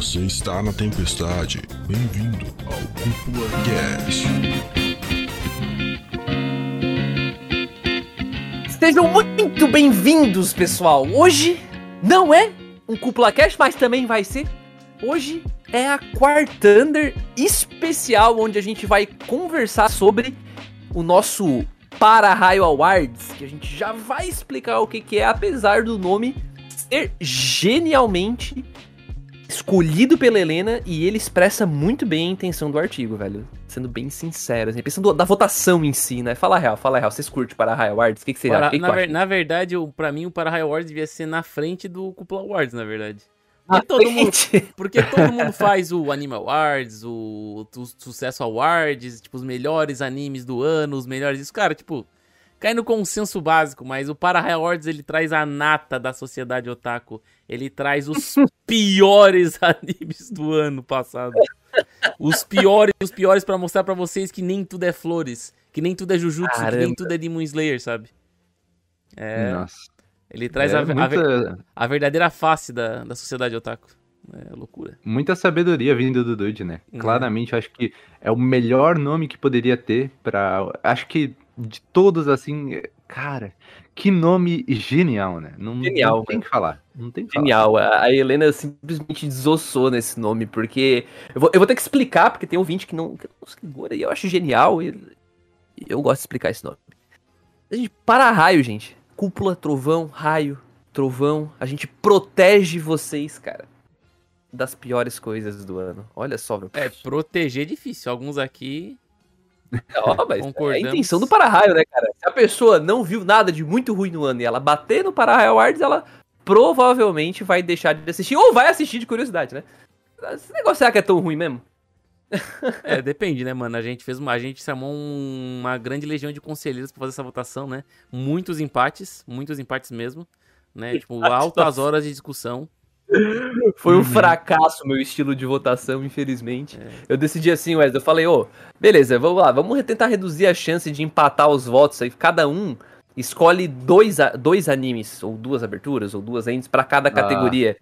Você está na tempestade. Bem-vindo ao Cúpula Cast. Sejam muito bem-vindos, pessoal. Hoje não é um Cúpula Cast, mas também vai ser. Hoje é a Quartander especial, onde a gente vai conversar sobre o nosso Para-Raio Awards, que a gente já vai explicar o que, que é, apesar do nome ser genialmente escolhido pela Helena e ele expressa muito bem a intenção do artigo, velho. Sendo bem sincero, assim, pensando da votação em si, né? Fala real, fala real. Vocês curtem para High Awards? O que, que vocês Para- acham? O na, ver- na verdade, o, pra mim, o Para High Awards devia ser na frente do Cúpula Awards, na verdade. Porque todo, mundo, porque todo mundo faz o Anime Awards, o, o Sucesso Awards, tipo, os melhores animes do ano, os melhores. Isso, cara, tipo, cai no consenso básico, mas o Para High Awards ele traz a nata da sociedade otaku. Ele traz os piores animes do ano passado. Os piores, os piores pra mostrar pra vocês que nem tudo é flores, que nem tudo é Jujutsu, que nem Caramba. tudo é Demon Slayer, sabe? É, Nossa. ele traz é a, a muita, a verdadeira face da, da sociedade otaku. É loucura. muita sabedoria vindo do Dude, né? É. Claramente, acho que é o melhor nome que poderia ter pra. Acho que de todos, assim. é- Cara, que nome genial, né? Não, Genial, não tem que falar. Não tem que falar. Genial, a Helena simplesmente desossou nesse nome, porque. Eu vou, eu vou ter que explicar, porque tem ouvinte que não. Que não segura, e eu acho genial, e e eu gosto de explicar esse nome. A gente para raio, gente. Cúpula, trovão, raio, trovão. A gente protege vocês, cara. Das piores coisas do ano. Olha só, meu. É, proteger é difícil. Alguns aqui. Mas é a intenção do para-raio, né, cara? Se a pessoa não viu nada de muito ruim no ano e ela bater no para-raio awards, ela provavelmente vai deixar de assistir, ou vai assistir de curiosidade, né? Esse negócio será que é tão ruim mesmo? É, depende, né, mano? A gente fez uma. A gente chamou um- uma grande legião de conselheiros pra fazer essa votação, né? Muitos empates, muitos empates mesmo. Né? Tipo, altas horas de discussão. Foi Uhum. um fracasso meu estilo de votação, infelizmente. É. Eu decidi assim, Wesley, eu falei, ô, beleza, vamos lá, vamos tentar reduzir a chance de empatar os votos aí. Cada um escolhe dois, dois animes, ou duas aberturas, ou duas ends pra cada categoria.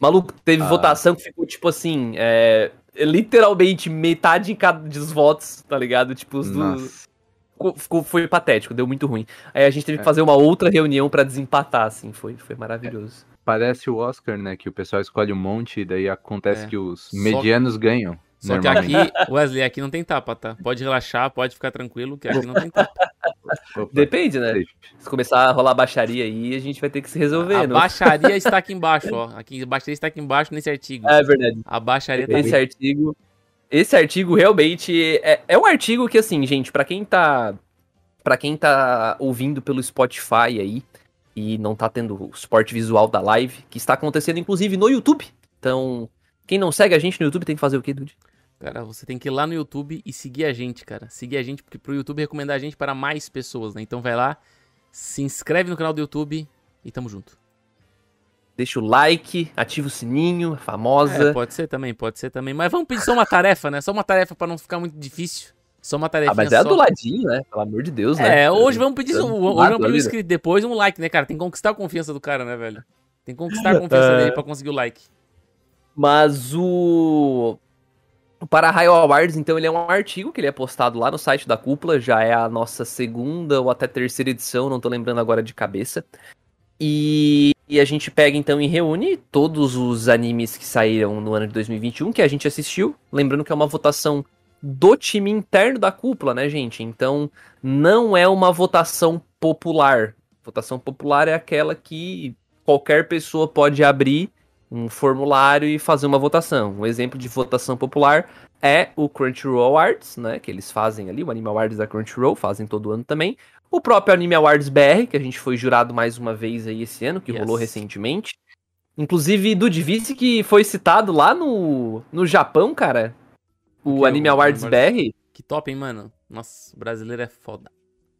Maluco, teve Ah. votação que ficou, tipo assim, é, literalmente metade em cada dos votos, tá ligado? Tipo, os do, Nossa. ficou, ficou- foi patético, deu muito ruim. Aí a gente teve que É. fazer uma outra reunião pra desempatar, assim, foi, foi maravilhoso. Parece o Oscar, né? Que o pessoal escolhe um monte e daí acontece É. que os Só- medianos ganham. Só que aqui, Wesley, aqui não tem tapa, tá? Pode relaxar, pode ficar tranquilo, que aqui não tem tapa. Opa, Depende, né? Se começar a rolar baixaria aí, a gente vai ter que se resolver, A não? baixaria está aqui embaixo, ó. Aqui, a baixaria está aqui embaixo nesse artigo. É verdade. A baixaria tá Esse aqui. artigo. Esse artigo realmente é, é um artigo que, assim, gente, pra quem tá. Pra quem tá ouvindo pelo Spotify aí e não tá tendo o suporte visual da live, que está acontecendo inclusive no YouTube. Então, quem não segue a gente no YouTube tem que fazer o quê, Dude? Cara, você tem que ir lá no YouTube e seguir a gente, cara. Seguir a gente, porque pro YouTube recomendar a gente para mais pessoas, né? Então vai lá, se inscreve no canal do YouTube e tamo junto. Deixa o like, ativa o sininho, a famosa. É, pode ser também, pode ser também. Mas vamos pedir só uma tarefa, né? Só uma tarefa pra não ficar muito difícil. Só uma tarefa. ah, mas é do ladinho, né? Pelo amor de Deus, né? É, hoje vamos pedir. Hoje vamos pedir um inscrito, depois um like, né, cara? Tem que conquistar a confiança do cara, né, velho? Tem que conquistar a confiança É. dele pra conseguir o like. Mas o. O Para-Raio Awards, então, ele é um artigo que ele é postado lá no site da Cúpula, já é a nossa segunda ou até terceira edição, não tô lembrando agora de cabeça. E, e a gente pega então e reúne todos os animes que saíram no ano de 2021 que a gente assistiu. Lembrando que é uma votação do time interno da Cúpula, né, gente? Então, não é uma votação popular. Votação popular é aquela que qualquer pessoa pode abrir um formulário e fazer uma votação. Um exemplo de votação popular é o Crunchyroll Awards, né? Que eles fazem ali, o Anime Awards da Crunchyroll, fazem todo ano também. O próprio Anime Awards BR, que a gente foi jurado mais uma vez aí esse ano, que Yes. rolou recentemente. Inclusive, do Divice que foi citado lá no, no Japão, cara. O O Anime Awards BR. Que top, hein, mano? Nossa, o brasileiro é foda.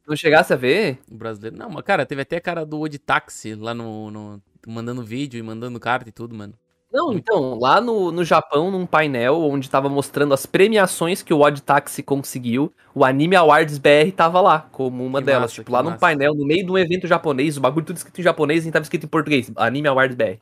Não chegasse a ver? O brasileiro. Não, mas, cara, teve até cara do Oditaxi lá no, no. mandando vídeo e mandando carta e tudo, mano. Não, então, lá no, no Japão, num painel onde tava mostrando as premiações que o Odd Taxi conseguiu, o Anime Awards BR tava lá, como uma Que delas. massa, tipo, lá num massa. painel, no meio de um evento japonês, o bagulho tudo escrito em japonês e tava escrito em português. Anime Awards BR.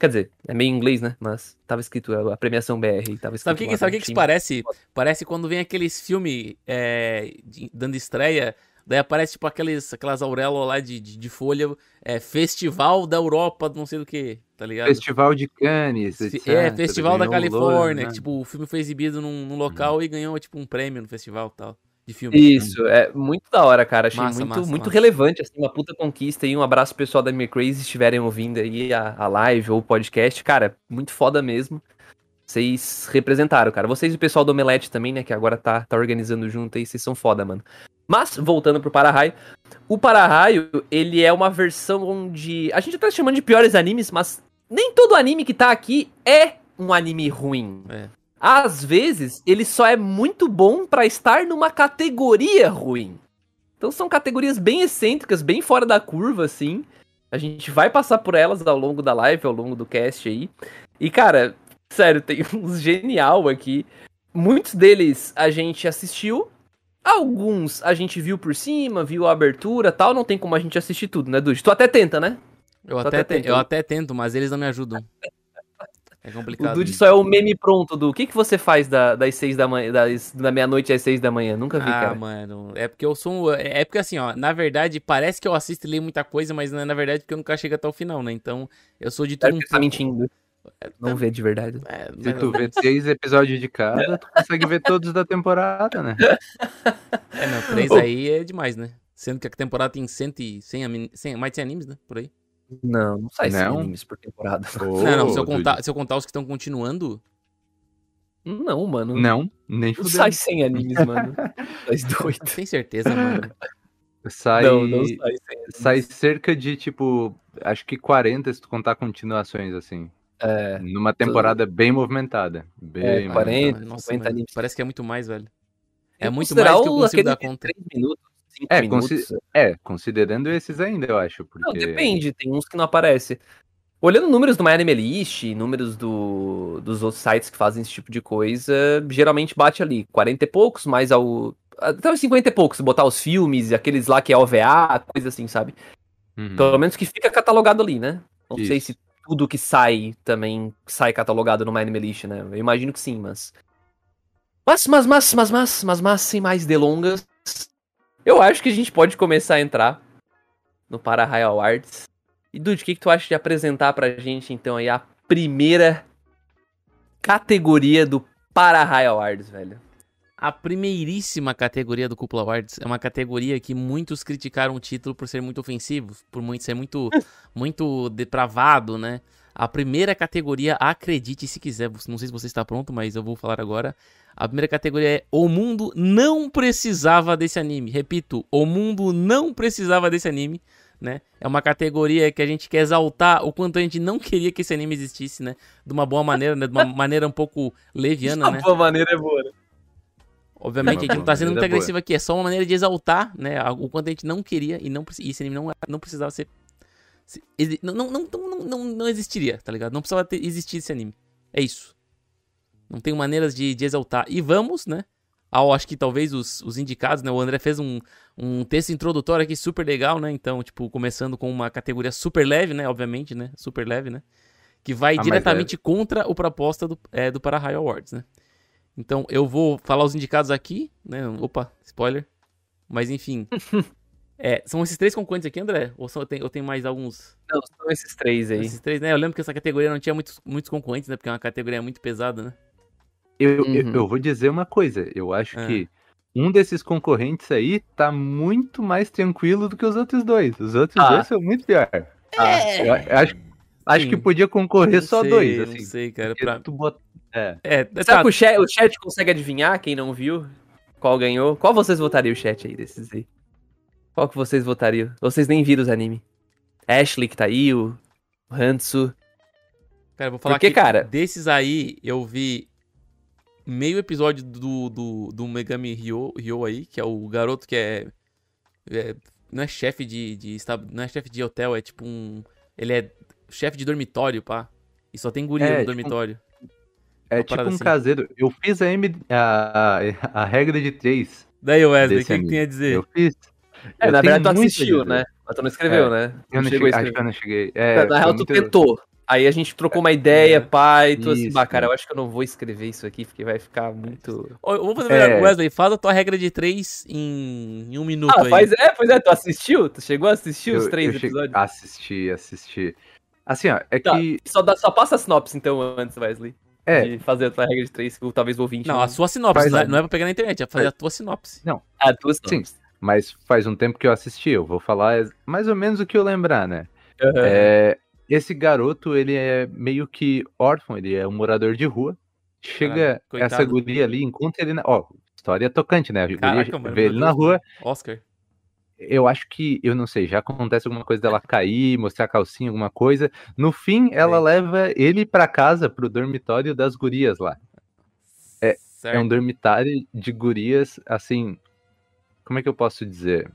Quer dizer, é meio inglês, né? Mas tava escrito a premiação BR. Tava escrito Sabe o que, que, sabe o que, que parece? Parece quando vem aqueles filmes é, dando estreia, daí aparece tipo aqueles, aquelas auréolas lá de, de, de folha, é, Festival da Europa, não sei do que, tá ligado? Festival de Cannes. Etc. é, Festival da Califórnia, que, né? tipo, o filme foi exibido num, num local e ganhou tipo um prêmio no festival e tal, de filme. Isso, é muito da hora, cara. Achei Massa, muito, massa, muito massa. relevante, assim, uma puta conquista. E um abraço pro pessoal da Me Crazy se estiverem ouvindo aí a, a live ou o podcast. Cara, muito foda mesmo. Vocês representaram, cara. Vocês e o pessoal do Omelete também, né? Que agora tá, tá organizando junto aí. Vocês são foda, mano. Mas, voltando pro Para-Raio. O Para-Raio, ele é uma versão onde... A gente tá chamando de piores animes, mas nem todo anime que tá aqui é um anime ruim. É. Às vezes, ele só é muito bom pra estar numa categoria ruim. Então são categorias bem excêntricas, bem fora da curva, assim. A gente vai passar por elas ao longo da live, ao longo do cast aí. E, cara, sério, tem uns genial aqui. Muitos deles a gente assistiu. Alguns a gente viu por cima, viu a abertura tal. Não tem como a gente assistir tudo, né, Dude? Tu até tenta, né? Eu até, até eu até tento, mas eles não me ajudam. É O complicado. Dude só é o meme pronto do. O que, que você faz da- das seis da manhã, das, da meia-noite às seis da manhã? Nunca vi, Ah, cara. mano, é porque eu sou um, é porque assim, ó, na verdade, parece que eu assisto e leio muita coisa, mas na na verdade porque eu nunca chego até o final, né? Então, eu sou de tudo Deve um que tá mentindo. Não vê de verdade. É, Se tu vê seis episódios de cada, tu consegue ver todos da temporada, né? é, não, três aí é demais, né? Sendo que a temporada tem 100, e- 100, ami- 100 mais de 100 animes, né? Por aí. Não, não sai 100 Não? animes por temporada. não, não, se eu, contar, se eu contar os que estão continuando, Não, mano. Não, nem Não sai 100 animes, mano. Faz doido. tem certeza, mano. Sai, Não, não sai 100 animes. sai cerca de, tipo, acho que 40 se tu contar continuações, assim. É, Numa temporada bem movimentada. Bem É, 40, Mano, nossa, 50 mano, animes. parece que é muito mais, velho. É muito mais que eu consigo aquele dar conta. 3 minutos, 5 É, minutos. consi- É, considerando esses ainda, eu acho. Porque... Não, depende, tem uns que não aparecem. Olhando números do MyAnimeList, números do, dos outros sites que fazem esse tipo de coisa, geralmente bate ali 40 e poucos, mais ao. Até os 50 e poucos, botar os filmes, aqueles lá que é OVA, coisa assim, sabe? Uhum. Pelo menos que fica catalogado ali, né? Não sei Isso. se tudo que sai também sai catalogado no MyAnimeList, né? Eu imagino que sim, mas. Mas, mas, mas, mas, mas, mas, mas, sem mais delongas, eu acho que a gente pode começar a entrar no Para High Awards. E Dude, o que, que tu acha de apresentar pra gente, então, aí a primeira categoria do Para High Awards, velho? A primeiríssima categoria do Cúpula Awards é uma categoria que muitos criticaram o título por ser muito ofensivo, por muito ser muito, muito depravado, né? A primeira categoria, acredite se quiser, não sei se você está pronto, mas eu vou falar agora. A primeira categoria é O Mundo Não Precisava Desse Anime. Repito, O Mundo Não Precisava Desse Anime, né? É uma categoria que a gente quer exaltar o quanto a gente não queria que esse anime existisse, né? De uma boa maneira, né? De uma maneira um pouco leviana, né? boa maneira é boa, né? Obviamente, a gente não tá sendo muito boa. agressivo aqui, é só uma maneira de exaltar, né? O quanto a gente não queria e, não, e esse anime não, não precisava ser. se- não, não, não, não, não, não existiria, tá ligado? Não precisava ter, existir esse anime. É isso. Não tem maneiras de, de exaltar. E vamos, né? Ao, acho que talvez os, os indicados, né? O André fez um, um texto introdutório aqui super legal, né? Então, tipo, começando com uma categoria super leve, né? Obviamente, né? Super leve, né? Que vai mais diretamente contra o proposta do, é, do Para-Raio Awards, né? Então, eu vou falar os indicados aqui, né? Opa, spoiler. Mas, enfim. é, são esses três concorrentes aqui, André? Ou só tem, eu tenho mais alguns? Não, são esses três aí. Esses três, né? Eu lembro que essa categoria não tinha muitos, muitos concorrentes, né? Porque é uma categoria muito pesada, né? Eu, eu, Uhum. eu vou dizer uma coisa. Eu acho Ah. que um desses concorrentes aí tá muito mais tranquilo do que os outros dois. Os outros Ah. dois são muito pior. Ah, Eu, eu acho, acho Sim. que podia concorrer Não só sei, dois, Não assim. sei, cara. Pra... tu bota- É. É, Será tá, que o chat, o chat consegue adivinhar quem não viu? Qual ganhou? Qual vocês votariam o chat aí desses aí? Qual que vocês votariam? Vocês nem viram os anime. Ashley que tá aí, o o Hansu. Cara, eu vou falar Porque, que cara- desses aí, eu vi meio episódio do, do, do Megami Ryo, Ryo aí, que é o garoto que é. é- não é chefe de, de. Não é chefe de hotel, é tipo um. Ele é chefe de dormitório, pá. E só tem guria É, no tipo, dormitório. É Uma tipo um assim. caseiro. Eu fiz a, M, a, a, a regra de três. Daí, Wesley, o que, que tem a dizer? Eu fiz. É, Eu na verdade tu assistiu, dizer. né? Mas tu não escreveu, É. né? Eu não a cheguei, acho que eu não cheguei. É, na real, tu muito- tentou. Aí a gente trocou uma ideia, É. pai, tu assim, bah, cara, eu acho que eu não vou escrever isso aqui, porque vai ficar muito. Eu vou fazer melhor, É. Wesley, faz a tua regra de três em, em um minuto Ah, aí. faz, é, pois é, tu assistiu? Tu chegou a assistir os Eu- três eu cheguei- episódios? Assisti, assisti. Assim, ó, é Tá. que. Só, dá, só passa a sinopse, então, antes, Wesley. É, De fazer a tua regra de três, que talvez o ouvinte. Não, a sua sinopse, Faz não é, não é pra pegar na internet, é pra fazer a tua sinopse. Ah, duas Sim. sinopses. mas faz um tempo que eu assisti. Eu vou falar mais ou menos o que eu lembrar, né? Aham. É, esse garoto, ele é meio que órfão, ele é um morador de rua. Chega coitado. essa guria ali, encontra ele na. Ó, história tocante, né? A guria Caraca, mano. vê ele na rua. Oscar. Eu acho que, eu não sei, já acontece alguma coisa dela cair, mostrar a calcinha, alguma coisa. No fim, ela Sim. leva ele pra casa, pro dormitório das gurias lá. É- certo. É um dormitário de gurias, assim. Como é que eu posso dizer?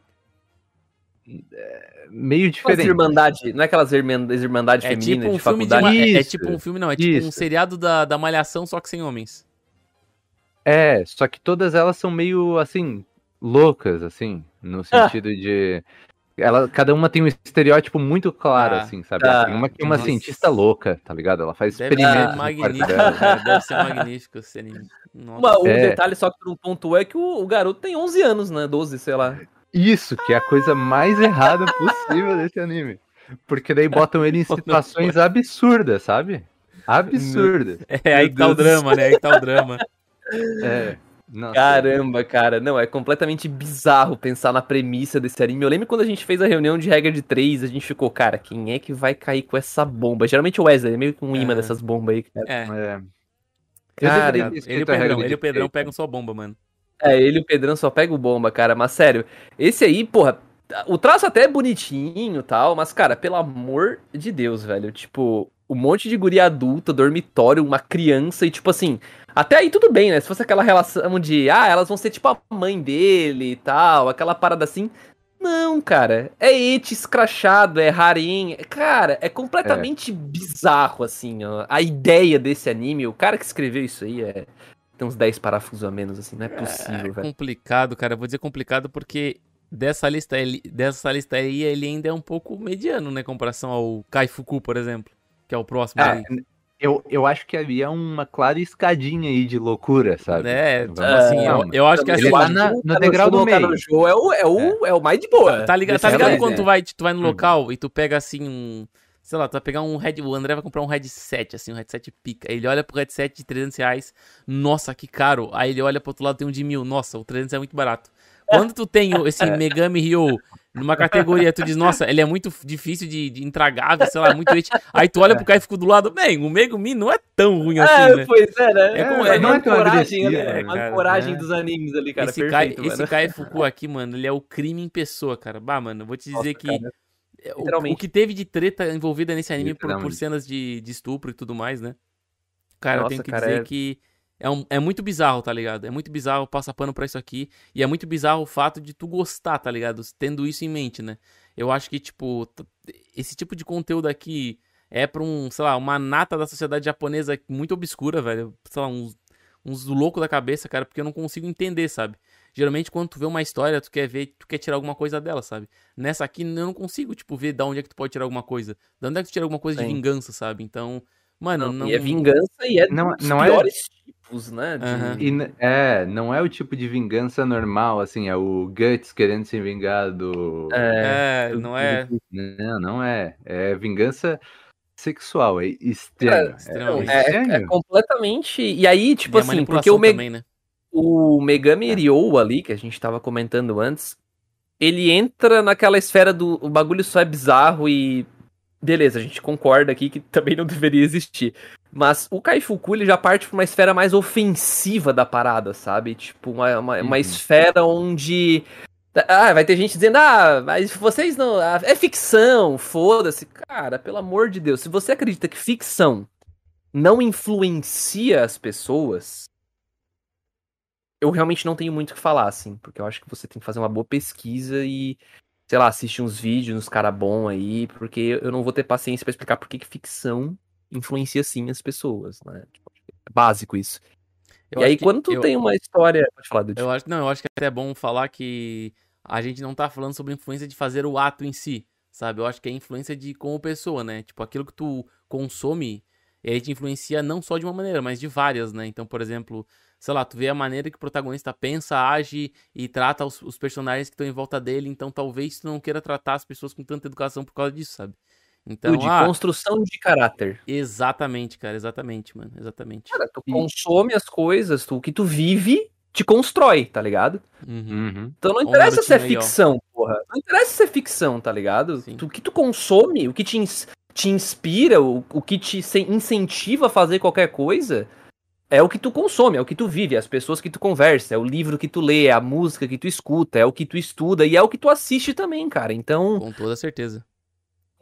É, meio Aquelas diferente. irmandade, não é aquelas irman- irmandades É femininas tipo um de filme de faculdade? uma, é, é Isso, tipo um filme, não, é tipo um isso. seriado da, da Malhação, só que sem homens. É, só que todas elas são meio assim, loucas, assim, no sentido de. Ela, cada uma tem um estereótipo muito claro, Ah, assim, sabe? tá. Tem uma que é uma Nossa. cientista louca, tá ligado? Ela faz Deve experimentos magnífico, dela. cara, deve ser magnífico esse anime. Nossa. Uma, um É. detalhe só que tu não pontuou é que o, o garoto tem 11 anos, né? 12, sei lá. Isso, que é a coisa mais errada possível desse anime. Porque daí botam ele em situações absurdas, sabe? Absurdas. É aí que tá o drama, né? Aí que tá o drama. É. Nossa, Caramba, cara. Não, é completamente bizarro pensar na premissa desse anime. Eu lembro quando a gente fez a reunião de regra de três, a gente ficou, cara, quem é que vai cair com essa bomba? Geralmente o Wesley é meio que um imã É. dessas bombas aí. cara. É. É. Cara, Ele e o Pedrão, ele o Pedrão pegam sua bomba, mano. É, ele e o Pedrão só pega o bomba, cara. Mas sério, esse aí, porra, o traço até é bonitinho e tal, mas, cara, pelo amor de Deus, velho. Tipo, um monte de guria adulta, dormitório, uma criança e, tipo assim. Até aí tudo bem, né? Se fosse aquela relação de, ah, elas vão ser tipo a mãe dele e tal, aquela parada assim. Não, cara. É et escrachado, é harem. Cara, é completamente bizarro, assim, ó. A ideia desse anime, o cara que escreveu isso aí é. Tem uns 10 parafusos a menos, assim, não é possível, É velho. complicado, cara. Vou dizer complicado porque dessa lista, ele, dessa lista aí ele ainda é um pouco mediano, né? Em comparação ao Kaifuku, por exemplo. Que é o próximo É, aí. eu, eu acho que havia uma clara escadinha aí de loucura, sabe? É, Vamos tipo assim, eu, calma. eu acho que Ele assim. tá acho na- que o no degrau do no meio. É o, é, o, é. o mais de boa. Tá ligado, tá ligado eu quando tu vai, tu vai no Hum. local e tu pega assim um. Sei lá, tu vai pegar um head. O André vai comprar um headset, assim, um headset pica. Ele olha pro headset de 300 reais. Nossa, que caro. Aí ele olha pro outro lado tem um de mil. Nossa, o 300 é muito barato. Quando tu tem esse Megami Ryo numa categoria, tu diz, nossa, ele é muito difícil de, de intragável, sei lá, muito hate. Aí tu olha pro cara e fica do lado, bem, o Megumi não é tão ruim assim, É, né? pois é, né? É como- É, é, não é coragem, né? é, Uma cara, coragem é. dos animes ali, cara. esse Kai, esse. Kai Fuku aqui, mano, ele é o crime em pessoa, cara. Bah, mano, eu vou te dizer Nossa, que cara, é, o, o que teve de treta envolvida nesse anime por, por cenas de, de estupro e tudo mais, né? Cara, eu Nossa, tenho que cara, dizer é- que é, um- é muito bizarro, tá ligado? É muito bizarro passar pano pra isso aqui. E é muito bizarro o fato de tu gostar, tá ligado? Tendo isso em mente, né? Eu acho que, tipo, esse tipo de conteúdo aqui é pra um, sei lá, uma nata da sociedade japonesa muito obscura, velho. Sei lá, uns, uns loucos da cabeça, cara, porque eu não consigo entender, sabe? Geralmente, quando tu vê uma história, tu quer ver, tu quer tirar alguma coisa dela, sabe? Nessa aqui, eu não consigo, tipo, ver da onde é que tu pode tirar alguma coisa. Da onde é que tu tira alguma coisa de Sim. vingança, sabe? Então, mano, Não, não... E é vingança e é Não- dos não é- piores tipos, né? de- Aham. E é, não é o tipo de vingança normal, assim, é o Guts querendo se vingar do. É, É, não é... Não, não é. É vingança sexual, é estranho. É, é, é completamente. E aí, tipo e assim, porque o, Me- também, né? O Megami Ryo ali, que a gente tava comentando antes, ele entra naquela esfera do o bagulho só é bizarro e. Beleza, a gente concorda aqui que também não deveria existir. Mas o Kaifuku ele já parte pra uma esfera mais ofensiva da parada, sabe? Tipo, uma, uma, uma Uhum. esfera onde. Ah, vai ter gente dizendo, ah, mas vocês não. ah, é ficção, foda-se. Cara, pelo amor de Deus, se você acredita que ficção não influencia as pessoas, eu realmente não tenho muito o que falar, assim, porque eu acho que você tem que fazer uma boa pesquisa e, sei lá, assistir uns vídeos, uns cara bom aí, porque eu não vou ter paciência pra explicar por que ficção influencia sim as pessoas, né? Tipo, é básico isso. Eu e aí, que- quando tu eu- tem uma história. Pode falar, Dude. Eu acho, não, eu acho que é até bom falar que a gente não tá falando sobre influência de fazer o ato em si, sabe? Eu acho que é influência de como pessoa, né? Tipo, aquilo que tu consome, ele te influencia não só de uma maneira, mas de várias, né? Então, por exemplo, sei lá, tu vê a maneira que o protagonista pensa, age e trata os, os personagens que estão em volta dele, então talvez tu não queira tratar as pessoas com tanta educação por causa disso, sabe? Então, de ah, construção de caráter. exatamente, cara, exatamente, mano, exatamente. Cara, tu consome as coisas, tu, o que tu vive te constrói, tá ligado? Uhum. Uhum. Então não um interessa se é ficção, porra. Não interessa se é ficção, tá ligado? Sim. O que tu consome, o que te, te inspira, o, o que te incentiva a fazer qualquer coisa, é o que tu consome, é o que tu vive, é as pessoas que tu conversa, é o livro que tu lê, é a música que tu escuta, é o que tu estuda e é o que tu assiste também, cara. Então Com toda certeza.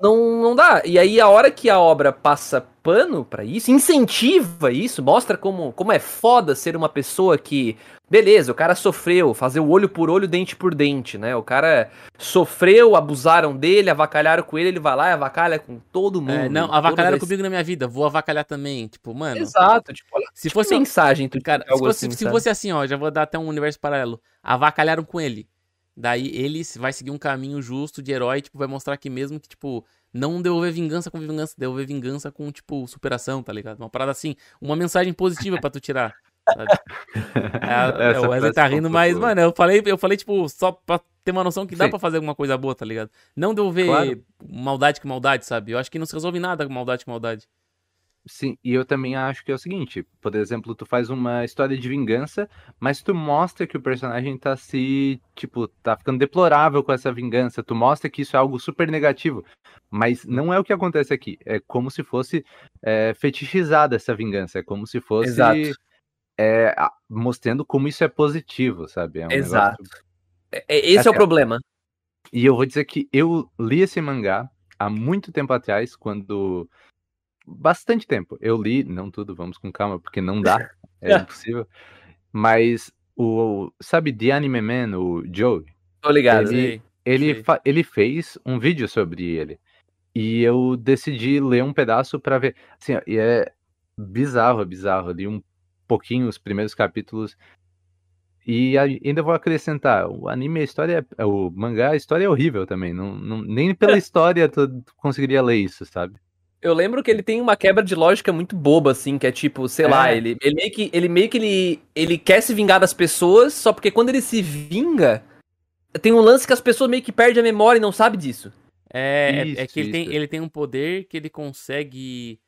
Não, não dá. E aí a hora que a obra passa pano pra isso, incentiva isso, mostra como, como é foda ser uma pessoa que, beleza, o cara sofreu, fazer o olho por olho, dente por dente, né? O cara sofreu, abusaram dele, avacalharam com ele, ele vai lá e avacalha com todo mundo. É, não, avacalharam comigo na minha vida, vou avacalhar também. Tipo, mano, Exato, tipo, olha se que fosse, mensagem tu cara, se fosse, assim, se sabe? fosse assim, ó, já vou dar até um universo paralelo. Avacalharam com ele. Daí ele vai seguir um caminho justo de herói, tipo, vai mostrar que mesmo que, tipo, não devolver vingança com vingança, devolver vingança com, tipo, superação, tá ligado? Uma parada assim, uma mensagem positiva pra tu tirar, sabe? É, é, o Wesley tá rindo, mas, mano, eu falei, eu falei, tipo, só pra ter uma noção que dá pra fazer alguma coisa boa, tá ligado? Não devolver Claro. maldade com maldade, sabe? Eu acho que não se resolve nada com maldade com maldade. Sim, e eu também acho que é o seguinte, por exemplo, tu faz uma história de vingança, mas tu mostra que o personagem tá se, tipo, tá ficando deplorável com essa vingança, tu mostra que isso é algo super negativo, mas não é o que acontece aqui, é como se fosse é, fetichizada essa vingança, é como se fosse Exato. é, a- mostrando como isso é positivo, sabe? É um Exato. negócio- É- é- esse é o Assim, problema. E eu vou dizer que eu li esse mangá há muito tempo atrás, quando. Bastante tempo. Eu li, não tudo, vamos com calma, porque não dá, é impossível. Mas o. Sabe, The Anime Man, o Joe, Tô ligado. Ele- ele, ele fez um vídeo sobre ele. E eu decidi ler um pedaço pra ver. Assim, e é bizarro, é bizarro. Eu li um pouquinho os primeiros capítulos. E ainda vou acrescentar, o anime, a história, é- o mangá, a história é horrível também. Não, não- nem pela história tu conseguiria ler isso, sabe? Eu lembro que ele tem uma quebra de lógica muito boba, assim, que é tipo, sei lá, É. ele, ele meio que, ele, meio que ele, ele quer se vingar das pessoas, só porque quando ele se vinga, tem um lance que as pessoas meio que perdem a memória e não sabem disso. É, é- é Isso, que ele tem, isso. ele tem um poder que ele consegue.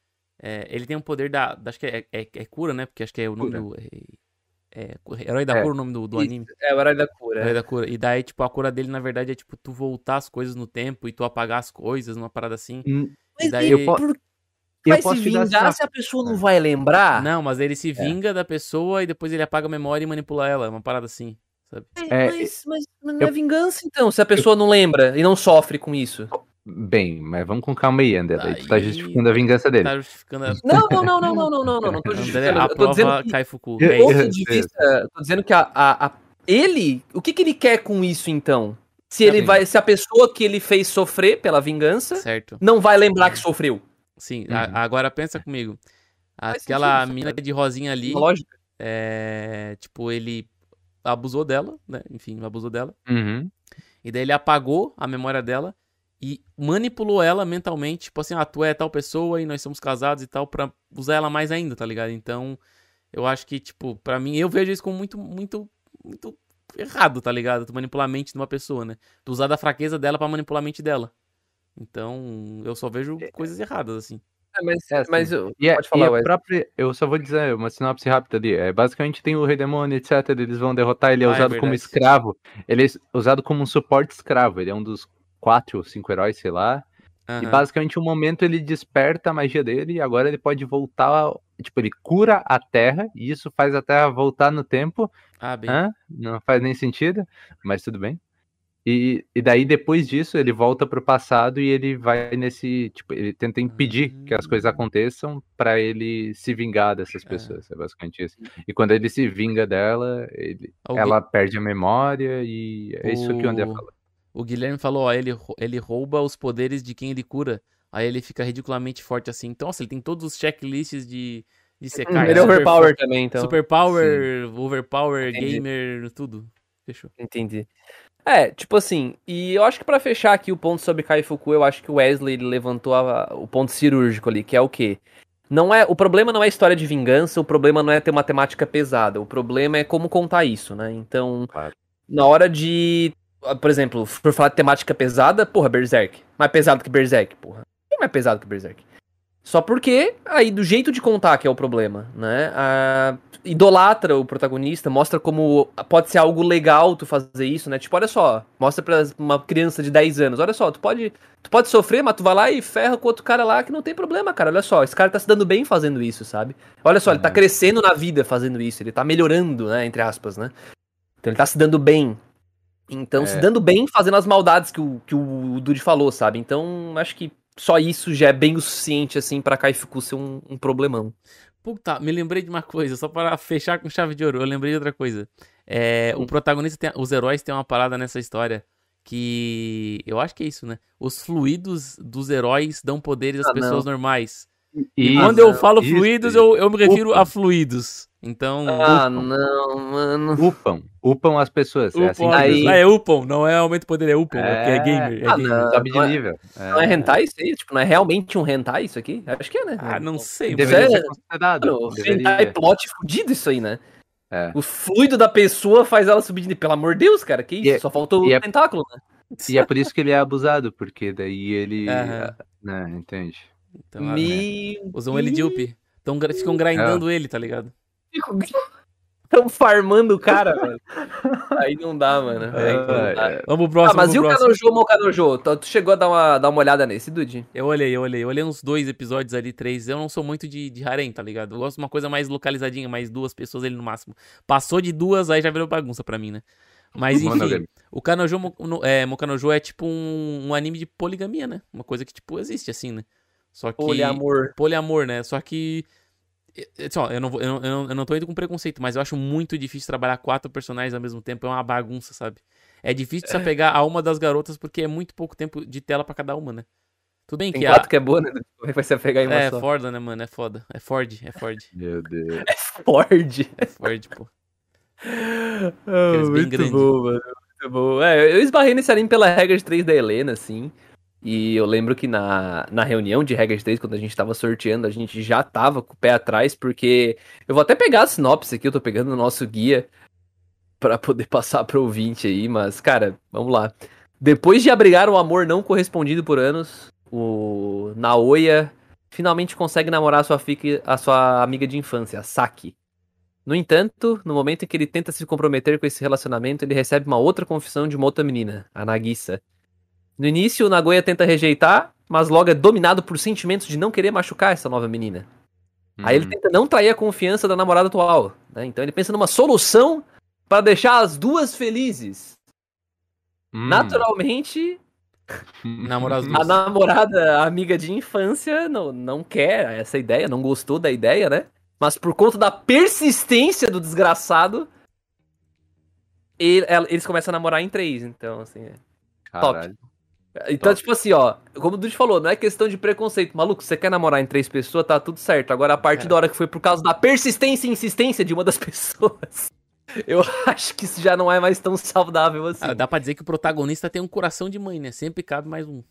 é, ele tem um poder da. da- acho que é, é- é cura, né? Porque acho que é o nome Cura. do. É, é- Herói da É. Cura o nome do, do Isso, anime. É o horário da Herói cura. da Cura. E daí, tipo, a cura dele, na verdade, é tipo tu voltar as coisas no tempo e tu apagar as coisas, numa parada assim. Hum, Mas daí- e eu po- por que eu vai posso se vingar essa- se a pessoa não vai lembrar? Não, mas ele se vinga da pessoa e depois ele apaga a memória e manipula ela. Uma parada assim, sabe? É, mas, mas não eu- é vingança, então, se a pessoa não lembra e não sofre com isso. Bem, mas vamos com calma aí, André. Daí tu tá justificando a vingança dele. Tá justificando a. Não, não, não, não, não, não, não, não, não tô André, justificando. a Eu tô dizendo prova que- cai Fuku. Eu- É Do isso. ponto de vista, tô dizendo que a, a- a- ele, o que que ele quer com isso então? Se ele vai, se a pessoa que ele fez sofrer pela vingança Certo. não vai lembrar que sofreu. Sim, Uhum. a- agora pensa comigo. Aquela sentido, mina cara. de rosinha ali, Lógico. é, tipo, ele abusou dela, né? Enfim, abusou dela. Uhum. E daí ele apagou a memória dela e manipulou ela mentalmente, tipo assim, ah, tu é tal pessoa e nós somos casados e tal, pra usar ela mais ainda, tá ligado? Então, eu acho que, tipo, pra mim, eu vejo isso como muito, muito, muito errado, tá ligado? Tu manipular a mente de uma pessoa, né? Tu usar da fraqueza dela pra manipular a mente dela. Então, eu só vejo coisas erradas, assim. É, mas, É, assim, mas eu- E, é, pode e falar, a Wesley. própria, eu só vou dizer uma sinopse rápida ali. É, basicamente tem o Rei Demônio, etc. Eles vão derrotar, ele é Ah, é usado como escravo. Ele é usado como um suporte escravo. Ele é um dos quatro ou cinco heróis, sei lá. E Aham. basicamente, um momento ele desperta a magia dele e agora ele pode voltar. Tipo, ele cura a Terra e isso faz a Terra voltar no tempo. Ah, bem. Hã? Não faz nem sentido, mas tudo bem. E, e daí, depois disso, ele volta pro passado e ele vai nesse. Tipo, ele tenta impedir que as coisas aconteçam pra ele se vingar dessas pessoas. É basicamente isso. E quando ele se vinga dela, ele- O Gui- ela perde a memória e é isso que o André O- falou. O Guilherme falou, ó, ele, ele rouba os poderes de quem ele cura. Aí ele fica ridiculamente forte assim. Então, nossa, ele tem todos os checklists de, de secar. Ele é super overpower fo- também, então. Super power, overpower, Entendi. gamer, tudo. Fechou. Entendi. É, tipo assim, e eu acho que pra fechar aqui o ponto sobre Kaifuku, eu acho que o Wesley ele levantou a- o ponto cirúrgico ali, que é o quê? Não é, o problema não é história de vingança, o problema não é ter uma temática pesada, o problema é como contar isso, né? Então, Claro. na hora de, por exemplo, for falar de temática pesada, porra, Berserk. Mais pesado que Berserk, porra. Bem mais pesado que Berserk. Só porque aí do jeito de contar que é o problema, né? Ah, idolatra o protagonista, mostra como pode ser algo legal tu fazer isso, né? Tipo, olha só, mostra pra uma criança de 10 anos, olha só, tu pode, tu pode sofrer, mas tu vai lá e ferra com outro cara lá que não tem problema, cara. Olha só, esse cara tá se dando bem fazendo isso, sabe? Olha só, ele tá Uhum. crescendo na vida fazendo isso, ele tá melhorando, né, entre aspas, né? Então ele tá se dando bem. Então, É. se dando bem fazendo as maldades que o, que o Dude falou, sabe? Então, acho que só isso já é bem o suficiente, assim, pra Kaifuku ser um, um problemão. Puta, me lembrei de uma coisa, só para fechar com chave de ouro, eu lembrei de outra coisa. É, o Hum. protagonista, tem, os heróis têm uma parada nessa história que eu acho que é isso, né? Os fluidos dos heróis dão poderes às Ah, pessoas não. normais. E E quando eu falo isso, fluidos, eu, eu me refiro Upam. a fluidos. Então, Ah, Upam. não, mano. upam, upam as pessoas. é assim upam, que Aí- ah, é upam, não é aumento de poder, é upam, é, porque é É. gamer. É Ah, gamer. não. Sobe de não é- nível. Não é hentai isso aí? Tipo, não é realmente um hentai isso aqui? Acho que é, né? Ah, não sei. Deveria Isso é- ser considerado. Mano, deveria. hentai plot fudido isso aí, né? É. O fluido da pessoa faz ela subir de nível. Pelo amor de Deus, cara, que isso? E é- Só faltou o é- tentáculo, né? E é por isso que ele é abusado, porque daí ele. Aham. Né, entende? Então, ah, Meu... Usam ele de up. Então ficam grindando ele, tá ligado? Estão farmando o cara, velho. Aí não dá, mano. Aí não dá. Vamos pro Ah, próximo. mas e o. Kanojo, o Kanojo? Tu tu chegou a dar uma, dar uma olhada nesse, Dude? Eu olhei, eu olhei. Eu olhei uns dois episódios ali, três. Eu não sou muito de, de harem, tá ligado? Eu gosto de uma coisa mais localizadinha, mais duas pessoas ali no máximo. Passou de duas, aí já virou bagunça pra mim, né? Mas enfim, o Kanojo, é, Mokanojo é tipo um, um anime de poligamia, né? Uma coisa que, tipo, existe assim, né? Só que... Poliamor. Poliamor, né? Só que... é, é, Só, eu não, vou- eu, não, eu, não, eu não tô indo com preconceito, mas eu acho muito difícil trabalhar quatro personagens ao mesmo tempo. É uma bagunça, sabe? É difícil se apegar a uma das garotas porque é muito pouco tempo de tela pra cada uma, né? Tudo bem Tem que quatro a... que é boa, né? Como é que vai se pegar em uma É só? foda, né, mano? É foda. É Ford, é Ford. Meu Deus. Ford. É Ford, pô. Bem muito grandes. bom, mano. Muito bom. É, eu esbarrei nesse anime pela regra de 3 da Helena, assim. E eu lembro que na, na reunião de regra de 3, quando a gente tava sorteando, a gente já tava com o pé atrás, porque. Eu vou até pegar a sinopse aqui, eu tô pegando o nosso guia pra poder passar pro ouvinte aí, mas, cara, vamos lá. Depois de abrigar um amor não correspondido por anos, o Naoya finalmente consegue namorar a sua, fique- a sua amiga de infância, a Saki. No entanto, no momento em que ele tenta se comprometer com esse relacionamento, ele recebe uma outra confissão de uma outra menina, a Nagisa. No início, o Nagoya tenta rejeitar, mas logo é dominado por sentimentos de não querer machucar essa nova menina. Aí ele Hum. tenta não trair a confiança da namorada atual. né? Então ele pensa numa solução para deixar as duas felizes. Hum. Naturalmente, a namorada, a amiga de infância, não, não quer essa ideia, não gostou da ideia, né? Mas por conta da persistência do desgraçado, ele- ela- eles começam a namorar em três. Então, assim. é. Caralho. Então, Top. tipo assim, ó, como o Dude falou, não é questão de preconceito. Maluco, você quer namorar em três pessoas, tá tudo certo. Agora, a partir É. da hora que foi por causa da persistência e insistência de uma das pessoas, eu acho que isso já não é mais tão saudável assim. Ah, dá pra dizer que o protagonista tem um coração de mãe, né? Sempre cabe mais um.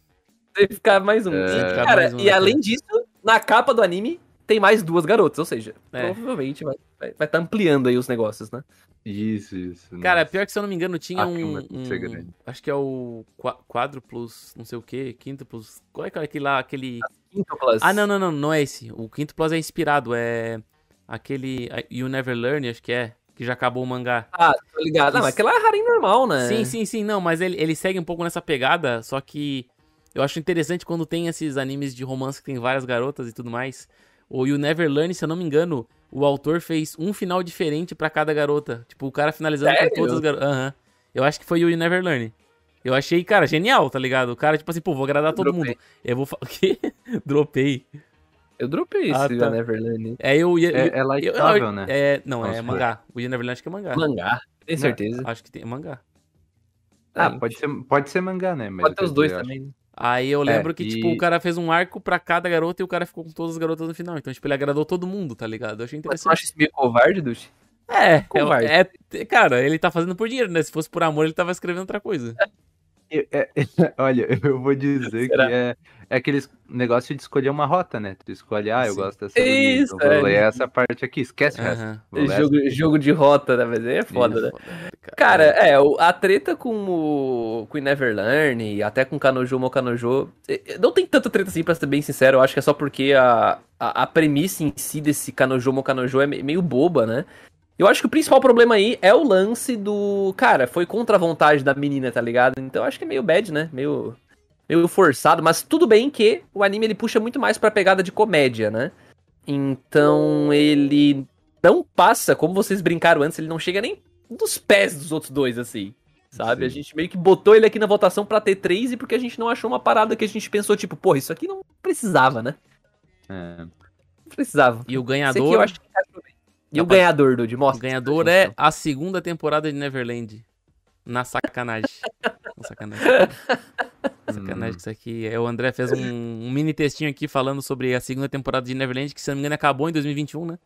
Que ficar mais um. É. E, Cabe cara, mais um, e né, além disso, na capa do anime, tem mais duas garotas. Ou seja, É. provavelmente vai estar vai tá ampliando aí os negócios, né? Isso, isso. Cara, nossa. pior que se eu não me engano, tinha Ah, um. um- acho que é o quádruplos, não sei o que, quíntuplos. Qual é que é aquele lá, aquele. Quinto plus. Ah, não, não, não, não é esse. O quinto plus é inspirado, é aquele You Never Learn, acho que é, que já acabou o mangá. Ah, tô ligado. Não, mas aquela é harim normal, né? Sim, sim, sim, não, mas ele, ele segue um pouco nessa pegada, só que eu acho interessante quando tem esses animes de romance que tem várias garotas e tudo mais. O You Never Learn, se eu não me engano, o autor fez um final diferente pra cada garota. Tipo, o cara finalizando Sério? com todas as garotas. Aham. Eu acho que foi o You Never Learn. Eu achei, cara, genial, tá ligado? O cara, tipo assim, pô, vou agradar Eu todo dropei. mundo. Eu vou falar. O quê? Dropei. Eu dropei Ah, esse tá. Neverland. É, eu. É, eu- é light novel, né? É, não, é supor. mangá. O You Never Learn acho que é mangá. Mangá, tem certeza. Acho que tem é mangá. Ah, Tem. pode ser, pode ser mangá, né? Mas Pode ter os dois também. Aí eu lembro que, e- tipo, o cara fez um arco pra cada garota e o cara ficou com todas as garotas no final. Então, tipo, ele agradou todo mundo, tá ligado? Eu achei Mas tu interessante. acha isso meio covarde, Dushi? É, Covarde. é, é- Cara, ele tá fazendo por dinheiro, né? Se fosse por amor, ele tava escrevendo outra coisa. Eu- é- olha, eu vou dizer que Será? é, é aquele negócio de escolher uma rota, né? Tu escolhe, ah, eu Sim. gosto dessa linha, Isso, então vou é. ler essa parte aqui, esquece o resto. Jogo, jogo de rota, né? Mas aí é foda, né? Foda, Cara, é, o- a treta com o, com o Neverlearn e até com o Kanojo Mo Kanojo, não tem tanta treta assim, pra ser bem sincero, eu acho que é só porque a, a, a premissa em si desse Kanojo Mo Kanojo é me- meio boba, né? Eu acho que o principal problema aí é o lance do. Cara, foi contra a vontade da menina, tá ligado? Então eu acho que é meio bad, né? Meio, meio forçado, mas tudo bem que o anime ele puxa muito mais pra pegada de comédia, né? Então ele não passa, como vocês brincaram antes, ele não chega nem dos pés dos outros dois, assim. Sabe? Sim. A gente meio que botou ele aqui na votação pra ter três e porque a gente não achou uma parada que a gente pensou, tipo, porra, isso aqui não precisava, né? É. Não precisava. E o aqui eu ganhador, acho que. E o ganhador, Dude? o Mostra. ganhador é a segunda temporada de Neverland. Na sacanagem. Na sacanagem. Sacanagem que isso aqui. É, o André fez um, um mini textinho aqui falando sobre a segunda temporada de Neverland, que se não me engano acabou em 2021, né?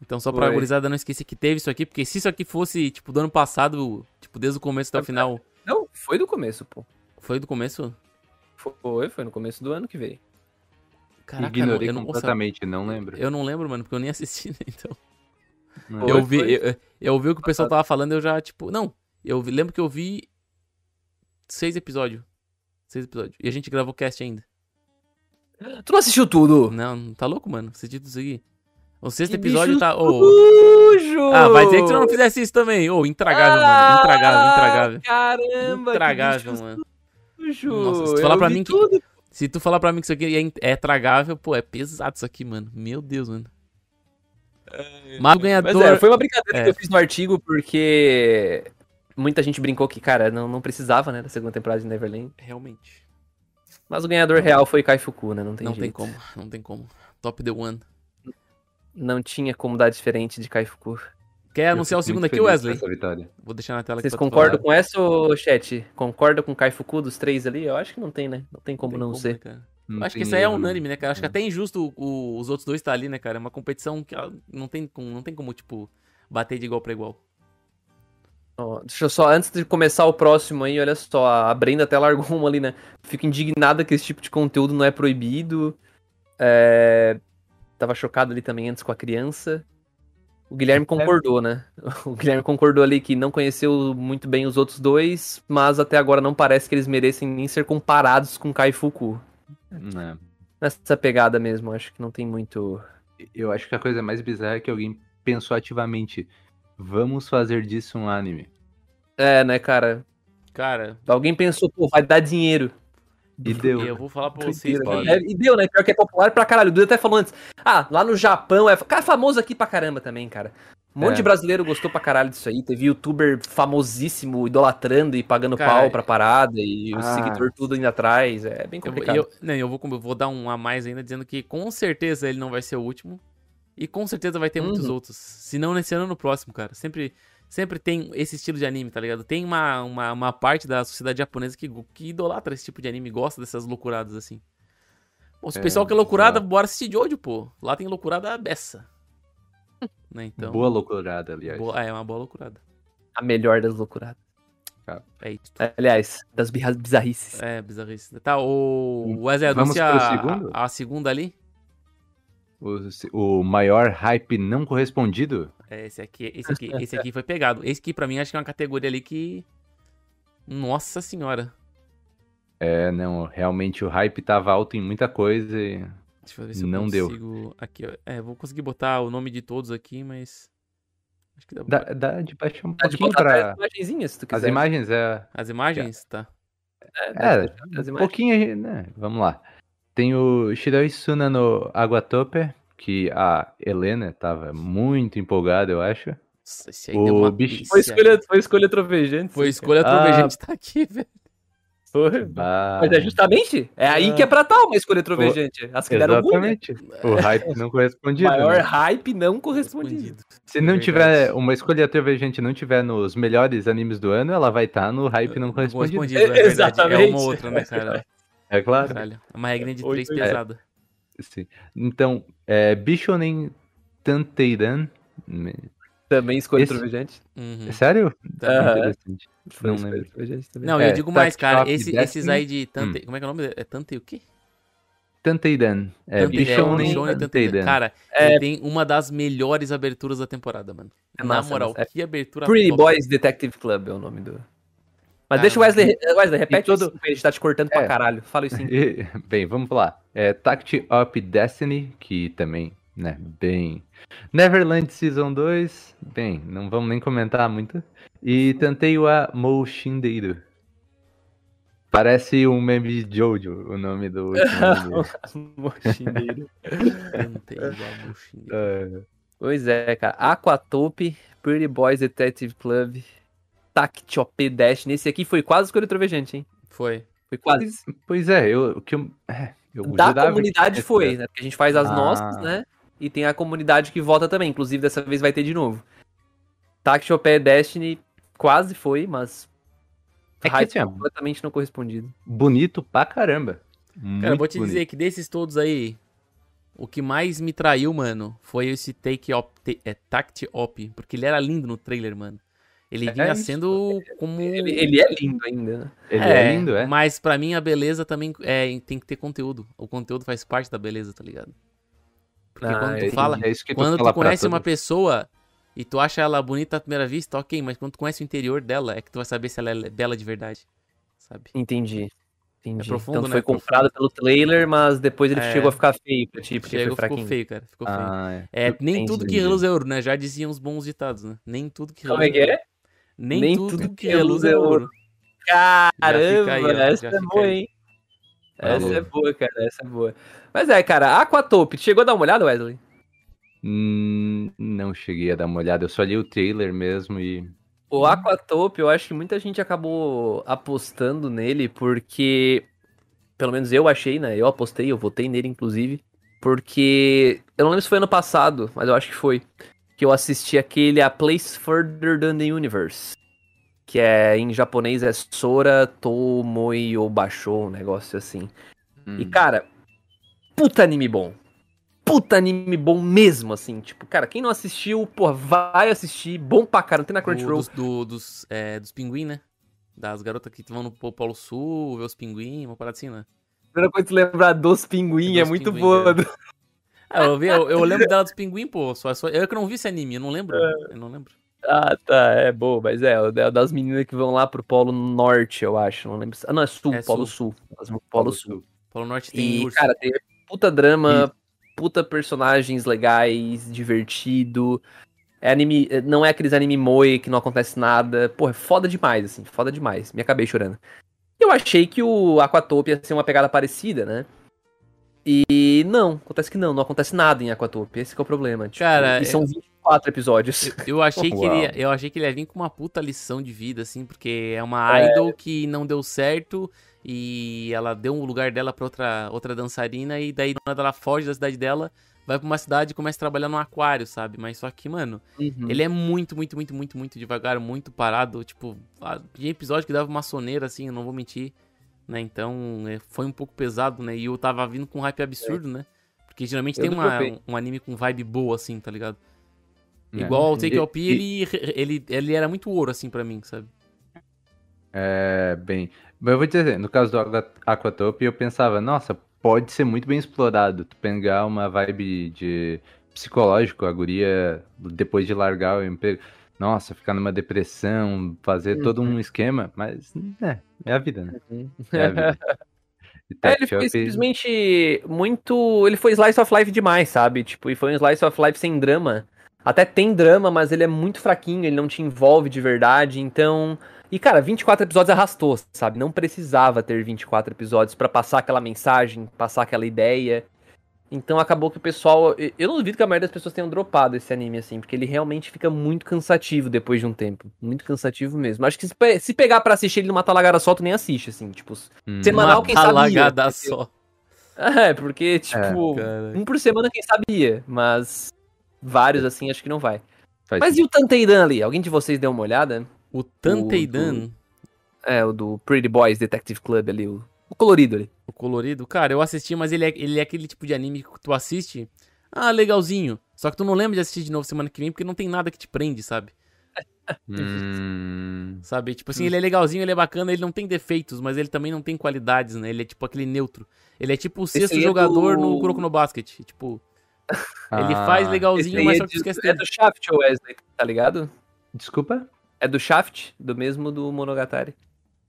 Então só pra Foi. gurizada não esquecer que teve isso aqui, porque se isso aqui fosse, tipo, do ano passado, tipo, desde o começo até o final. Não, foi do começo, pô. Foi do começo? Foi, foi no começo do ano que veio. Caraca, Ignorei não, eu não, completamente, não lembro. eu não lembro, mano, porque eu nem assisti, né? Então. Não. Foi, eu vi, eu, eu vi o que o pessoal tava falando, eu já, tipo, não, eu vi- lembro que eu vi seis episódios. Seis episódios. E a gente gravou cast ainda. Tu não assistiu tudo? Não, tá louco, mano? Assisti tudo isso aqui. O sexto Que episódio tá. ô, Sujo! ah, vai dizer que tu não fizesse isso também. Ô, intragável, mano. Intragável, intragável. Ah, Caramba, Intragável, que mano. sujo. Nossa, se tu falar Eu pra mim que- tudo. Se tu falar pra mim que isso aqui é, é tragável, pô, é pesado isso aqui, mano. Meu Deus, mano. Mas o ganhador. Mas é, foi uma brincadeira É. que eu fiz no artigo porque muita gente brincou que, cara, não, não precisava, né, da segunda temporada de Neverland. Realmente. Mas o ganhador real foi Kai Fuku, né? Não tem não jeito. tem como, não tem como. Top the one. Não tinha como dar diferente de Kai Fuku. Quer Eu anunciar o segundo aqui, Wesley? com Essa vitória. Vou deixar na tela Vocês tu concordam com essa, ô, chat? Concorda com Kai Fuku dos três ali? Eu acho que não tem, né? Não tem como Tem não como, ser. né, cara? Não Acho que isso aí é unânime, né, cara? Acho que É. até injusto o- os outros dois estar ali, né, cara? É uma competição que não tem, como, não tem como, tipo, bater de igual pra igual. Ó, deixa eu só, antes de começar o próximo aí, olha só, a Brenda até largou uma ali, né? Fico indignada que esse tipo de conteúdo não é proibido. É... Tava chocado ali também antes com a criança. O Guilherme concordou, né? O Guilherme concordou ali que não conheceu muito bem os outros dois, mas até agora não parece que eles merecem nem ser comparados com Kai Fuku. É. Nessa pegada mesmo, acho que não tem muito. Eu acho que a coisa mais bizarra é que alguém pensou ativamente. Vamos fazer disso um anime. É, né, cara? Cara, Alguém pensou, pô, vai dar dinheiro. E deu. eu vou falar pra vocês. É, e deu, né? Pior que é popular pra caralho. O Dudu até falou antes. Ah, lá no Japão é. Cara, famoso aqui pra caramba também, cara. Um monte É. de brasileiro gostou pra caralho disso aí. Teve youtuber famosíssimo idolatrando e pagando Cara, pau pra parada. E o ah, seguidor tudo indo atrás. É bem Eu, complicado. eu, não, eu vou, eu vou dar um a mais ainda, dizendo que com certeza ele não vai ser o último. E com certeza vai ter muitos Uhum. outros. Se não nesse ano, no próximo, cara. Sempre, sempre tem esse estilo de anime, tá ligado? Tem uma, uma, uma parte da sociedade japonesa que, que idolatra esse tipo de anime, gosta dessas loucuradas assim. Bom, se o É, pessoal quer loucurada, exato. bora assistir Jojo, pô. Lá tem loucurada beça. né, então. Boa loucurada, aliás. boa- é, uma boa loucurada. A melhor das loucuradas. É isso. Aliás, das bizarrices. É, bizarrice. Tá, o Wesley Vamos anuncia a, a segunda ali. O, o maior hype não correspondido? É, esse aqui, esse aqui, esse aqui foi pegado. Esse aqui, pra mim, acho que é uma categoria ali que. Nossa senhora. É, não, realmente o hype tava alto em muita coisa e Deixa eu ver se Não eu deu. consigo. Aqui, ó. É, vou conseguir botar o nome de todos aqui, mas. Acho que dá pra. dá, dá de baixar um Dá pouquinho pra... as imagenzinhas, se tu As quiser. imagens é... As imagens? Tá. É, É, as um imagens. pouquinho, né? Vamos lá. Tem o Shiroi Suna no Aguatope, que a Helena tava muito empolgada, eu acho. Nossa, esse aí O deu uma bicho-. Foi escolha, foi escolha trovejante. Foi escolha Ah. trovejante tá aqui, velho. Mas é justamente, é aí que é pra tal uma escolha trovejante. As que deram ruim, né? Exatamente. O hype não correspondido. Maior né? hype não correspondido. Se não É tiver, uma escolha trovejante não tiver nos melhores animes do ano, ela vai estar no hype não correspondido. Correspondido, é verdade. É Exatamente. uma outra, né, cara? É claro. Caralho. É uma regrinha de três pesada. Sim. Então, é, Bishonen Tanteiran. me- Também escolhi Esse- trovejante. Uhum. Sério? Aham. Interessante. Não lembro. também. Não, É, eu digo mais, cara. Esse- esses aí de Tantei. Como é que é o nome? É Tantei o quê? Tanteidan. É, Bichone Bichone e Tantei. Tanteidan. Cara, É. ele tem uma das melhores aberturas da temporada, mano. É Na massa, moral. É que abertura Pretty top. Boys Detective Club é o nome do. Mas Cara, deixa o Wesley. Wesley, repete todo- isso, a gente tá te cortando pra É. caralho. Fala isso sim. Bem, vamos lá. É, Tact Up Destiny, que também, né, bem. Neverland Season 2, bem, não vamos nem comentar muito. E Tanteio a Mo Shindeiro. Parece um meme de Jojo, o nome do último. A buchinha. É, Pois é, cara. Aquatope, Pretty Boys Detective Club, Tact OP Dash. Nesse aqui foi quase escolha trovejante, hein? Foi. Foi quase. pois, pois é, eu, o que eu, é, eu Da comunidade foi, né? Porque a gente faz as Ah. nossas, né? E tem a comunidade que vota também. Inclusive, dessa vez vai ter de novo. Tact OP Destiny quase foi, mas. É que assim, completamente não correspondido. bonito pra caramba. Cara, eu Muito vou te bonito. dizer que desses todos aí, o que mais me traiu, mano, foi esse Take Op, te- é, Tact Op, porque ele era lindo no trailer, mano. Ele É vinha isso. sendo como... Ele, ele é lindo ainda, né? Ele é, lindo, é. Mas pra mim a beleza também é, tem que ter conteúdo. O conteúdo faz parte da beleza, tá ligado? Porque Ah, quando tu fala, É que quando tu conhece uma pessoa e tu acha ela bonita à primeira vista, ok, mas quando tu conhece o interior dela, é que tu vai saber se ela é bela de verdade, sabe? Entendi. Entendi. É profundo, então né? foi Profundo. comprado pelo trailer, mas depois ele É. chegou a ficar feio pra ti, porque Chegou, foi ficou feio, cara, ficou feio. Ah, é. É, nem Entendi. tudo que reluz é ouro, né? Já diziam os bons ditados, né? Nem tudo que Como é que é? Nem, Nem tudo, tudo que reluz é ouro. Caramba, aí, essa é boa, hein? Essa é boa, cara, essa é boa. Mas é, cara, Aquatope, chegou a dar uma olhada, Wesley? Hum, não cheguei a dar uma olhada, eu só li o trailer mesmo e. O Aquatope, eu acho que muita gente acabou apostando nele, porque. Pelo menos eu achei, né? Eu apostei, eu votei nele, inclusive. Porque. Eu não lembro se foi ano passado, mas eu acho que foi. Que eu assisti aquele A Place Further Than the Universe. Que é em japonês é Sora Tomoi Obasho, um negócio assim. E, Hum. cara, puta anime bom. Puta anime bom mesmo, assim. Tipo, cara, quem não assistiu, pô, vai assistir. Bom pra caramba. Tem na Do, Crunchyroll. dos, do- dos, é, dos pinguim, né? Das garotas que vão no Polo Sul, ver os pinguim, uma parada assim, né? Primeira coisa que tu lembrar dos pinguim é Dos muito pinguim, boa. Ah, eu, vi, eu, eu lembro dela dos pinguim, pô. Só, só, eu que não vi esse anime, eu não lembro. Eu não lembro. Ah, tá, é boa, mas é, da- das meninas que vão lá pro Polo Norte, eu acho. Não lembro. se- Ah, não, é Sul, É Polo Sul. Pro Polo Sul. Polo Norte tem E, urso. cara, tem puta drama, puta personagens legais, divertido. É anime, não é aqueles anime moe que não acontece nada. Pô, é foda demais, assim, foda demais. Me acabei chorando. Eu achei que o Aquatope ia ser uma pegada parecida, né? E não, acontece que não, não acontece nada em Aquatope. Esse que é o problema. Tipo, Cara, e são 24 episódios. Eu achei, que ele, eu achei que ele ia vir com uma puta lição de vida, assim, porque é uma idol que não deu certo e ela deu um lugar dela pra outra, outra dançarina e daí do nada ela foge da cidade dela, vai pra uma cidade e começa a trabalhar no aquário, sabe? Mas só que, mano, Uhum. ele é muito, muito, muito, muito, muito devagar, muito parado. Tipo, tinha episódio que dava uma soneira, assim, eu não vou mentir. Né? Então, é, foi um pouco pesado, né? E eu tava vindo com um hype absurdo, né? Porque geralmente Eu tem uma, um, um anime com vibe boa, assim, tá ligado? É. Igual o Take Op, ele, ele, ele era muito ouro, assim, pra mim, sabe? É, bem. Mas eu vou dizer, no caso do Aqua- Aquatope, eu pensava, nossa, pode ser muito bem explorado. Tu pegar uma vibe de psicológico, a guria, depois de largar o emprego, nossa, ficar numa depressão, fazer todo um esquema, mas é, é a vida, né? É a vida. É, ele foi simplesmente muito. Ele foi slice of life demais, sabe? Tipo, e foi um slice of life sem drama. Até tem drama, mas ele é muito fraquinho, ele não te envolve de verdade, então. E, cara, 24 episódios arrastou, sabe? Não precisava ter 24 episódios pra passar aquela mensagem, passar aquela ideia. Então acabou que o pessoal. Eu não duvido que a maioria das pessoas tenham dropado esse anime, assim, porque ele realmente fica muito cansativo depois de um tempo. Muito cansativo mesmo. Acho que se pe- se pegar pra assistir ele numa talagara só, tu nem assiste, assim, tipo. Hum. Semanal, quem sabia, talagada porque- só. É, porque, tipo, Cara. um por semana quem sabia, mas vários assim acho que não vai. Faz Mas e o Tanteidan ali? Alguém de vocês deu uma olhada? O Tanteidan, É, o do Pretty Boys Detective Club ali, o, o colorido ali. o colorido, cara, eu assisti, mas ele é, ele é aquele tipo de anime que tu assiste, ah, legalzinho. Só que tu não lembra de assistir de novo semana que vem porque não tem nada que te prende, sabe? Hum, Sabe? Tipo assim, ele é legalzinho, ele é bacana, ele não tem defeitos, mas ele também não tem qualidades, né? Ele é tipo aquele neutro. Ele é tipo o sexto é jogador do- no Kuroko no Basket. Tipo, ele ah, faz Esse legalzinho, mas é, só que tu de- esquece é do Shaft, o Wesley, tá ligado? Desculpa? É do Shaft, do mesmo do Monogatari.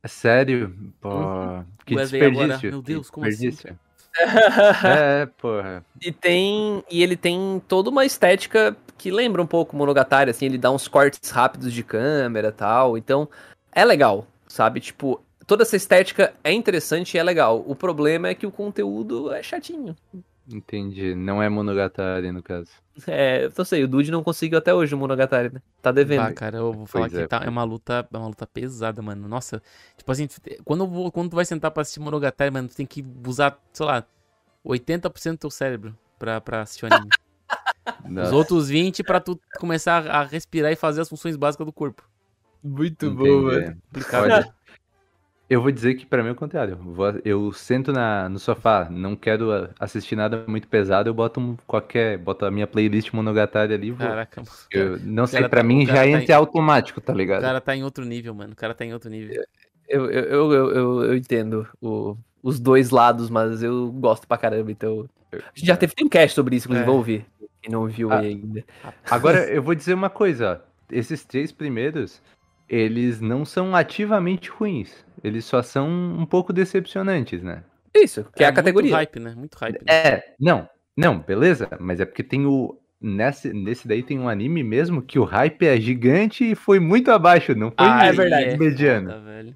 É Sério? Pô, Uhum. que desperdício. meu Deus, como assim, desperdício. É, porra. E tem. E ele tem toda uma estética que lembra um pouco Monogatari, assim, ele dá uns cortes rápidos de câmera e tal. Então, é legal, sabe? Tipo, toda essa estética é interessante e é legal. O problema é que o conteúdo é chatinho. Entendi. Não é Monogatari, no caso. É, eu não sei, o Dude não conseguiu até hoje o Monogatari, né? Tá devendo. Ah, cara, eu vou falar Pois que é, tá, é uma luta, é uma luta pesada, mano. Nossa, tipo assim, quando, eu vou, quando tu vai sentar pra assistir Monogatari, mano, tu tem que usar, sei lá, 80% do teu cérebro pra, pra assistir o anime. Os outros 20 pra tu começar a respirar e fazer as funções básicas do corpo. Muito entendi. Complicado. Olha, eu vou dizer que pra mim é o contrário. Eu, vou- eu sento na, no sofá, não quero assistir nada muito pesado, eu boto um, qualquer, boto a minha playlist Monogatari ali e vou. Caraca, mano. Eu não sei, pra tá- mim o já tá entra em- automático, tá O ligado? cara tá em outro nível, mano. O cara tá em outro nível. Eu, eu, eu, eu, eu- eu entendo o- os dois lados, mas eu gosto pra caramba, então. A gente já teve tem um cast sobre isso, inclusive, É. vou ouvir. Quem não viu Ah. aí ainda. Agora, eu vou dizer uma coisa, ó. Esses três primeiros, eles não são ativamente ruins. Eles só são um pouco decepcionantes, né? Isso, que é, a muito categoria. hype, né? Muito hype. né? É, não, não, beleza, mas é porque tem o. Nesse, nesse daí tem um anime mesmo que o hype é gigante e foi muito abaixo, não foi Ah, é verdade. mediano. foda, velho.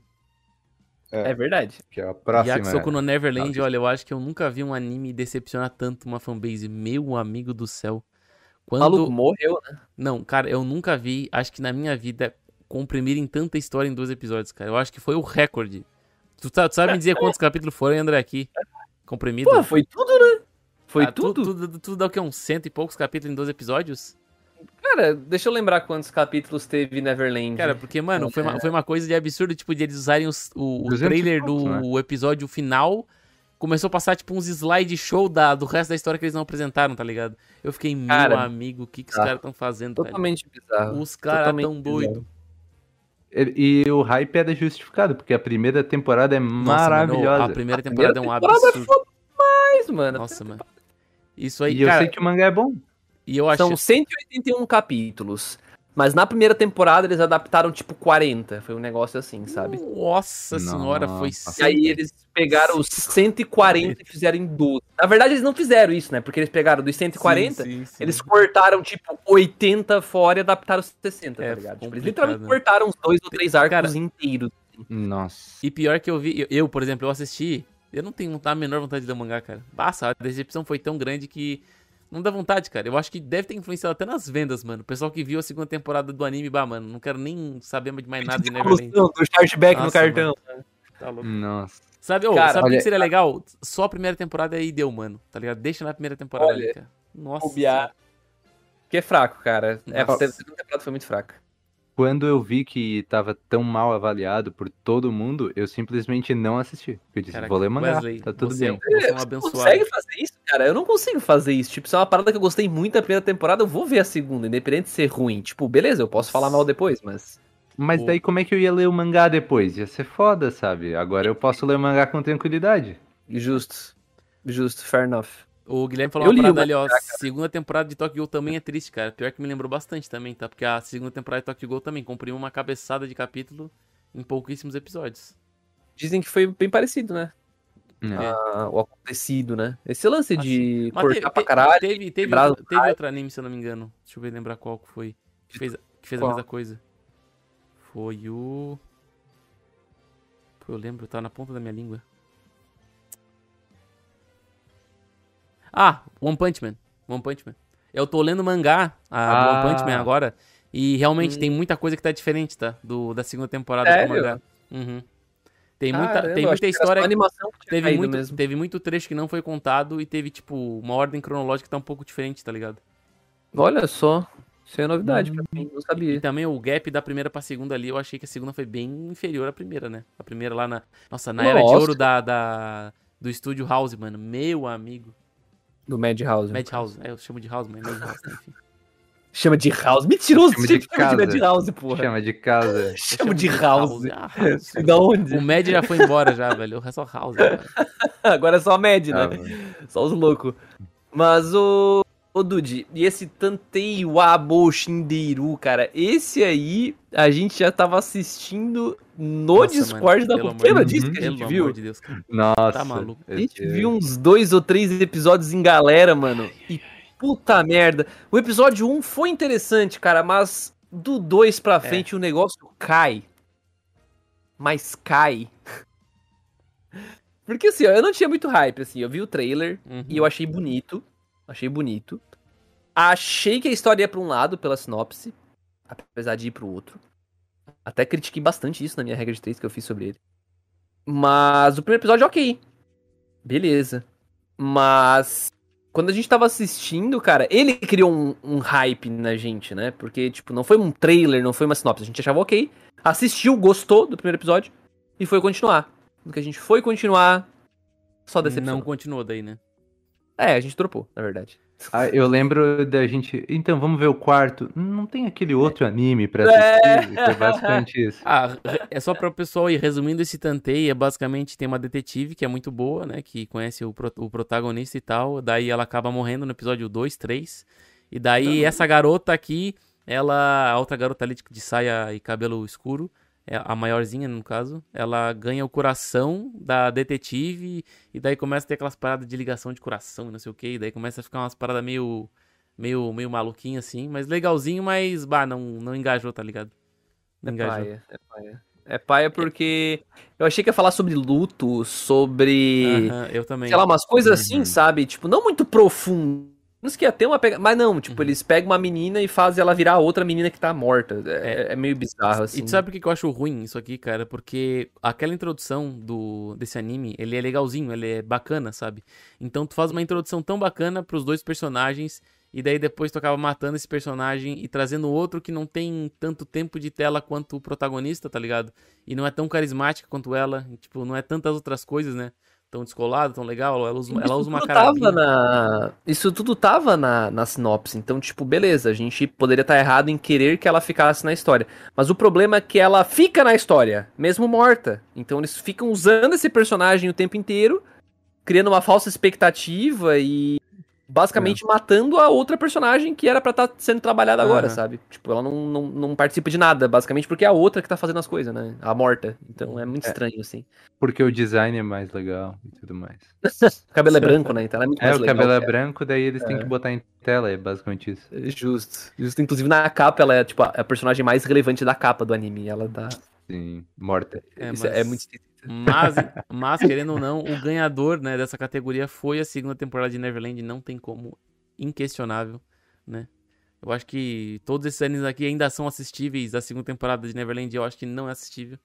É verdade. Que é a próxima. Yakisoku no Neverland, Não, olha, eu acho que eu nunca vi um anime decepcionar tanto uma fanbase. Meu amigo do céu. O Quando. maluco morreu, né? Não, cara, eu nunca vi, acho que na minha vida, comprimirem tanta história em dois episódios, cara. Eu acho que foi o recorde. Tu, tá- tu sabe me dizer quantos capítulos foram, André, aqui? Comprimido? Pô, foi tudo, né? Foi Ah, tu- tudo. Tudo, tudo dá o quê? Uns cento e poucos capítulos em dois episódios? Cara, deixa eu lembrar quantos capítulos teve Neverland. Cara, porque, mano, foi uma, foi uma coisa de absurdo, tipo, de eles usarem os- o, o 200 trailer poucos, né? do episódio final. Começou a passar, tipo, uns slide show da, do resto da história que eles não apresentaram, tá ligado? Eu fiquei, meu Cara, amigo, o que, que os bizarro. caras estão fazendo, velho? totalmente bizarro. Os caras tão doidos. E, e o hype era justificado, porque a primeira temporada é Nossa, mano, maravilhosa. a primeira temporada é um temporada absurdo. foi mais, mano. Nossa, mano. Isso aí, e eu cara, sei que o mangá é bom. e eu acho... São 181 capítulos. Mas na primeira temporada eles adaptaram tipo 40. Foi um negócio assim, sabe? Nossa senhora, foi... Nossa. E aí eles pegaram os 140 e fizeram em 12. Na verdade, eles não fizeram isso, né? Porque eles pegaram dos 140, Sim, sim, sim. eles cortaram, tipo, 80 fora e adaptaram os 60, É, tá ligado? Tipo, eles literalmente né? cortaram uns dois ou três arcos Cara, inteiros. Nossa. E pior que eu vi, eu, eu, por exemplo, eu assisti, eu não tenho a menor vontade de ler o mangá, cara. Basta, a decepção foi tão grande que não dá vontade, cara. Eu acho que deve ter influenciado até nas vendas, mano. O pessoal que viu a segunda temporada do anime, bah, mano, não quero nem saber de mais nada de Neverland. do chargeback no Nossa, cartão. Tá louco. Nossa. Sabe, Cara, sabe o que seria legal? Só a primeira temporada aí deu, mano. Tá ligado? Deixa na primeira temporada Olha, ali, cara. Nossa. Bobear. Que é fraco, cara. É, a Nossa. segunda temporada foi muito fraca. Quando eu vi que tava tão mal avaliado por todo mundo, eu simplesmente não assisti. Eu disse, Caraca, vou ler mangá, Wesley, tá tudo você, bem. Você é um Você consegue fazer isso, cara? Eu não consigo fazer isso. Tipo, se é uma parada que eu gostei muito da primeira temporada, eu vou ver a segunda, independente de ser ruim. Tipo, beleza, eu posso falar mal depois, mas. Mas O- daí como é que eu ia ler o mangá depois? Ia ser foda, sabe? Agora eu posso ler o mangá com tranquilidade. Justo. Justo, fair enough. O Guilherme falou Eu uma parada ali, ó. mangá, Segunda temporada de Tokyo Ghoul também é triste, cara. Pior que me lembrou bastante também, tá? Porque a segunda temporada de Tokyo Ghoul também comprimiu uma cabeçada de capítulo em pouquíssimos episódios. Dizem que foi bem parecido, né? É. Ah, o acontecido, né? Esse lance de Mas cortar teve, pra caralho. teve, teve, outro, teve outro anime, se eu não me engano. Deixa eu ver lembrar qual que foi. Que fez, que fez a mesma coisa. Foi o. Pô, eu lembro, tá na ponta da minha língua. Ah, One Punch Man. One Punch Man. Eu tô lendo mangá a, Ah. One Punch Man agora. E realmente Hum. tem muita coisa que tá diferente, tá? Do, da segunda temporada Sério? do mangá. Uhum. Tem muita, Caramba, tem muita achei que história. animação que Teve muito, mesmo. teve muito trecho que não foi contado e teve, tipo, uma ordem cronológica que tá um pouco diferente, tá ligado? Olha só. Isso é novidade pra mim, não E sabia. também o gap da primeira pra segunda ali, eu achei que a segunda foi bem inferior à primeira, né? A primeira lá na. Nossa, na era de Nossa. ouro da, da- do estúdio House, mano. Meu amigo. Do Madhouse. Madhouse. É, eu chamo de House, mas é Madhouse, né, enfim. Chama de House. Mentiroso, Chama você de chama de casa. Madhouse, porra. Chama de casa. Chama de House. Ah, House. Da onde? O Mad já foi embora já, velho. É só House agora. Agora é só Mad, né? Ah, mano. Só os loucos. Mas o. Ô, Dude, e esse Tantei Wabo Shinderu, cara, esse aí a gente já tava assistindo no Nossa, Discord mano, da. Lembra amor disso que a gente viu? de Deus. Nossa. Tá maluco. A gente viu uns dois ou três episódios em galera, mano. E puta merda. O episódio 1 foi interessante, cara, mas do 2 pra frente o negócio cai. Mas cai. Porque assim, ó, eu não tinha muito hype, assim. Eu vi o trailer Uhum. e eu achei bonito. Achei bonito. Achei que a história ia pra um lado pela sinopse, apesar de ir pro outro. Até critiquei bastante isso na minha regra de três que eu fiz sobre ele. Mas o primeiro episódio, ok. Beleza. Mas quando a gente tava assistindo, cara, ele criou um, um hype na gente, né? Porque, tipo, não foi um trailer, não foi uma sinopse. A gente achava ok. Assistiu, gostou do primeiro episódio e foi continuar. No que a gente foi continuar, só decepção. Não continuou daí, né? É, a gente dropou, na verdade. Ah, eu lembro da gente. Então, vamos ver o quarto. Não tem aquele outro anime pra É. assistir? Foi basicamente isso. Ah, é só para o pessoal ir resumindo esse Tantei, é basicamente tem uma detetive que é muito boa, né, que conhece o, pro- o protagonista e tal, daí ela acaba morrendo no episódio 2, 3, e daí essa garota aqui, ela, a outra garota ali de- saia e cabelo escuro, é a maiorzinha no caso, ela ganha o coração da detetive e daí começa a ter aquelas paradas de ligação de coração e não sei o que, e daí começa a ficar umas paradas meio, meio, meio maluquinha assim, mas legalzinho, mas, bah, não, não engajou, tá ligado? Não É engajou. paia, é paia. É paia porque eu achei que ia falar sobre luto, sobre. Aham, eu também. sei lá, umas coisas assim, Uhum. sabe? Tipo, não muito profundo. Não sei que ia ter uma pegada. Mas não, tipo, Uhum. eles pegam uma menina e fazem ela virar outra menina que tá morta. É, é meio bizarro, assim. E tu sabe por que que eu acho ruim isso aqui, cara? Porque aquela introdução do, desse anime, ele é legalzinho, ele é bacana, sabe? Então tu faz uma introdução tão bacana pros dois personagens, e daí depois tu acaba matando esse personagem e trazendo outro que não tem tanto tempo de tela quanto o protagonista, tá ligado? E não é tão carismática quanto ela, e, tipo, não é tantas outras coisas, né? Tão descolado, tão legal, ela usa, ela usa uma tava na... Isso tudo tava na, na sinopse. Então, tipo, beleza, a gente poderia estar errado em querer que ela ficasse na história. Mas o problema é que ela fica na história, mesmo morta. Então eles ficam usando esse personagem o tempo inteiro, criando uma falsa expectativa e basicamente matando a outra personagem que era pra estar sendo trabalhada agora, Aham. sabe? Tipo, ela não, não, não participa de nada, basicamente porque é a outra que tá fazendo as coisas, né? A morta. Então é muito É. estranho, assim. Porque o design é mais legal e tudo mais. O cabelo é branco, né? Então ela é muito É, o legal cabelo é branco, daí eles têm que botar em tela, é basicamente isso. É Justo. Justo. Inclusive na capa, ela é tipo a personagem mais relevante da capa do anime. Ela dá. Sim, morta. É, Isso é mas- muito esquisito. Mas, mas, querendo ou não, o ganhador né, dessa categoria foi a segunda temporada de Neverland, não tem como, inquestionável, né? Eu acho que todos esses animes aqui ainda são assistíveis. A segunda temporada de Neverland eu acho que não é assistível,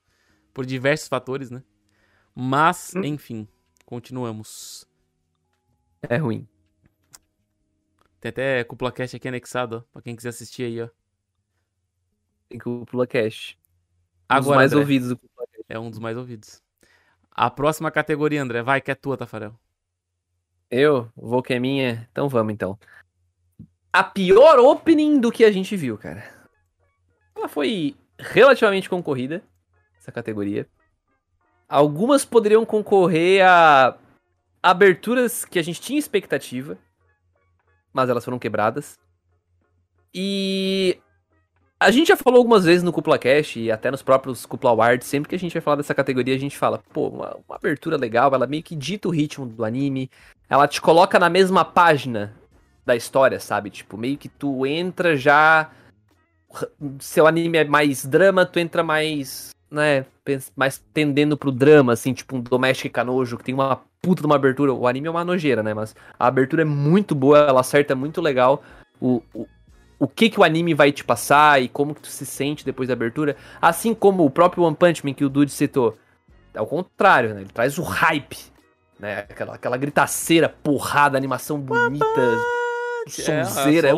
por diversos fatores, né? Mas, Hum. enfim, continuamos. É ruim. Tem até Cúpula Cast aqui anexado, ó, pra quem quiser assistir aí, ó. Tem dos Agora, mais André, ouvidos do é um dos mais ouvidos. A próxima categoria, André, vai, que é tua, Tafarel. Eu vou que é minha. Então vamos então. A pior opening do que a gente viu, cara. Ela foi relativamente concorrida, essa categoria. Algumas poderiam concorrer a aberturas que a gente tinha expectativa, mas elas foram quebradas. E a gente já falou algumas vezes no Cúpula Cash e até nos próprios Cúpula Awards, sempre que a gente vai falar dessa categoria, a gente fala, pô, uma, uma abertura legal, ela meio que dita o ritmo do anime, ela te coloca na mesma página da história, sabe? Tipo, meio que tu entra já. Seu anime é mais drama, tu entra mais. né? Mais tendendo pro drama, assim, tipo um Domestic Canojo, que tem uma puta de uma abertura. O anime é uma nojeira, né? Mas a abertura é muito boa, ela acerta muito legal o, o que que o anime vai te passar e como que tu se sente depois da abertura. Assim como o próprio One Punch Man que o Dude citou. É o contrário, né? Ele traz o hype, né? Aquela, aquela gritaceira, porrada, animação bonita, sonzeira. É,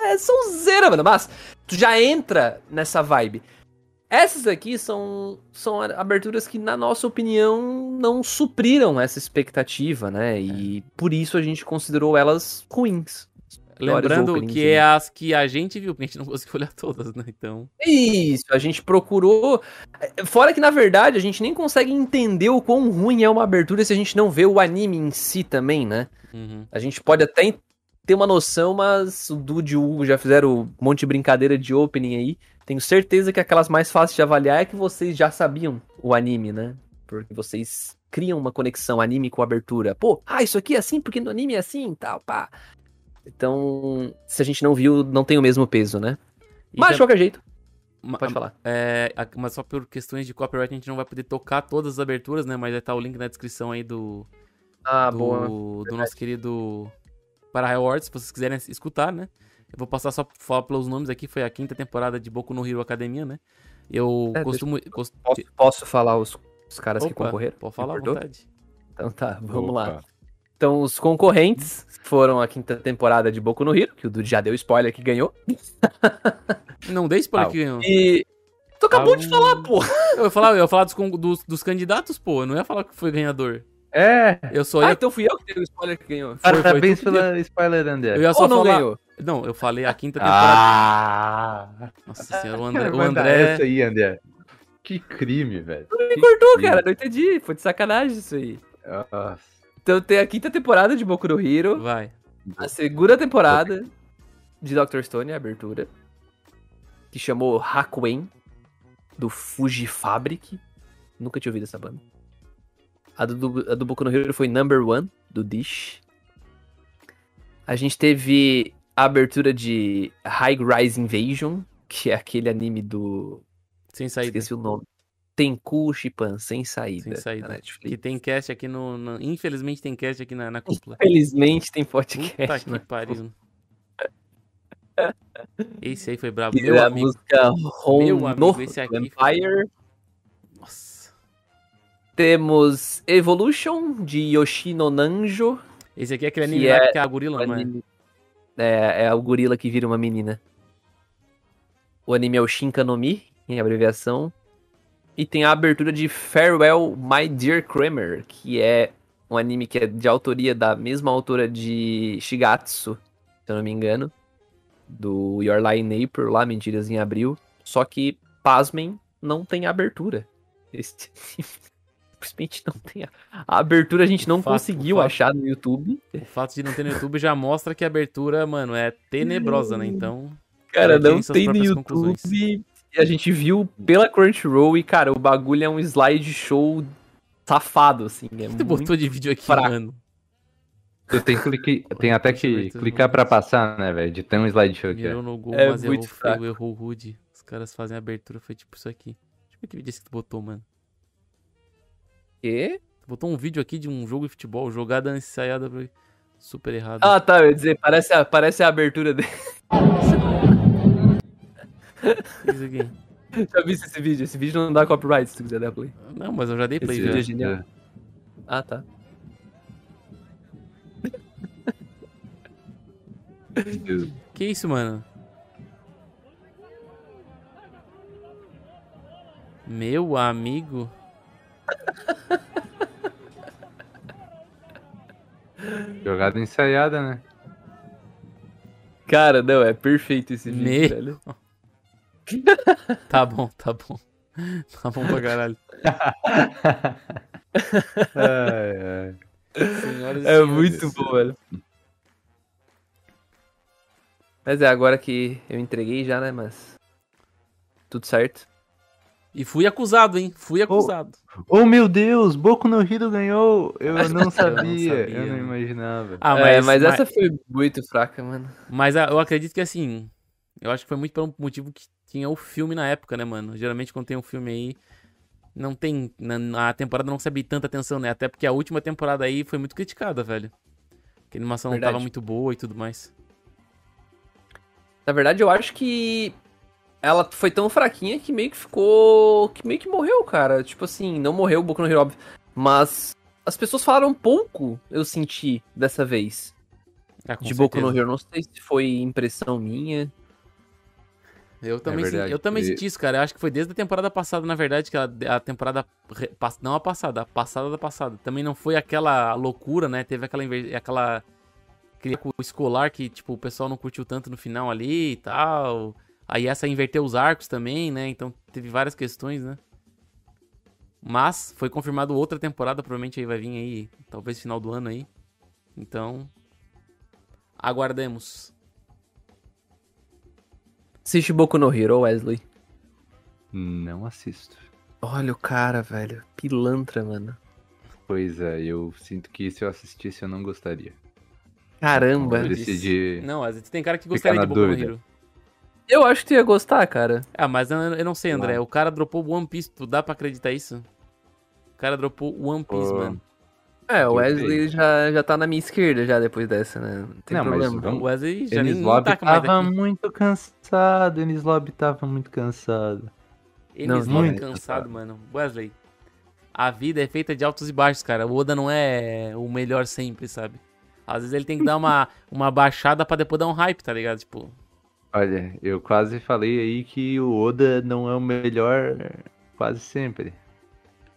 É, é sonzeira, mano. Mas tu já entra nessa vibe. Essas aqui são, são aberturas que, na nossa opinião, não supriram essa expectativa, né? E por isso a gente considerou elas ruins. Lembrando que é as que a gente viu, porque a gente não conseguiu olhar todas, né? Então. Isso, a gente procurou. Fora que, na verdade, a gente nem consegue entender o quão ruim é uma abertura se a gente não vê o anime em si também, né? uhum. A gente pode até ter uma noção, mas o Dude e o Hugo já fizeram um monte de brincadeira de opening aí. Tenho certeza que aquelas mais fáceis de avaliar é que vocês já sabiam o anime, né? Porque vocês criam uma conexão anime com abertura. Pô, ah, isso aqui é assim porque no anime é assim e tal, pá. Então, se a gente não viu, não tem o mesmo peso, né? E Mas tam- de qualquer jeito, pode falar. É, mas só por questões de copyright a gente não vai poder tocar todas as aberturas, né? Mas vai estar o link na descrição aí do, Ah, do, do nosso querido Para Awards, se vocês quiserem escutar, né? Eu vou passar só pra falar pelos nomes aqui, foi a quinta temporada de Boku no Hero Academia, né? Eu É, costumo. cos- Posso, posso falar os, os caras que Opa, concorreram? Pode falar à vontade. Então tá, vamos lá. Então, os concorrentes foram a quinta temporada de Boku no Hero, que o Dude já deu spoiler que ganhou. Não dei spoiler Ah, que ganhou. E. Tu acabou de Ah, falar, pô! Eu ia falar, eu ia falar dos, dos, dos candidatos, pô. Eu não ia falar que foi ganhador. É, Eu só Ah, ia. então fui eu que dei o spoiler que ganhou. Foi- foi parabéns tu que pela spoiler, Eu André. ia só Ou não falar. ganhou? Não, eu falei a quinta temporada. Ah! Nossa senhora, o André. O André... essa aí, André. Que crime, velho. Me cortou, cara, não entendi. Foi de sacanagem isso aí. Nossa. Então tem a quinta temporada de Boku no Hero, Vai. a segunda temporada de Dr. Stone, a abertura, que chamou Hakuen, do Fuji Fabric. Nunca tinha ouvido essa banda. A do, do, a do Boku no Hero foi Number One, do Dish. A gente teve a abertura de High Rise Invasion, que é aquele anime do... Sem saída. Esqueci o nome. Tenku Shipan, sem saída. Sem saída. Netflix. Que tem cast aqui no, no- Infelizmente tem cast aqui na, na cúpula. Felizmente tem Puta podcast, que né? pariu. Esse aí foi brabo. Que Meu amigo. música Home Meu amigo, esse aqui Empire. Nossa. Temos Evolution, de Yoshino Nanjo. Esse aqui é aquele Que anime lá é que é a gorila? Anime- É, é o gorila que vira uma menina. O anime é o Shinkanomi, em abreviação. E tem a abertura de Farewell, My Dear Kramer, que é um anime que é de autoria da mesma autora de Shigatsu, se eu não me engano. Do Your Lie in April, lá, Mentiras em Abril. Só que, pasmem, não tem abertura. Esse- Simplesmente não tem. A... a abertura a gente não Fato, conseguiu fato. achar no YouTube. O fato de não ter no YouTube já mostra que a abertura, mano, é tenebrosa, né? Então. Cara, não tem no YouTube. conclusões. E a gente viu pela Crunchyroll e, cara, o bagulho é um slide show safado, assim. É O que muito... botou de vídeo aqui, fraco. mano? Tu tem, que clique- tem até que clicar pra passar, né, velho? De ter um slideshow aqui. Mirou ó. no gol, É mas muito errou fraco. feio, errou rude. Os caras fazem a abertura, foi tipo isso aqui. Deixa eu ver que vídeo é esse que tu botou, mano. Quê? Tu botou um vídeo aqui de um jogo de futebol, jogada ensaiada super errado. Ah, tá, eu ia dizer, parece a, parece a abertura dele. Isso aqui. Já vi esse vídeo? Esse vídeo não dá copyright se tu quiser dar play. Não, mas eu já dei play Esse já. vídeo é genial. Ah, tá. É. Que isso, mano? Meu amigo. Jogada ensaiada, né? Cara, não, é perfeito esse vídeo, Me- velho. Tá bom, tá bom. Tá bom pra caralho. ai, ai. Senhoras É muito bom, velho. Mas é, agora que eu entreguei já, né, mas... Tudo certo. E fui acusado, hein? Fui acusado. Oh meu Deus, Boku no Hero ganhou! Eu não sabia, sabia, eu não imaginava. Ah, mas, é, mas mas, essa foi muito fraca, mano. mas a- eu acredito que assim. Eu acho que foi muito pelo motivo que tinha o filme na época, né, mano? Geralmente quando tem um filme aí. Não tem. Na, a temporada não recebe tanta atenção, né? Até porque a última temporada aí foi muito criticada, velho. Que a animação não Verdade. tava muito boa e tudo mais. Na verdade, eu acho que ela foi tão fraquinha que meio que ficou. que meio que morreu, cara. Tipo assim, não morreu o Boku no Hero, óbvio. Mas as pessoas falaram pouco, eu senti, dessa vez. Ah, de Boku no certeza. Hero. Não sei se foi impressão minha. Eu também, sen- verdade. eu também E- senti isso, cara. Eu acho que foi desde a temporada passada, na verdade, que a, a temporada. Não a passada, a passada da passada. Também não foi aquela loucura, né? Teve aquela. aquela aquele escolar que, tipo, o pessoal não curtiu tanto no final ali e tal. Aí essa inverteu os arcos também, né? Então teve várias questões, né? Mas foi confirmado outra temporada, provavelmente aí vai vir aí, talvez final do ano aí. Então. Aguardemos. Assiste Boku no Hero, Wesley. Não assisto. Olha o cara, velho. Pilantra, mano. Pois é, eu sinto que se eu assistisse eu não gostaria. Caramba. Eu decidi. Não, às vezes tem cara que gostaria de Boku no dúvida. Hero. Eu acho que tu ia gostar, cara. Ah, mas eu, eu não sei, André. Não. O cara dropou One Piece. Tu dá pra acreditar isso? O cara dropou One Piece, Pô, mano. É, o Eu Wesley já, já tá na minha esquerda já depois dessa, né? Não tem Não, mas problema. vamos- O Wesley já nem, Enis nem Lobby tá tava aqui. muito cansado, Enis Lobby tava muito cansado. Eles Não, muito cansado, cansado. mano. Wesley, a vida é feita de altos e baixos, cara. O Oda não é o melhor sempre, sabe? Às vezes ele tem que dar uma, uma baixada pra depois dar um hype, tá ligado? Tipo, Olha, eu quase falei aí que o Oda não é o melhor quase sempre.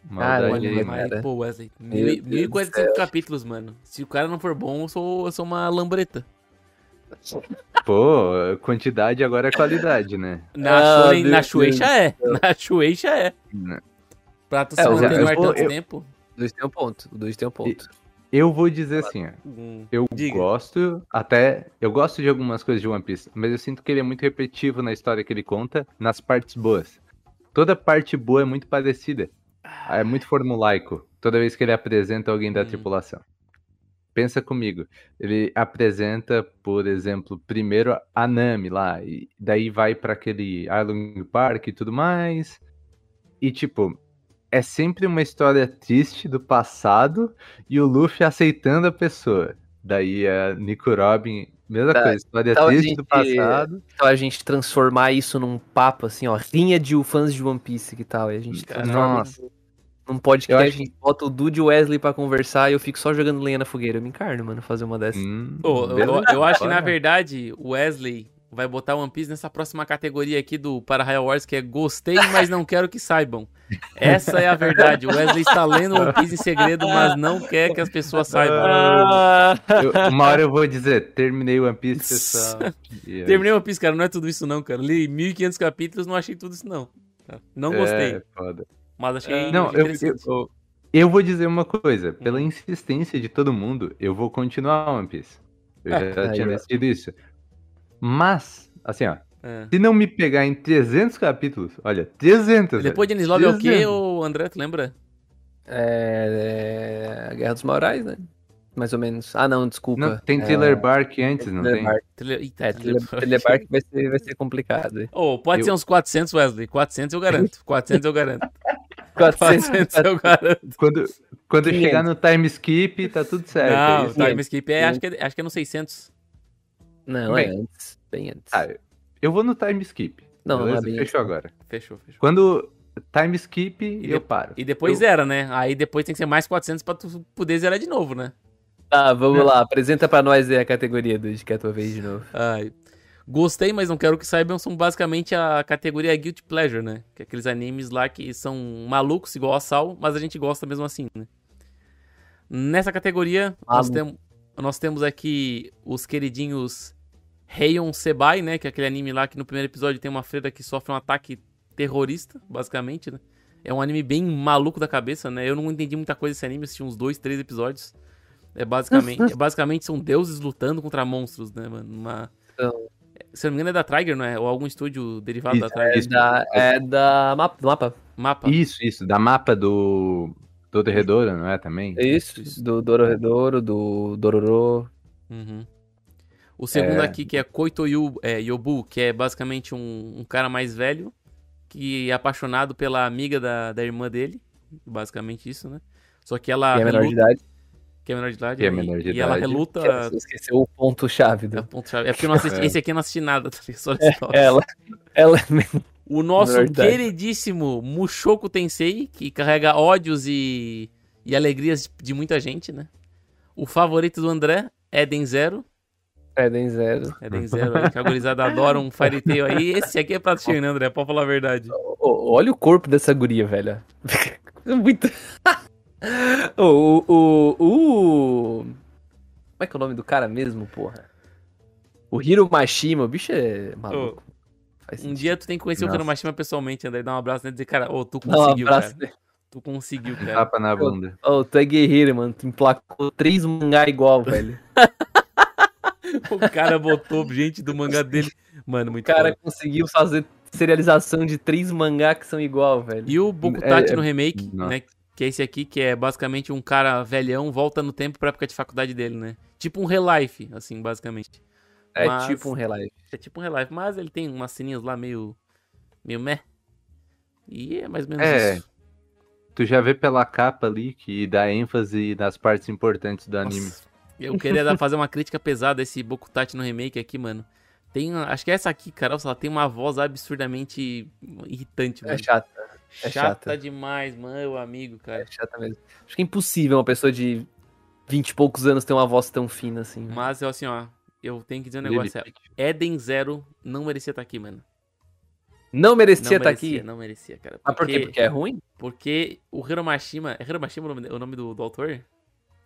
Maldade Caramba, aí, mas, cara. pô, Wesley, Meu mil, Deus do 1045 céu. capítulos, mano. Se o cara não for bom, eu sou, eu sou uma lambreta. Pô, quantidade agora é qualidade, né? Na, Ah, na Shueisha é. Na Shueisha é. Né? Pra tu É, se eu- manter eu no ar vou- tanto eu- tempo. Dois tem um ponto. Dois tem um ponto. Eu vou dizer assim, ó. hum, Eu Diga. gosto, até. Eu gosto de algumas coisas de One Piece, mas eu sinto que ele é muito repetitivo na história que ele conta, nas partes boas. Toda parte boa é muito parecida. É muito formulaico. Toda vez que ele apresenta alguém da Hum. tripulação. Pensa comigo. Ele apresenta, por exemplo, primeiro a Nami lá, e daí vai pra aquele Island Park e tudo mais. E tipo, é sempre uma história triste do passado e o Luffy aceitando a pessoa. Daí a Nico Robin, mesma Tá, coisa, história então triste gente- do passado. Então a gente transformar isso num papo, assim, ó, rinha de fãs de One Piece que tal. E a gente transforma Nossa. num podcast, Eu a gente bota o Dude e o Wesley pra conversar e eu fico só jogando lenha na fogueira. Eu me encarno, mano, fazer uma dessas. Hum, Ô, eu, eu acho que, na verdade, o Wesley vai botar One Piece nessa próxima categoria aqui do Para Wars, que é gostei, mas não quero que saibam. Essa é a verdade. O Wesley está lendo One Piece em segredo, mas não quer que as pessoas saibam. Ah, Eu- uma hora eu vou dizer, terminei One Piece, pessoal. Aí- Terminei One Piece, cara. Não é tudo isso, não, cara. Li 1500 capítulos, não achei tudo isso, não. Não gostei, É, foda. mas achei Não, eu, interessante. eu, eu vou dizer uma coisa. Pela Hum. insistência de todo mundo, eu vou continuar One Piece. Eu É, já aí, tinha decidido isso. Mas, assim, ó. É. Se não me pegar em 300 capítulos, olha, 300. Depois de velho, Anislov é o quê, 300. ô André? Tu lembra? é, é a Guerra dos Morais, né? Mais ou menos. Ah, não, desculpa. Não, tem é, Thriller Bark antes, não Thriller tem? Bark. Tele- Eita, É, Thriller Thriller Bark vai ser, vai ser complicado. Ô, pode Eu- ser uns 400, Wesley. 400 eu garanto. 400 eu garanto. 400, 400 eu garanto. Quando, quando 500. chegar no time skip, tá tudo certo. é Não, o time skip é, acho que é, acho que é no 600. Não, Bem. é antes. Bem antes. Ah, eu vou no time skip. não, não é bem Fechou antes. agora. Fechou, fechou. Quando time skip, E eu de- paro. E depois Eu- zera, né? Aí depois tem que ser mais 400 pra tu poder zerar de novo, né? Tá, vamos lá. Apresenta pra nós aí a categoria do que é a tua vez de novo. Ai. Gostei, mas não quero que saibam, são basicamente a categoria Guilty Pleasure, né? Que é aqueles animes lá que são malucos igual a Sal, mas a gente gosta mesmo assim, né? Nessa categoria, nós, Maluco. Nós temos aqui os queridinhos Heion Sebai, né? Que é aquele anime lá que no primeiro episódio tem uma freira que sofre um ataque terrorista, basicamente, né? É um anime bem maluco da cabeça, né? Eu não entendi muita coisa desse anime, assisti uns dois, três episódios. É basicamente, é basicamente são deuses lutando contra monstros, né, mano? Uma... Então. Se eu não me engano é da Trigger, não é? Ou algum estúdio derivado da Isso, Trigger. É da, é da mapa, do mapa. Mapa. Isso, isso, da mapa do do Derredora, não é também? É isso, do Dororedoro, do Dororo. Uhum. O segundo É. aqui, que é Koito Yu- é, Yobu, que é basicamente um, um cara mais velho, que é apaixonado pela amiga da, da irmã dele. Basicamente isso, né? Só que ela que é menor de idade. que é menor de idade. Que é menor de e ela idade. reluta. Você esqueceu o ponto-chave É, do. É porque eu não assisti, É. esse aqui eu não assisti nada, tá ligado? Só história. Ela. Ela é O nosso queridíssimo Mushoku Tensei, que carrega ódios e, e alegrias de, muita gente, né? O favorito do André, Eden Zero. Eden Zero. Eden Zero que a gurizada adora um Fairy Tail aí. Esse aqui é prato cheio, né, André? Pode falar a verdade. Olha o corpo dessa guria, velho. Muito. o, o, o, o. Como é que é o nome do cara mesmo, porra? O Hiro Mashima, o bicho é maluco. Faz Um sentido. dia tu tem que conhecer o Nossa. Hiromashima pessoalmente, André, dar um abraço nele e dizer, cara, ô, tu Dá um conseguiu, abraço cara. Tu conseguiu, cara. Tapa na bunda. Ô, tu é guerreiro, mano. Tu emplacou três mangá igual, velho. O cara botou gente do mangá dele. Mano, O muito cara foda. conseguiu fazer serialização de três mangá que são igual, velho. E o Bokutachi É, no remake, nossa. né? Que é esse aqui, que é basicamente um cara velhão, volta no tempo pra época de faculdade dele, né? Tipo um Relife, assim, basicamente. É mas- tipo um relive. É tipo um Relife, mas ele tem umas ceninhas lá meio. meio meh. E é mais ou menos É. isso. Tu já vê pela capa ali que dá ênfase nas partes importantes do anime. Nossa, eu queria dar- fazer uma crítica pesada a esse Bokutachi no remake aqui, mano. Tem, acho que é essa aqui, Carol, ela tem uma voz absurdamente irritante, mano. É chata. é chata, chata. demais, mano, meu amigo, cara. É chata mesmo. Acho que é impossível uma pessoa de vinte e poucos anos ter uma voz tão fina assim. Mas assim, ó, eu tenho que dizer um negócio. é, Pitt. Eden Zero não merecia estar aqui, mano. Não merecia Não estar merecia, aqui. não merecia, cara. Ah, por quê? Porque é ruim? Porque o Hiromashima. É Hiromashima o nome, o nome do, do autor?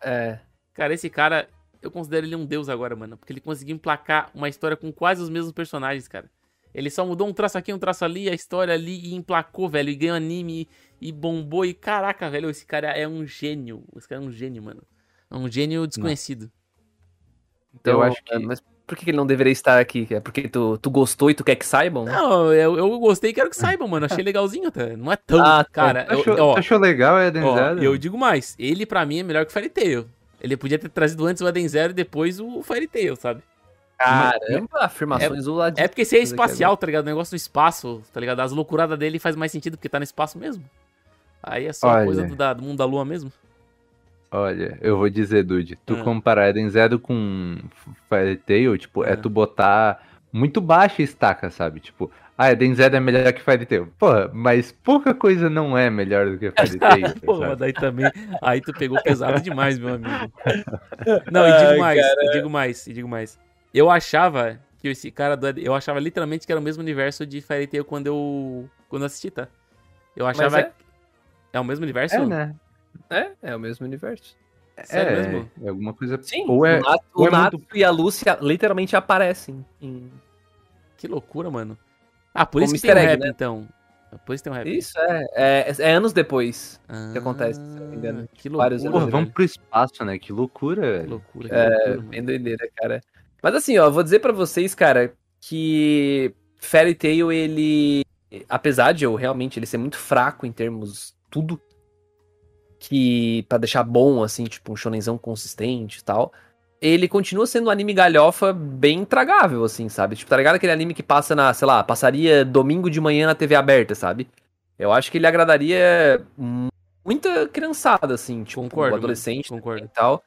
É. Cara, esse cara, eu considero ele um deus agora, mano. Porque ele conseguiu emplacar uma história com quase os mesmos personagens, cara. Ele só mudou um traço aqui, um traço ali, a história ali e emplacou, velho. E ganhou anime e bombou. E caraca, velho, esse cara é um gênio. Esse cara é um gênio, mano. É um gênio desconhecido. Então, Eu acho que- Mas por que ele não deveria estar aqui? É porque tu, tu gostou e tu quer que saibam? Não, eu, eu gostei e quero que saibam, mano. Achei legalzinho até. Não é tão. Ah, tá. cara, eu, Achou, ó, achou legal, Eden Ó, Zero? eu digo mais, ele pra mim é melhor que o Fairy Tail. Ele podia ter trazido antes o Eden Zero e depois o Fairy Tail, sabe? Caramba, afirmações do lado É porque se é é espacial, tá ligado? O negócio do espaço, tá ligado? As loucuradas dele faz mais sentido porque tá no espaço mesmo. Aí é só Olha. coisa do, da- do mundo da lua mesmo. Olha, eu vou dizer, Dude, tu Ah. comparar Eden Zero com Fairy Tail, tipo, é Ah. tu botar muito baixa a estaca, sabe? Tipo, ah, Eden Zero é melhor que Fairy Tail. Porra, mas pouca coisa não é melhor do que Fairy Tail, Pô, mas sabe? daí também. Aí tu pegou pesado demais, meu amigo. Não, e Ai, digo mais, e digo mais, e digo mais. Eu achava que esse cara do Eden- Eu achava literalmente que era o mesmo universo de Fairy Tail quando eu. Quando eu assisti, tá? Eu achava. é? é? o mesmo universo? É, né? É, é o mesmo universo. Sério é, mesmo? é alguma coisa. Sim, Ou é, o Nato, ou o é Nato muito- e a Lúcia literalmente aparecem. Em... Que loucura, mano. Ah, por isso que tem um rap, né? então. Por isso tem um rap. Isso, é, é. é anos depois. Ah, que acontece, se eu não me engano. Que Vários loucura, Porra, anos, vamos velho. pro espaço, né? Que loucura, Que velho. loucura, que É, loucura, bem doideira, cara. Mas assim, ó, vou dizer pra vocês, cara, que Fairy Tail, ele. Apesar de eu realmente ele ser muito fraco em termos tudo, que pra deixar bom, assim, tipo, um shonenzão consistente e tal, ele continua sendo um anime galhofa bem intragável, assim, sabe? Tipo, tá ligado aquele anime que passa na, sei lá, passaria domingo de manhã na TV aberta, sabe? Eu acho que ele agradaria muita criançada, assim, tipo, Concordo, adolescente concordo. e tal.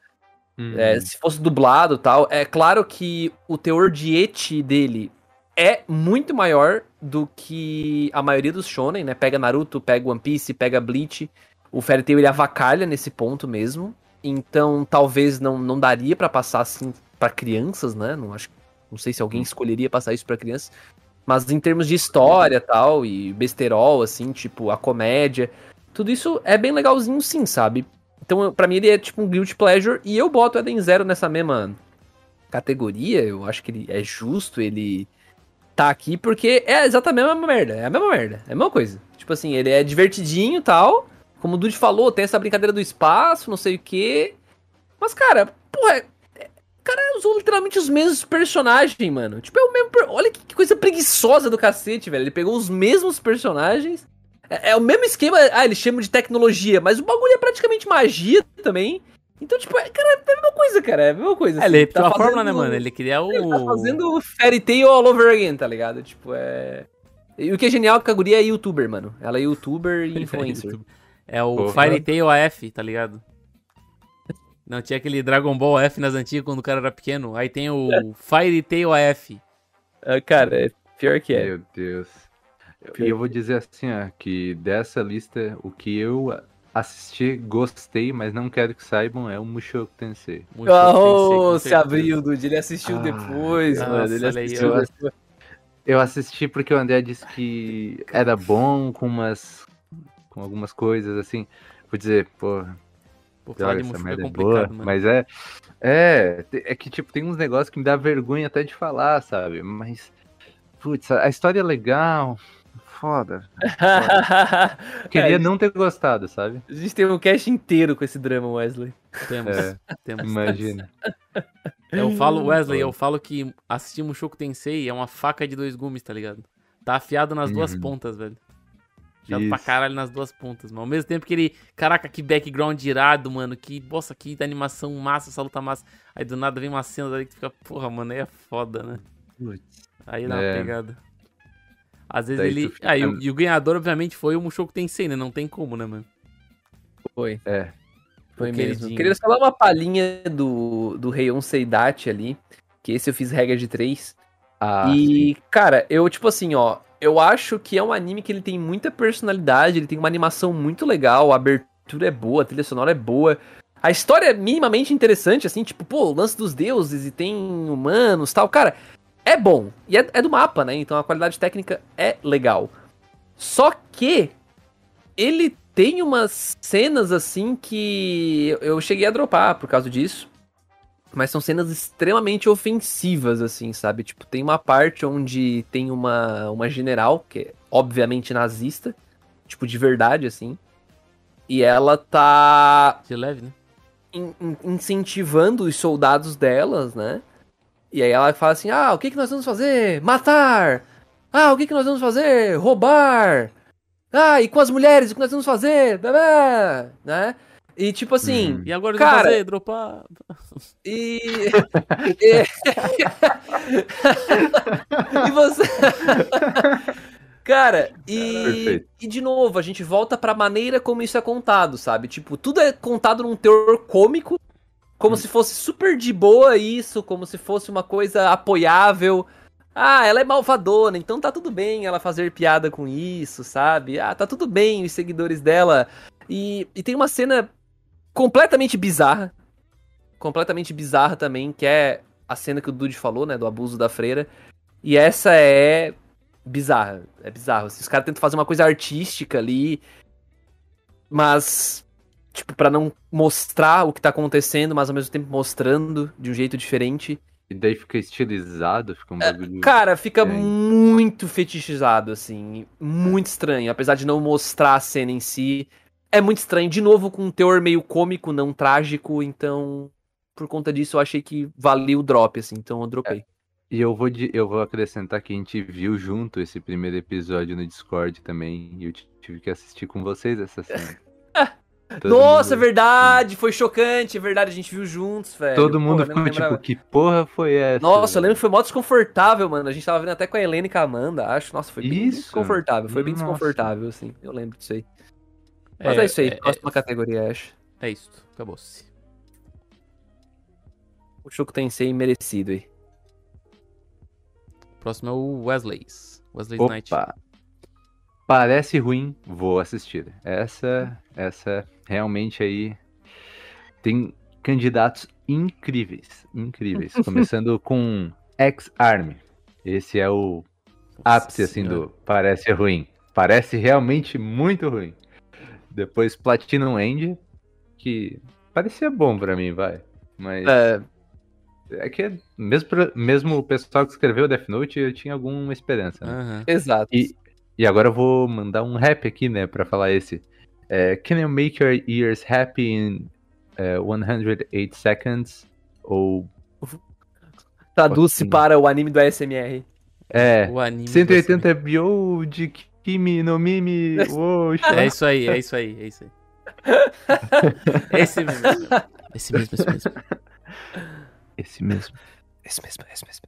Hum. É, se fosse dublado e tal, é claro que o teor de eti dele é muito maior do que a maioria dos shonen, né? Pega Naruto, pega One Piece, pega Bleach. O Fairy Tail ele avacalha nesse ponto mesmo. Então, talvez não, não daria pra passar assim pra crianças, né? Não acho, não sei se alguém escolheria passar isso pra crianças. Mas em termos de história tal e besterol assim, tipo a comédia, tudo isso é bem legalzinho sim, sabe? Então, pra mim, ele é tipo um guilty pleasure. E eu boto o Eden Zero nessa mesma categoria. Eu acho que ele é justo, ele tá aqui porque é exatamente a mesma merda. É a mesma merda. É a mesma coisa. Tipo assim, ele é divertidinho e tal. Como o Dude falou, tem essa brincadeira do espaço, não sei o quê. Mas, cara, porra, é- é- o cara usou literalmente os mesmos personagens, mano. Tipo, é o mesmo. Olha que coisa preguiçosa do cacete, velho. Ele pegou os mesmos personagens. É, é o mesmo esquema. Ah, eles chamam de tecnologia, mas o bagulho é praticamente magia também. Então, tipo, é, cara, é a mesma coisa, cara. É a mesma coisa. É, ele tá repetiu a fórmula, né, fazendo- mano? Ele queria o. Ele tá fazendo Fairy Tail all over again, tá ligado? Tipo, é. E o que é genial é que a guria é youtuber, mano. Ela é youtuber e influencer. É o Porra. Fairy Tail AF, tá ligado? Não, tinha aquele Dragon Ball AF nas antigas quando o cara era pequeno. Aí tem o Fairy Tail AF. Ah, cara, é pior que é. Meu Deus. E eu vou dizer assim, ó, que dessa lista, o que eu assisti, gostei, mas não quero que saibam, é o Mushoku Tensei. Tensei, Oh, se abriu, Dude. Ele assistiu Ah, depois, nossa, mano. Ele assistiu depois. Eu assisti porque o André disse que era bom com umas. Com algumas coisas assim. Vou dizer, pô, Pô, falar de essa é merda é complicado, boa, mano. mas é. É, é que, tipo, tem uns negócios que me dá vergonha até de falar, sabe? Mas. Putz, a a história é legal. Foda. Queria É, não ter gostado, sabe? A gente tem um cast inteiro com esse drama, Wesley. Temos, É, temos. imagina. Eu falo, Wesley, Foda. eu falo que assistir Mushoku Tensei é uma faca de dois gumes, tá ligado? Tá afiado nas duas Uhum. pontas, velho. Pra Isso. caralho nas duas pontas, mano. Ao mesmo tempo que ele. Caraca, que background irado, mano. Que. Nossa, que animação massa, essa luta massa. Aí do nada vem uma cena daí que fica. Porra, mano, aí é foda, né? Aí dá uma É. pegada. Às vezes Daí ele. fica- Ah, e, o, e o ganhador, obviamente, foi o Mushoku Tensei, né? Não tem como, né, mano? Foi. É. Foi mesmo. Queria só dar uma palhinha do, do Reion Seidachi ali. Que esse eu fiz regra de três. Ah, e, cara, eu, tipo assim, ó. Eu acho que é um anime que ele tem muita personalidade, ele tem uma animação muito legal, a abertura é boa, a trilha sonora é boa. A história é minimamente interessante, assim, tipo, pô, o lance dos deuses e tem humanos tal. Cara, é bom. E é, é do mapa, né? Então a qualidade técnica é legal. Só que ele tem umas cenas assim que eu- eu cheguei a dropar por causa disso. Mas são cenas extremamente ofensivas, assim, sabe? Tipo, tem uma parte onde tem uma, uma general, que é obviamente nazista, tipo, de verdade, assim. E ela tá De leve, né? in- in- incentivando os soldados delas, né? E aí ela fala assim: ah, o que, que nós vamos fazer? Matar! Ah, o que, que nós vamos fazer? Roubar! Ah, e com as mulheres, o que nós vamos fazer? Blá, blá, Né? E tipo assim, Hum. E agora eles Cara- vão fazer? Dropar. e. e você. Cara, e. E de novo, a gente volta pra maneira como isso é contado, sabe? Tipo, tudo é contado num teor cômico, como se fosse super de boa isso, como se fosse uma coisa apoiável. Ah, ela é malvadona, então tá tudo bem ela fazer piada com isso, sabe? Ah, tá tudo bem os seguidores dela. E, e tem uma cena completamente bizarra. Completamente bizarra também, que é a cena que o Dude falou, né? Do abuso da freira. E essa é bizarra. É bizarro. assim, Os caras tentam fazer uma coisa artística ali. Mas. Tipo, pra não mostrar o que tá acontecendo, mas ao mesmo tempo mostrando de um jeito diferente. E daí fica estilizado, fica um bagulho. Cara, fica É. muito fetichizado, assim. Muito estranho. Apesar de não mostrar a cena em si. É muito estranho. De novo, com um teor meio cômico, não trágico. Então, por conta disso, eu achei que valia o drop, assim. Então eu dropei. E eu vou, de- eu vou acrescentar que a gente viu junto esse primeiro episódio no Discord também. E eu tive que assistir com vocês essa cena. Nossa, é mundo- verdade! Foi chocante, é verdade. A gente viu juntos, velho. Todo mundo Porra, ficou tipo, que porra foi essa? Nossa, eu lembro que foi mó desconfortável, mano. A gente tava vendo até com a Helena e com a Amanda, acho. Nossa, foi bem Isso. desconfortável. Foi bem Nossa. desconfortável, assim. Eu lembro disso aí. Mas é, isso aí. Próxima categoria, acho. É isso, acabou-se. O Choco Tensei merecido aí. Próximo é o Wesley's. Wesley's Night. Opa! Parece ruim, vou assistir. Essa, essa realmente aí tem candidatos incríveis, incríveis. Começando com X-Arm. Esse é o ápice assim Senhora. do parece ruim. Parece realmente muito ruim. Depois Platinum End, que parecia bom pra mim, vai. Mas É, é que mesmo, mesmo o pessoal que escreveu Death Note, eu tinha alguma esperança. né? Aham. exato. E, e agora eu vou mandar um rap aqui, né, pra falar esse. É, Can you make your ears happy in é, 108 seconds? Ou, Traduz-se para o anime do ASMR. é, O anime. do 180 bio de Kimi no Mimi. Uou, É isso aí, é isso aí, é isso aí. Esse mesmo. Esse mesmo, esse mesmo. Esse mesmo. Esse mesmo, esse mesmo.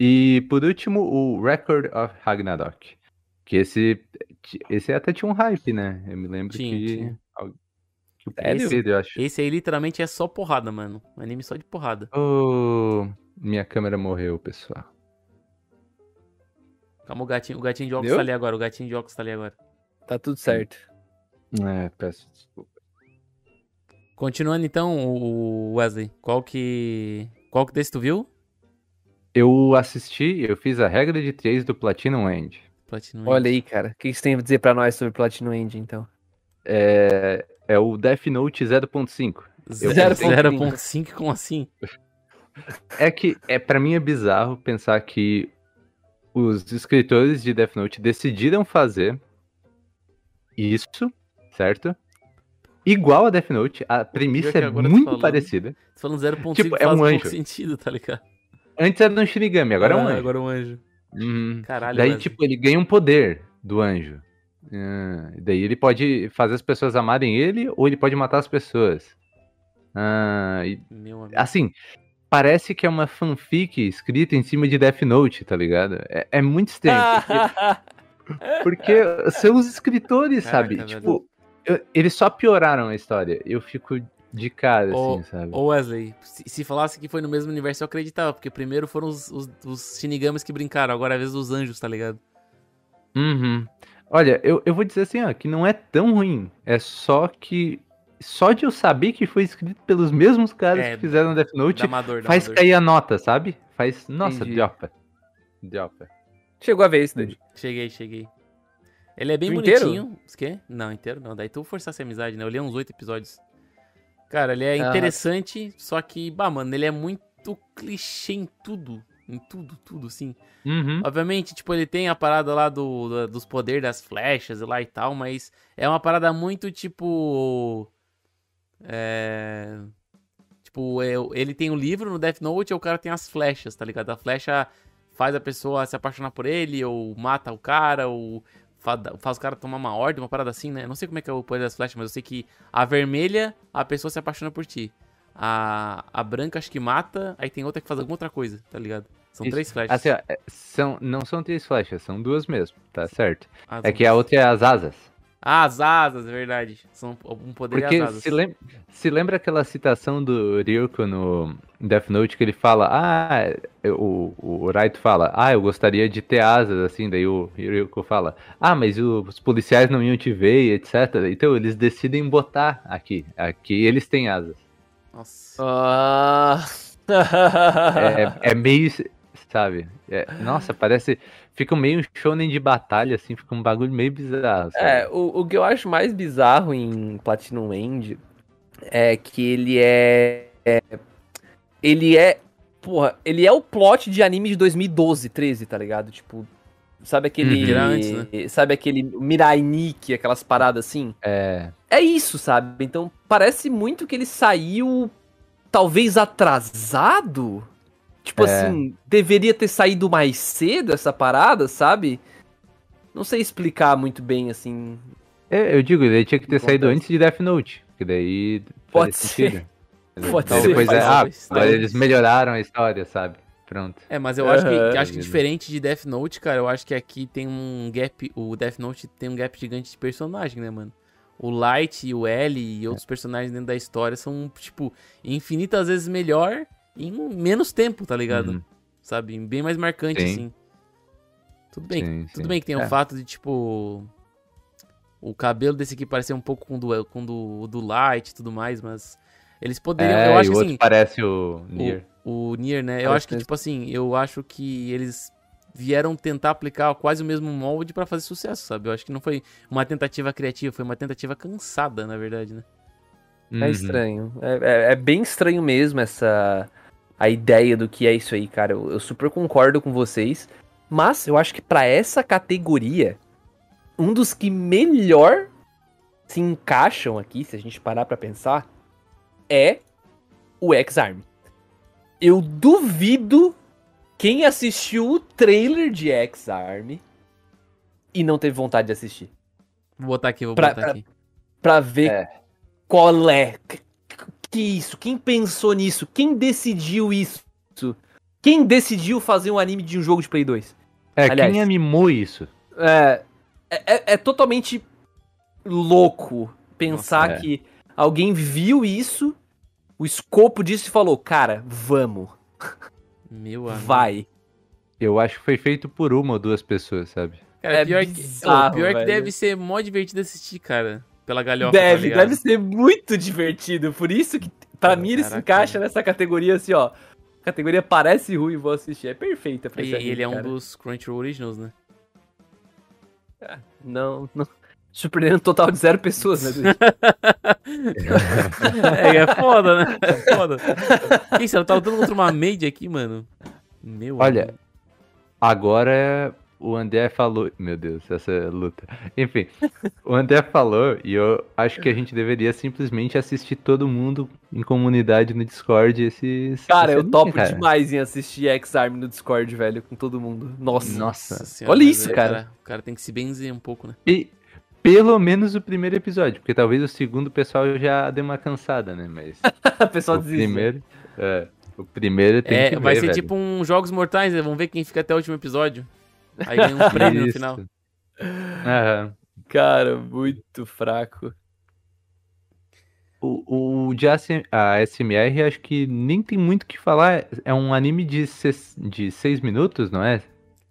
E por último, o Record of Ragnarok. Que esse, esse até tinha um hype, né? Eu me lembro Tinha, que, tinha. que? Pedro, eu acho. Esse aí literalmente é só porrada, mano. Um anime só de porrada. Oh, minha câmera morreu, pessoal. Calma, o gatinho, o gatinho de óculos Deu? tá ali agora, o gatinho de óculos tá ali agora. Tá tudo certo. É, peço desculpa. Continuando então, o Wesley, qual que. Qual que desse tu viu? Eu assisti, eu fiz a regra de 3 do Platinum End. Platinum Olha aí, cara. O que você tem a dizer pra nós sobre Platinum End, então? É, é o Death Note 0.5. Eu Zero- pensei- 0.5, como assim? É que, é, pra mim é bizarro pensar que os escritores de Death Note decidiram fazer isso, certo? Igual a Death Note, a premissa é muito falando. parecida. Falando 0.5 Tipo, é um anjo. sentido, tá ligado? Antes era um Shinigami, agora é um Ah, anjo. Agora é um anjo. Uhum. Caralho, Daí, Wesley. tipo, ele ganha um poder do anjo. Ah, daí ele pode fazer as pessoas amarem ele ou ele pode matar as pessoas. Ah, e, Meu amigo. assim, parece que é uma fanfic escrita em cima de Death Note, tá ligado? É, é muito estranho. Porque, porque são os escritores, Caraca, sabe? Tipo, eu- eles só pioraram a história. Eu fico de cara, Ô, assim, sabe? Ô Wesley, se, se falasse que foi no mesmo universo eu acreditava, porque primeiro foram os, os, os Shinigamis que brincaram, agora é a vez dos anjos, tá ligado? Uhum. Olha, eu, eu vou dizer assim, ó, que não é tão ruim. É só que. Só de eu saber que foi escrito pelos mesmos caras É, que fizeram Death Da Note, Amador, da faz Amador. cair a nota, sabe? Faz. Nossa, Entendi. diopa. Diopa. Chegou a ver isso, Dani. Cheguei, cheguei. Ele é bem Tu inteiro? bonitinho. Quê? Não, inteiro não. Daí tu forçasse a amizade, né? Eu li uns oito episódios. Cara, ele é Ah. interessante, só que, bah, mano, ele é muito clichê em tudo. Em tudo, tudo, sim. Uhum. Obviamente, tipo, ele tem a parada lá do, da- dos poderes das flechas e lá e tal, mas é uma parada muito, tipo... É... Tipo, é- ele tem o livro no Death Note e o cara tem as flechas, tá ligado? A flecha faz a pessoa se apaixonar por ele, ou mata o cara, ou fa- faz o cara tomar uma ordem, uma parada assim, né? Eu não sei como é que é o poder das flechas, mas eu sei que a vermelha, a pessoa se apaixona por ti. A, a branca acho que mata, aí tem outra que faz alguma outra coisa, tá ligado? São Isso. três flechas. Assim, ó, é, são, não são três flechas, são duas mesmo, tá certo? As É que a outra é as asas. Ah, as asas, é verdade. São um poder Porque as asas. se, lem se lembra aquela citação do Ryuko no Death Note que ele fala, ah, o, o Raito fala, ah, eu gostaria de ter asas, assim, daí o Ryuko fala, ah, mas os policiais não iam te ver, etc. Então eles decidem botar aqui, aqui eles têm asas. Nossa. Ah. É, é meio, sabe, é- nossa, parece, fica meio shonen de batalha, assim, fica um bagulho meio bizarro, sabe? É, o, o que eu acho mais bizarro em Platinum End é que ele é, é- Ele é. Porra, ele é o plot de anime de 2012, 13, tá ligado? Tipo. Sabe aquele. Uhum. Antes, Sabe aquele Mirai Nikki, aquelas paradas assim? É, É isso, sabe? Então parece muito que ele saiu. Talvez atrasado? Tipo É. assim, deveria ter saído mais cedo essa parada, sabe? Não sei explicar muito bem, assim. É, eu digo, ele tinha que ter saído antes de Death Note, que daí Pode ser. sentido. Pode Daí ser, Depois é, ah, agora eles melhoraram a história, sabe? Pronto. É, mas eu acho que, acho que diferente de Death Note, cara, eu acho que aqui tem um gap. O Death Note tem um gap gigante de personagem, né, mano? O Light e o L e outros personagens dentro da história são, tipo, infinitas vezes melhor em menos tempo, tá ligado? Uhum. Sabe? Bem mais marcante, Sim. assim. Tudo bem, Sim, tudo sim. bem que tem o É. fato de, tipo. O cabelo desse aqui parecer um pouco com o do, com do, do Light e tudo mais, mas. Eles poderiam. É, eu acho e o que outro assim. parece o Nier. O, o Nier, né? Eu Parece acho que, tipo assim, eu acho que eles vieram tentar aplicar quase o mesmo molde pra fazer sucesso, sabe? Eu acho que não foi uma tentativa criativa, foi uma tentativa cansada, na verdade, né? É Uhum. estranho. É, é- é bem estranho mesmo essa. A ideia do que é isso aí, cara. Eu, eu super concordo com vocês. Mas eu acho que pra essa categoria, um dos que melhor se encaixam aqui, se a gente parar pra pensar, é o X-Arm. Eu duvido quem assistiu o trailer de X-Arm e não teve vontade de assistir. Vou botar aqui, vou Pra- botar pra- aqui. Pra ver É. qual é. Que, que isso? Quem pensou nisso? Quem decidiu isso? Quem decidiu fazer um anime de um jogo de Play 2? É, Aliás- quem animou isso? É, é, é- é totalmente louco pensar Nossa, é. que alguém viu isso, o escopo disso e falou: Cara, vamos, Meu amigo. vai. Eu acho que foi feito por uma ou duas pessoas, sabe? Cara, É pior, que, bizarro, Ô, pior que deve ser mó divertido assistir, cara. Pela galhofa, tá Deve, ligado? deve ser muito divertido. Por isso que, pra Pô, mim, ele se encaixa nessa categoria assim, ó. Categoria parece ruim, vou assistir. É perfeita pra E, esse e ele é um cara. dos Crunchyroll Originals, né? Não, não. Surpreendendo um total de zero pessoas, né? É, é foda, né? É foda. Que isso, ela tá lutando contra uma maid aqui, mano. Meu Olha, amigo. Agora o André falou. Meu Deus, essa luta. Enfim, o André falou e eu acho que a gente deveria simplesmente assistir todo mundo em comunidade no Discord esses. Cara, esse eu topo cara. demais em assistir X-Arm no Discord, velho, com todo mundo. Nossa. Nossa. senhora, olha isso, é, cara. O cara tem que se benzer um pouco, né? E pelo menos o primeiro episódio, porque talvez o segundo o pessoal já dê uma cansada, né? Mas o pessoal o desiste. primeiro. É, o primeiro tem É, que vai ver, ser velho. tipo um Jogos Mortais, né? Vamos ver quem fica até o último episódio. Aí ganha um prêmio no final. Aham. Cara, muito fraco. O, o de AC a SMR, acho que nem tem muito o que falar. É um anime de, ses- de seis minutos, não é?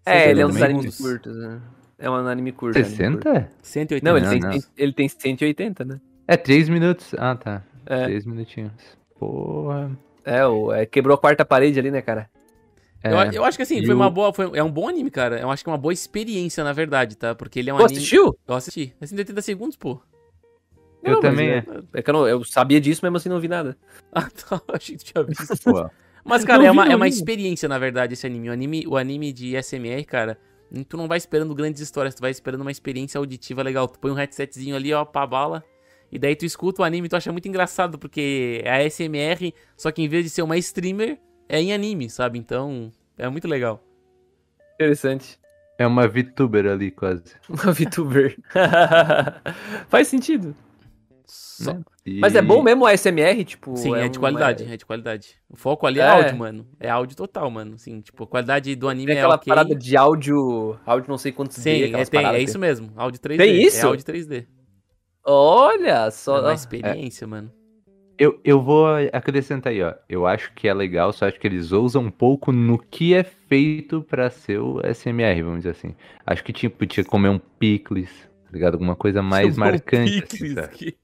É, ele é um animes curtos, né? É um anime curto. anime curto. 60? 180. Não, ele Não, tem, não. ele tem 180, né? É três minutos. Ah, tá. É, Três minutinhos. Porra. é, o, é, quebrou a quarta parede ali, né, cara? É. Eu, eu acho que assim, E foi uma o- boa. Foi, é um bom anime, cara. Eu acho que é uma boa experiência, na verdade, tá? Porque ele é um Pô, anime. assistiu? Eu assisti. É 180 segundos, pô. Eu Não, mas também, é. É que eu, não- eu sabia disso, mesmo assim não vi nada. Ah, tá. Achei que tu tinha visto. Pô. Mas, cara, Não é vi, uma, é uma experiência, na verdade, esse anime. O anime, o anime de SMR, cara, tu não vai esperando grandes histórias, tu vai esperando uma experiência auditiva legal. Tu põe um headsetzinho ali, ó, pra bala. E daí tu escuta o anime e tu acha muito engraçado, porque é a SMR, só que em vez de ser uma streamer, é em anime, sabe? Então, é muito legal. Interessante. É uma VTuber ali, quase. Uma VTuber. Faz sentido. Só- né? E- Mas é bom mesmo o ASMR, tipo. Sim, é, de um- qualidade, é- é de qualidade. O foco ali é, É. áudio, mano. É áudio total, mano. Assim, tipo, a qualidade do anime Tem é aquela ok. parada de áudio. Áudio não sei quantos D, Sim, é, tem, é isso mesmo. Áudio 3D. Tem isso? É áudio 3D. Olha só. É uma experiência, mano. Eu, eu vou acrescentar aí, ó. Eu acho que é legal, só acho que eles ousam um pouco no que é feito pra ser o SMR, vamos dizer assim. Acho que tipo, tinha que comer um picles, tá ligado? Alguma coisa mais Chamou marcante. assim, picles sabe? aqui.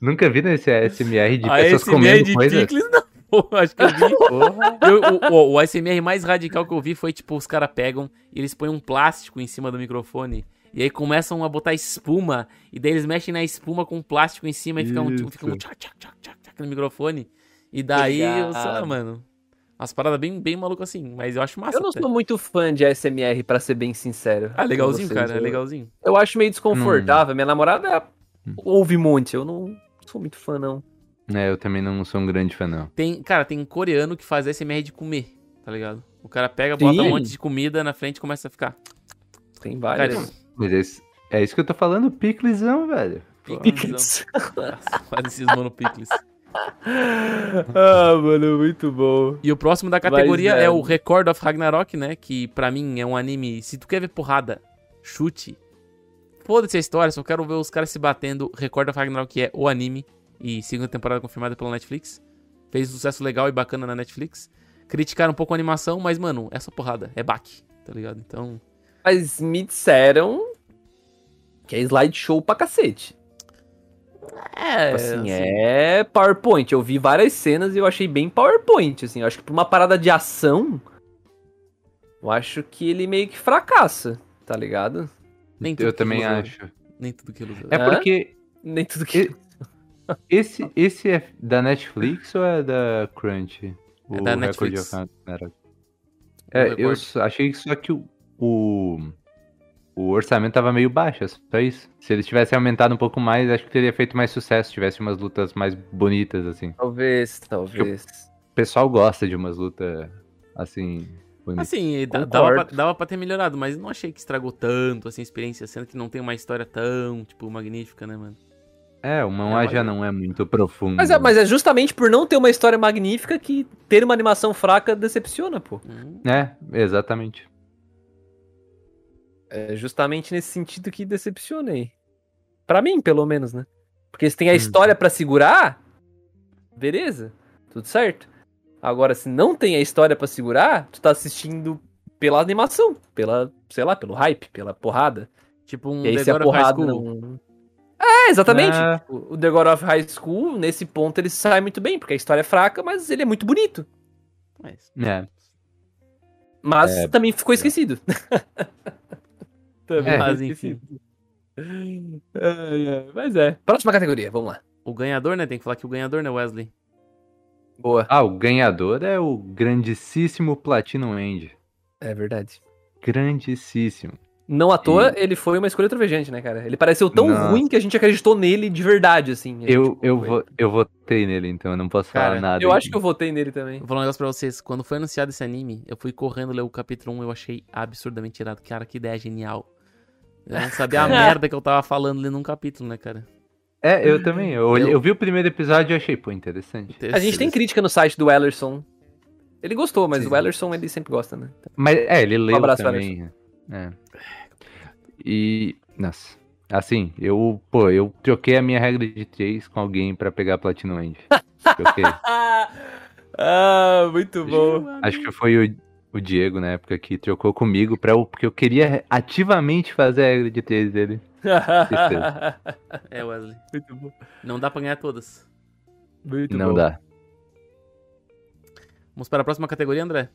Nunca vi nesse SMR de A pessoas ASMR comendo de coisas. picles, não. Acho que eu vi. Porra. Eu- o, o, o ASMR mais radical que eu vi foi, tipo, os caras pegam e eles põem um plástico em cima do microfone. E aí começam a botar espuma. E daí eles mexem na espuma com plástico em cima e fica um, fica um tchac, tchac, tchac, tchac, tchac no microfone. E daí, eu, sei lá, mano. Umas paradas bem, bem malucas assim. Mas eu acho massa. Eu não até. sou muito fã de ASMR, pra ser bem sincero. Ah, legalzinho, vocês. cara. É Eu- legalzinho. Eu acho meio desconfortável. Minha namorada Hum. ouve muito. Eu não sou muito fã, não. É, eu também não sou um grande fã, não. Tem, cara, tem coreano que faz SMR de comer, tá ligado? O cara pega, bota Sim. um monte de comida na frente e começa a ficar. Tem Cara, vários. Mas é, isso- é isso que eu tô falando, piclesão, velho. Picles. Faz esses monopicles. ah, mano, muito bom. E o próximo da categoria Mas, é é, o Record of Ragnarok, né? Que pra mim é um anime. Se tu quer ver porrada, chute. Foda-se a história, só quero ver os caras se batendo. Record of Ragnarok que é o anime. E segunda temporada confirmada pela Netflix. Fez um sucesso legal e bacana na Netflix. Criticaram um pouco a animação, mas, mano, só porrada. É baque, tá ligado? Então. Mas me disseram que é slideshow pra cacete. É, Tipo assim, é PowerPoint. Eu vi várias cenas e eu achei bem PowerPoint, assim. Eu acho que pra uma parada de ação, eu acho que ele meio que fracassa, tá ligado? Nem tudo Eu que também acho. Nem tudo que ilusão. É Hã? porque Nem tudo que... esse, esse é da Netflix ou é da Crunch? É da Netflix. É, eu achei que só que o, o, o orçamento tava meio baixo, é só isso. Se eles tivessem aumentado um pouco mais, acho que teria feito mais sucesso, tivesse umas lutas mais bonitas, assim. Talvez, talvez. O pessoal gosta de umas lutas, assim, bonitas. Assim, dava pra, dava pra ter melhorado, mas não achei que estragou tanto, assim, a experiência, sendo que não tem uma história tão, tipo, magnífica, né, mano? É, o mangá É, já mas- não é muito profundo. Mas é, mas é justamente por não ter uma história magnífica que ter uma animação fraca decepciona, pô. Hum, É, exatamente. É justamente nesse sentido que decepciona aí. Pra mim, pelo menos, né? Porque se tem a Hum. história pra segurar, beleza, tudo certo. Agora, se não tem a história pra segurar, tu tá assistindo pela animação, pela, sei lá, pelo hype, pela porrada. Tipo um e aí The se God of High porrada não... É, exatamente. Ah. Tipo, O The God of High School, nesse ponto, ele sai muito bem, porque a história é fraca, mas ele é muito bonito. Mas, É. Mas É. também ficou esquecido. também É. Mas, enfim. ai, Mas é. Próxima categoria, vamos lá. o ganhador, né? Tem que falar que o ganhador, né, Wesley? Boa. Ah, o ganhador é o grandíssimo Platinum End. É verdade. Grandíssimo. Não à toa, ele foi uma escolha trovejante, né, cara? Ele pareceu tão Nossa. ruim que a gente acreditou nele de verdade, assim. Eu, Tipo, eu, vo- eu votei nele, então eu não posso Cara, falar nada. Eu aqui. acho que eu votei nele também. Vou falar um negócio pra vocês. Quando foi anunciado esse anime, eu fui correndo ler o capítulo 1 eu achei absurdamente irado. Cara, que ideia genial. Eu não sabia a merda que eu tava falando lendo um capítulo, né, cara? É, eu também. Eu, Eu- eu vi o primeiro episódio e achei, pô, interessante. A gente tem crítica no site do Ellerson. Ele gostou, mas Sim. o Ellerson ele sempre gosta, né? Mas é, ele leu abraço, também. É. E. Nossa. Assim, eu, pô, eu troquei a minha regra de três com alguém pra pegar Platinum End. Troquei. ah, muito bom. Acho que foi o, o Diego na época que trocou comigo pra eu, porque eu queria ativamente fazer a regra de três dele. É, Wesley. muito bom. Não dá pra ganhar todas. Muito não bom. dá. Vamos para a próxima categoria, André?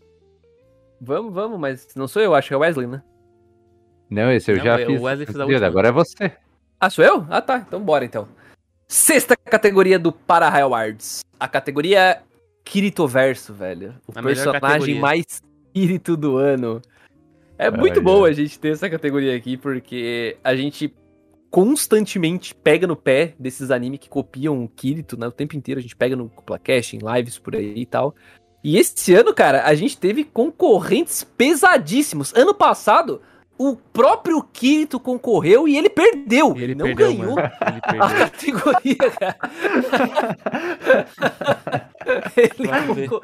Vamos, vamos, mas não sou eu, acho que é o Wesley, né? Não, esse eu Não, já é, o fiz. Wesley fez a última. Agora é você. Ah, sou eu? Ah, tá. Então bora, então. Sexta categoria do Para Awards. A categoria Kiritoverso, velho. O A personagem mais Kirito do ano. É muito Ai, bom ai. a gente ter essa categoria aqui, porque a gente constantemente pega no pé desses animes que copiam o Kirito, né? O tempo inteiro a gente pega no Cuplacast, em lives por aí e tal. E esse ano, cara, a gente teve concorrentes pesadíssimos. Ano passado, o próprio Kirito concorreu e ele perdeu. E ele não perdeu, ganhou. Ele a perdeu. categoria, cara. ele, concor-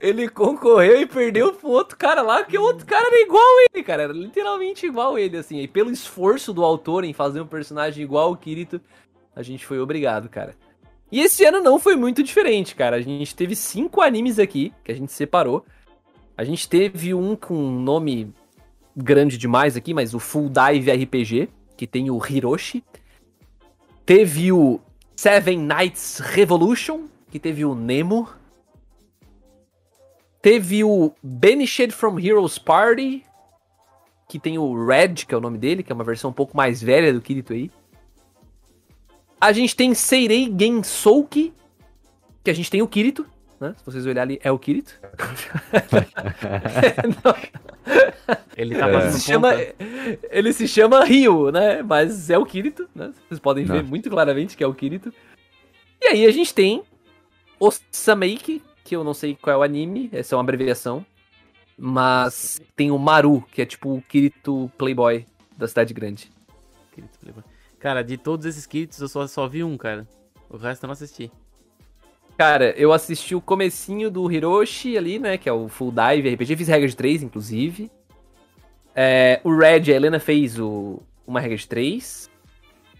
ele concorreu e perdeu pro outro cara lá, que o outro cara era igual ele, cara. Era literalmente igual ele, assim. E pelo esforço do autor em fazer um personagem igual o Kirito, a gente foi obrigado, cara. E esse ano não foi muito diferente, cara. A gente teve cinco animes aqui que a gente separou. A gente teve um com um nome grande demais aqui, mas o Full Dive RPG, que tem o Hiroshi. Teve o Seven Nights Revolution, que teve o Nemo. Teve o Banished from Heroes Party, que tem o Red, que é o nome dele, que é uma versão um pouco mais velha do Kirito aí. A gente tem Seirei Gensouki, que a gente tem o Kirito, né? Se vocês olharem ali, é o Kirito. Ele tá É. fazendo se chama, ele se chama Ryo, né? Mas é o Kirito, né? Vocês podem ver Nossa. muito claramente que é o Kirito. E aí a gente tem o Sameiki, que eu não sei qual é o anime, essa é uma abreviação. Mas tem o Maru, que é tipo o Kirito Playboy da cidade grande. Kirito Playboy. Cara, de todos esses kits, eu só, só vi um, cara. O resto eu não assisti. Cara, eu assisti o comecinho do Hiroshi ali, né? Que é o Full Dive RPG. Fiz regra de 3, inclusive. É, o Red, a Helena fez o, uma regra de 3.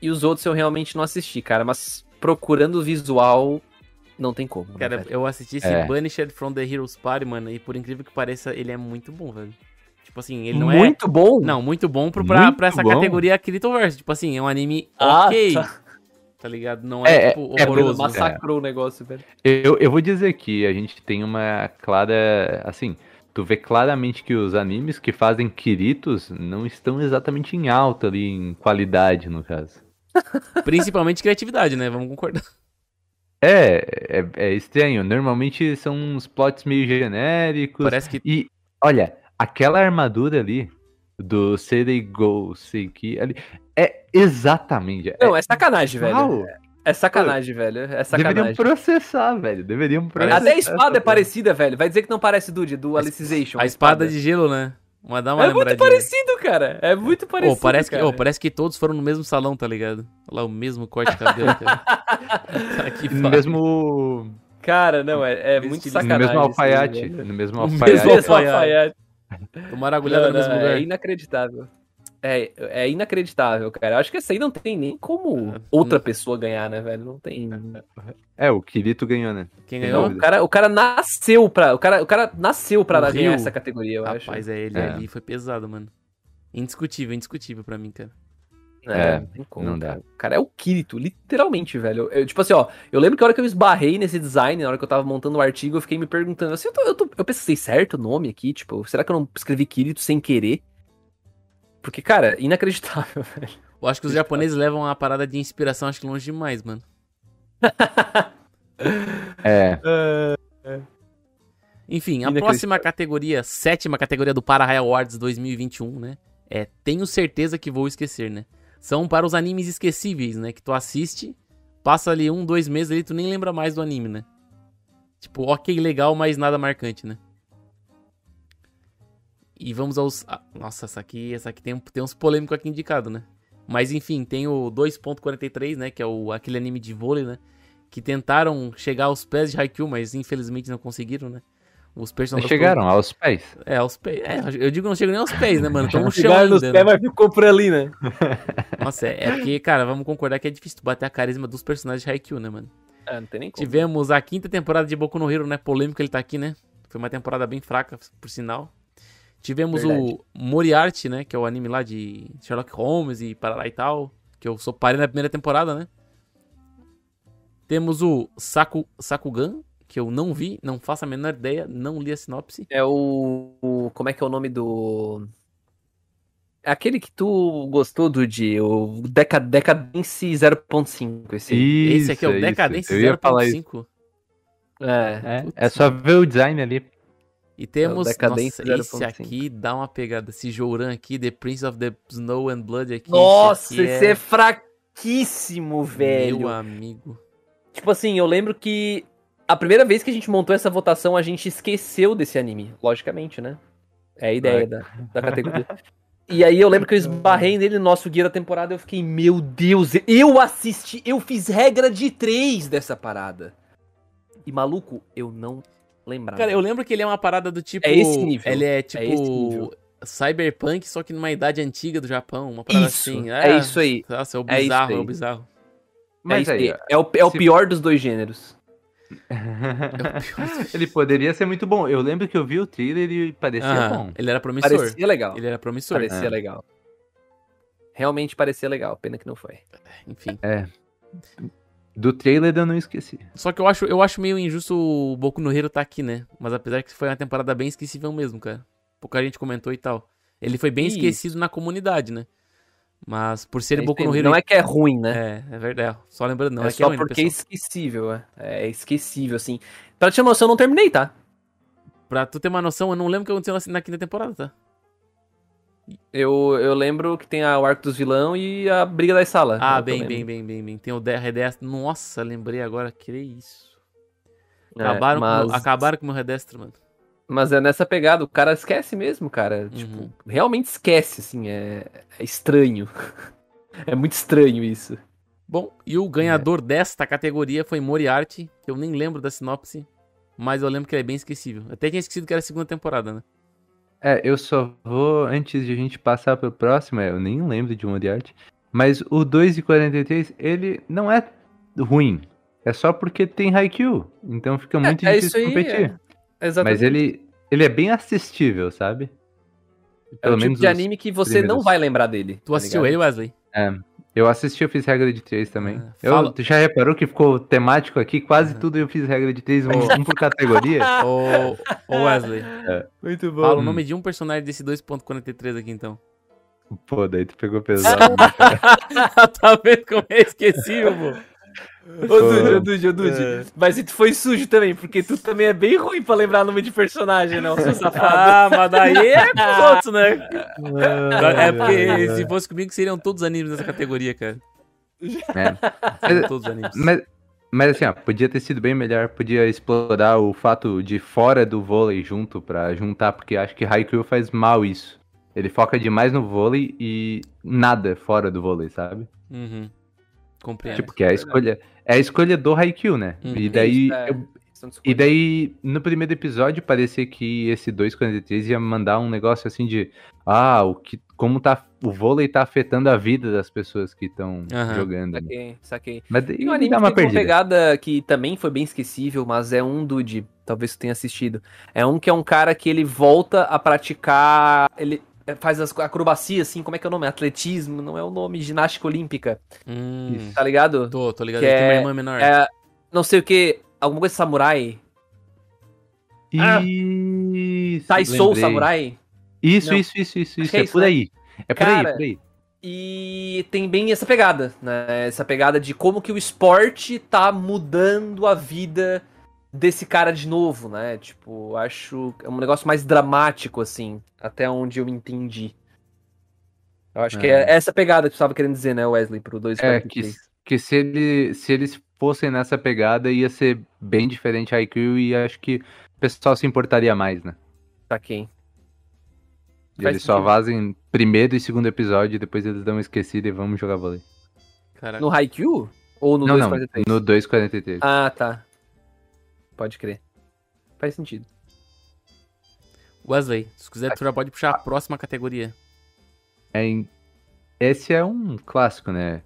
E os outros eu realmente não assisti, cara. Mas procurando o visual, não tem como. né, Cara, velho? eu assisti esse É. Banished from the Heroes Party, mano, e por incrível que pareça, ele é muito bom, velho. Tipo assim, ele não é... Muito bom. Não, muito bom pro, pra, Muito pra essa bom. categoria Kiritoverse. Tipo assim, é um anime Ah, ok, tá. tá. ligado? Não é, É, tipo, é, Bruno, horroroso. massacrou o negócio, velho. Eu, eu vou dizer que a gente tem uma clara. Assim, tu vê claramente que os animes que fazem Kiritos não estão exatamente em alta ali, em qualidade, no caso. Principalmente criatividade, né? Vamos concordar. É, é, é estranho. Normalmente são uns plots meio genéricos. Parece que E, olha, aquela armadura ali do Sereigo Seiki ali é exatamente. Não, é sacanagem, velho. É sacanagem, velho. É Deveriam sacanagem. processar, velho. Deveriam processar. Até a espada é parecida, velho. Vai dizer que não parece Dude, do Alicization. a espada de gelo, né? Uma dá uma É muito parecido, cara. É muito parecido. parece, que, cara. ô, parece que todos foram no mesmo salão, tá ligado? Olha lá, o mesmo corte de cabelo, cara. tá que No foda. mesmo, Cara, não, é, é muito estilo. no sacanagem. mesmo aí, alfaiate. No mesmo No alfaiate. mesmo Mesmo alfaiate. alfaiate. Tomaram a agulhada Não, no mesmo lugar. É inacreditável. É, é inacreditável, cara. Eu acho que essa aí não tem nem como É, outra pessoa ganhar, né, velho? Não tem. É, o Kirito ganhou, né? Quem ganhou? Não, o, cara, o cara nasceu pra. O cara, o cara nasceu pra ganhar essa categoria, eu acho. Rapaz, é ele É. ali, foi pesado, mano. Indiscutível, indiscutível pra mim, cara. É, É, não tem como, não dá. cara. O cara é o Kirito, literalmente, velho. Eu, tipo assim, ó, eu lembro que a hora que eu esbarrei nesse design, na hora que eu tava montando o artigo, eu fiquei me perguntando assim, eu, tô, eu, tô, eu pensei certo o nome aqui, tipo, será que eu não escrevi Kirito sem querer? Porque, cara, inacreditável, velho. Eu acho que os japoneses levam a parada de inspiração, acho que longe demais, mano. É, Enfim, a próxima categoria, sétima categoria do Para High Awards 2021, né? É Tenho Certeza que Vou Esquecer, né? São para os animes esquecíveis, né? Que tu assiste, passa ali um, dois meses ali, tu nem lembra mais do anime, né? Tipo, ok, legal, mas nada marcante, né? E vamos aos. ah, nossa, essa aqui, essa aqui tem, tem uns polêmicos aqui indicado, né? Mas enfim, tem o 2.43, né? Que é o, aquele anime de vôlei, né? Que tentaram chegar aos pés de Haikyuu, mas infelizmente não conseguiram, né? Os não personagens. chegaram aos pés. É, aos pés. É, eu digo não chego nem aos pés, né, mano? Tô no chão Chegaram nos ainda. pés, Né? mas ficou por ali, né? Nossa, é, é porque, cara, vamos concordar que é difícil bater a carisma dos personagens de Haikyuu, né, mano? É, não tem nem como. Tivemos a quinta temporada de Boku no Hero, né? Polêmico ele tá aqui, né? Foi uma temporada bem fraca, por sinal. Tivemos Verdade. o Moriarty, né? Que é o anime lá de Sherlock Holmes e Parará e tal. Que eu sou parei na primeira temporada, né? Temos o Saku, Sakugan, que eu não vi, não faço a menor ideia, não li a sinopse. É o, o- Como é que é o nome do. É Aquele que tu gostou, Dude, o Deca, Decadence 0.5, esse. Esse aqui é o isso. 0.5. É. É, é só ver o design ali. E temos, É nossa, esse 0.5. aqui dá uma pegada. Esse Jouran aqui, The Prince of the Snow and Blood aqui. Nossa, esse aqui esse é fraquíssimo, velho. Meu amigo. Tipo assim, eu lembro que a primeira vez que a gente montou essa votação, a gente esqueceu desse anime. Logicamente, né? É a ideia É. da, da categoria. E aí eu lembro que eu esbarrei nele no nosso guia da temporada e eu fiquei, meu Deus, eu assisti, eu fiz regra de três dessa parada. E maluco, eu não lembrava. Cara, eu lembro que ele é uma parada do tipo. É esse nível. Ele é É esse nível. tipo. Cyberpunk, só que numa idade antiga do Japão. Uma parada Isso, assim. é isso aí. Nossa, é o É bizarro, é, aí. o bizarro. Mas é, isso aí, é, o, é o se- pior dos dois gêneros. ele poderia ser muito bom. Eu lembro que eu vi o trailer e parecia Ah, bom. ele era promissor. Parecia legal. Ele era promissor. Parecia É. legal. Realmente parecia legal, pena que não foi. Enfim. Do trailer eu não esqueci. Só que eu acho, eu acho meio injusto o Boku no Hero tá aqui, né? Mas apesar que foi uma temporada bem esquecível mesmo, cara. Pouca gente comentou e tal. Ele foi bem Isso. esquecido na comunidade, né? Mas por ser É Boku no. Hero. Não é que é ruim, né? É, é verdade. Só lembrando, não é é, que é só ruim, porque é esquecível, é. É esquecível, assim. Pra te ter noção, eu não terminei, tá? Pra tu ter uma noção, eu não lembro o que aconteceu na, na quinta temporada, tá? Eu, eu lembro que tem a- o arco dos vilão e a briga das salas. Ah, É que eu bem, lembro. bem, bem, bem, bem. Tem o Redestro. Nossa, lembrei agora, que isso. É, Acabaram, com, mas, meu- acabaram com o meu Redestro, mano. mas é nessa pegada, o cara esquece mesmo, cara. Tipo, Uhum. realmente esquece, assim, é, é estranho. é muito estranho isso. Bom, e o ganhador desta categoria foi Moriarty, que eu nem lembro da sinopse, mas eu lembro que ele é bem esquecível. Até tinha esquecido que era a segunda temporada, né? É, eu só vou, antes de a gente passar pro próximo, é, eu nem lembro de Moriarty, mas o 2 e 43, ele não é ruim. É só porque tem Haikyuu, então fica muito é difícil isso aí, competir. Exatamente. Mas ele, ele é bem assistível, sabe? é o tipo de anime que você não primeiros. vai lembrar dele. Tu tá assistiu ele, Wesley? Eu assisti, eu fiz regra de três também. Ah, eu, tu já reparou que ficou temático aqui? Quase tudo eu fiz regra de três, um, um por categoria. Ô, ô Wesley, Muito bom. fala o Hum. nome de um personagem desse 2.43 aqui então. Pô, daí tu pegou pesado. né, cara? tá vendo como é esquecível, pô? Ô, Dude, ô, Dude, ô, Dude. Mas tu foi sujo também, porque tu também é bem ruim pra lembrar nome de personagem, não, seu safado. Ah, mas daí é com os outros, né? É porque se fosse comigo seriam todos animes nessa categoria, cara. É. Seriam todos animes. Mas, mas assim, ó, podia ter sido bem melhor, podia explorar o fato de fora do vôlei junto pra juntar, porque acho que Haikyuu faz mal isso. Ele foca demais no vôlei e nada fora do vôlei, sabe? Uhum. Compreendo. tipo, que é a escolha, é a escolha do Haikyuu, né? Uhum. E daí é. eu- de E daí, no primeiro episódio, parecia que esse 243 ia mandar um negócio assim de ah, o que, como tá, o vôlei tá afetando a vida das pessoas que estão Aham. jogando. né? Saquei, saquei. Mas daí E um anime dá que uma tem uma perdida. pegada que também foi bem esquecível, mas é um Dude, talvez tu tenha assistido. É um que é um cara que ele volta a praticar. Ele. Faz as acrobacia, assim, como é que é o nome? Atletismo, não é o nome, ginástica olímpica, Hum, tá ligado? tô, tô ligado. Que Ele tem uma é- irmã menor. É, não sei o que, alguma coisa samurai. Ah. Isso, Taisou lembrei. Samurai. Isso, Não. isso, isso, isso, isso. é É isso, por né? aí. É por Cara, aí, por aí. E tem bem essa pegada, né? Essa pegada de como que o esporte tá mudando a vida desse cara de novo, né? Tipo, acho é um negócio mais dramático, assim, até onde eu entendi. Eu acho que É. é essa pegada que tu tava querendo dizer, né, Wesley, pro É, 243. que, que se, ele, se eles fossem nessa pegada, ia ser bem diferente a IQ e acho que o pessoal se importaria mais, né? E Faz eles só vazem primeiro e segundo episódio e depois eles dão uma esquecida e vamos jogar vôlei. Caraca. No Haikyuu? Ou no não, não, 243? no 243. Ah, tá. Pode crer. Faz sentido. Wesley, se quiser, tu já pode puxar a próxima categoria. É em- Esse é um clássico, né?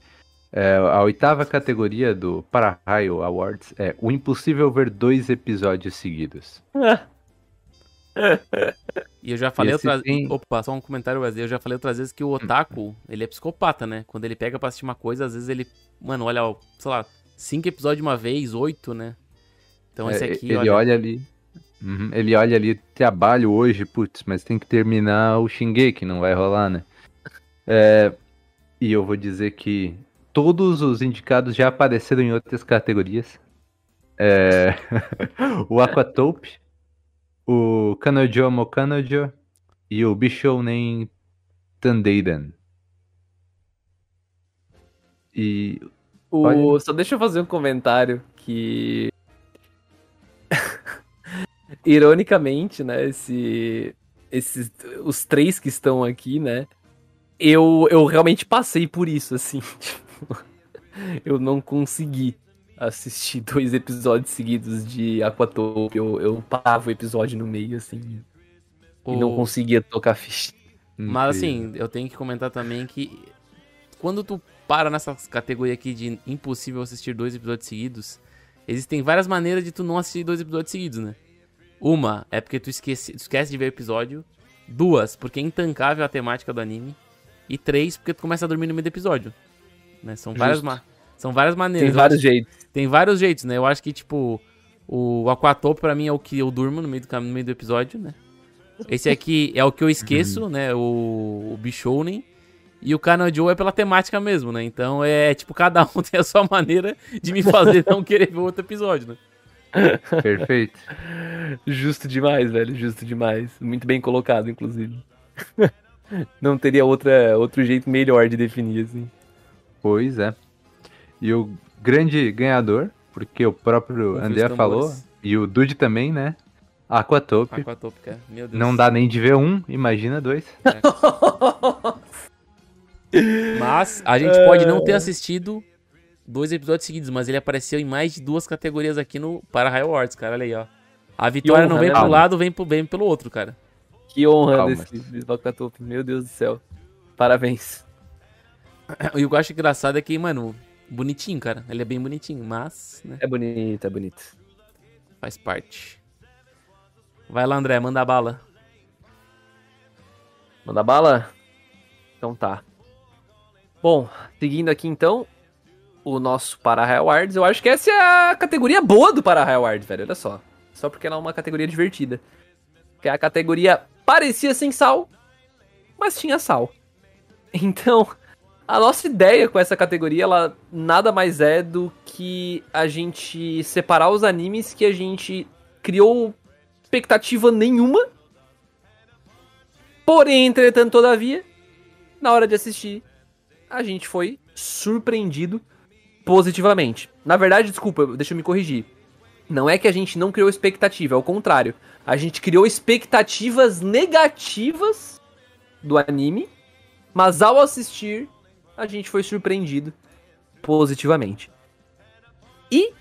É, a oitava categoria do Para-Raio Awards é O Impossível Ver Dois Episódios Seguidos. E eu já falei outras tem- Opa, só um comentário, Wesley. Eu já falei outras vezes que o otaku, ele é psicopata, né? Quando ele pega pra assistir uma coisa, às vezes ele, mano, olha, ó, sei lá, cinco episódios de uma vez, oito, né? Então esse É, aqui, ele olha, olha ali. Uhum, ele olha ali, trabalho hoje, putz, mas tem que terminar o Shingeki, não vai rolar, né? É, e eu vou dizer que todos os indicados já apareceram em outras categorias. É, o Aquatope, o Kanojo Mokanojo e o Bishounen Tandeidan. E O... Olha. Só deixa eu fazer um comentário que. Ironicamente, né? Esse... Esses... Os três que estão aqui, né? Eu, eu realmente passei por isso, assim. tipo, eu não consegui assistir dois episódios seguidos de Aquatope. Eu, eu parava o episódio no meio, assim. E não o- conseguia tocar ficha. Mas assim, eu tenho que comentar também que quando tu para nessa categoria aqui de impossível assistir dois episódios seguidos, existem várias maneiras de tu não assistir dois episódios seguidos, né? Uma é porque tu esquece, tu esquece de ver o episódio. Duas, porque é intancável a temática do anime. E três, porque tu começa a dormir no meio do episódio. Né? São, várias ma- são várias maneiras. Tem vários acho- jeitos. tem vários jeitos, né? Eu acho que, tipo, o Aquatope pra mim é o que eu durmo no meio do, cam- no meio do episódio, né? Esse aqui é o que eu esqueço, né? O, o Bishounen. E o Kanojo é pela temática mesmo, né? Então é tipo, cada um tem a sua maneira de me fazer não querer ver outro episódio, né? Perfeito. Justo demais, velho. Justo demais. Muito bem colocado, inclusive. Não teria outra, outro jeito melhor de definir, assim. Pois é. E o grande ganhador, porque o próprio André falou, e o Dude também, né? Aquatope. Aquatope, cara. Meu Deus. Não dá nem de ver um, imagina dois. Mas a gente pode não ter assistido dois episódios seguidos, mas ele apareceu em mais de duas categorias aqui no Para High Awards, cara. Olha aí, ó. A vitória não honra, vem né? pro lado, vem, pro, vem pelo outro, cara. Que honra Calma. desse, desse. Meu Deus do céu. Parabéns. E o que eu acho engraçado é que, mano, bonitinho, cara. Ele é bem bonitinho, mas, né, É bonito, é bonito. faz parte. Vai lá, André, manda bala. Manda bala? Então tá. Bom, seguindo aqui então, o nosso Para High Awards. Eu acho que essa é a categoria boa do Para High Awards, velho. Olha só. Só porque ela é uma categoria divertida. Que é a categoria parecia sem sal, mas tinha sal. Então, a nossa ideia com essa categoria, ela nada mais é do que a gente separar os animes que a gente criou expectativa nenhuma. Porém, entretanto, todavia, na hora de assistir, a gente foi surpreendido positivamente. Na verdade, desculpa, deixa eu me corrigir. Não é que a gente não criou expectativa, é o contrário. A gente criou expectativas negativas do anime, mas ao assistir, a gente foi surpreendido positivamente. E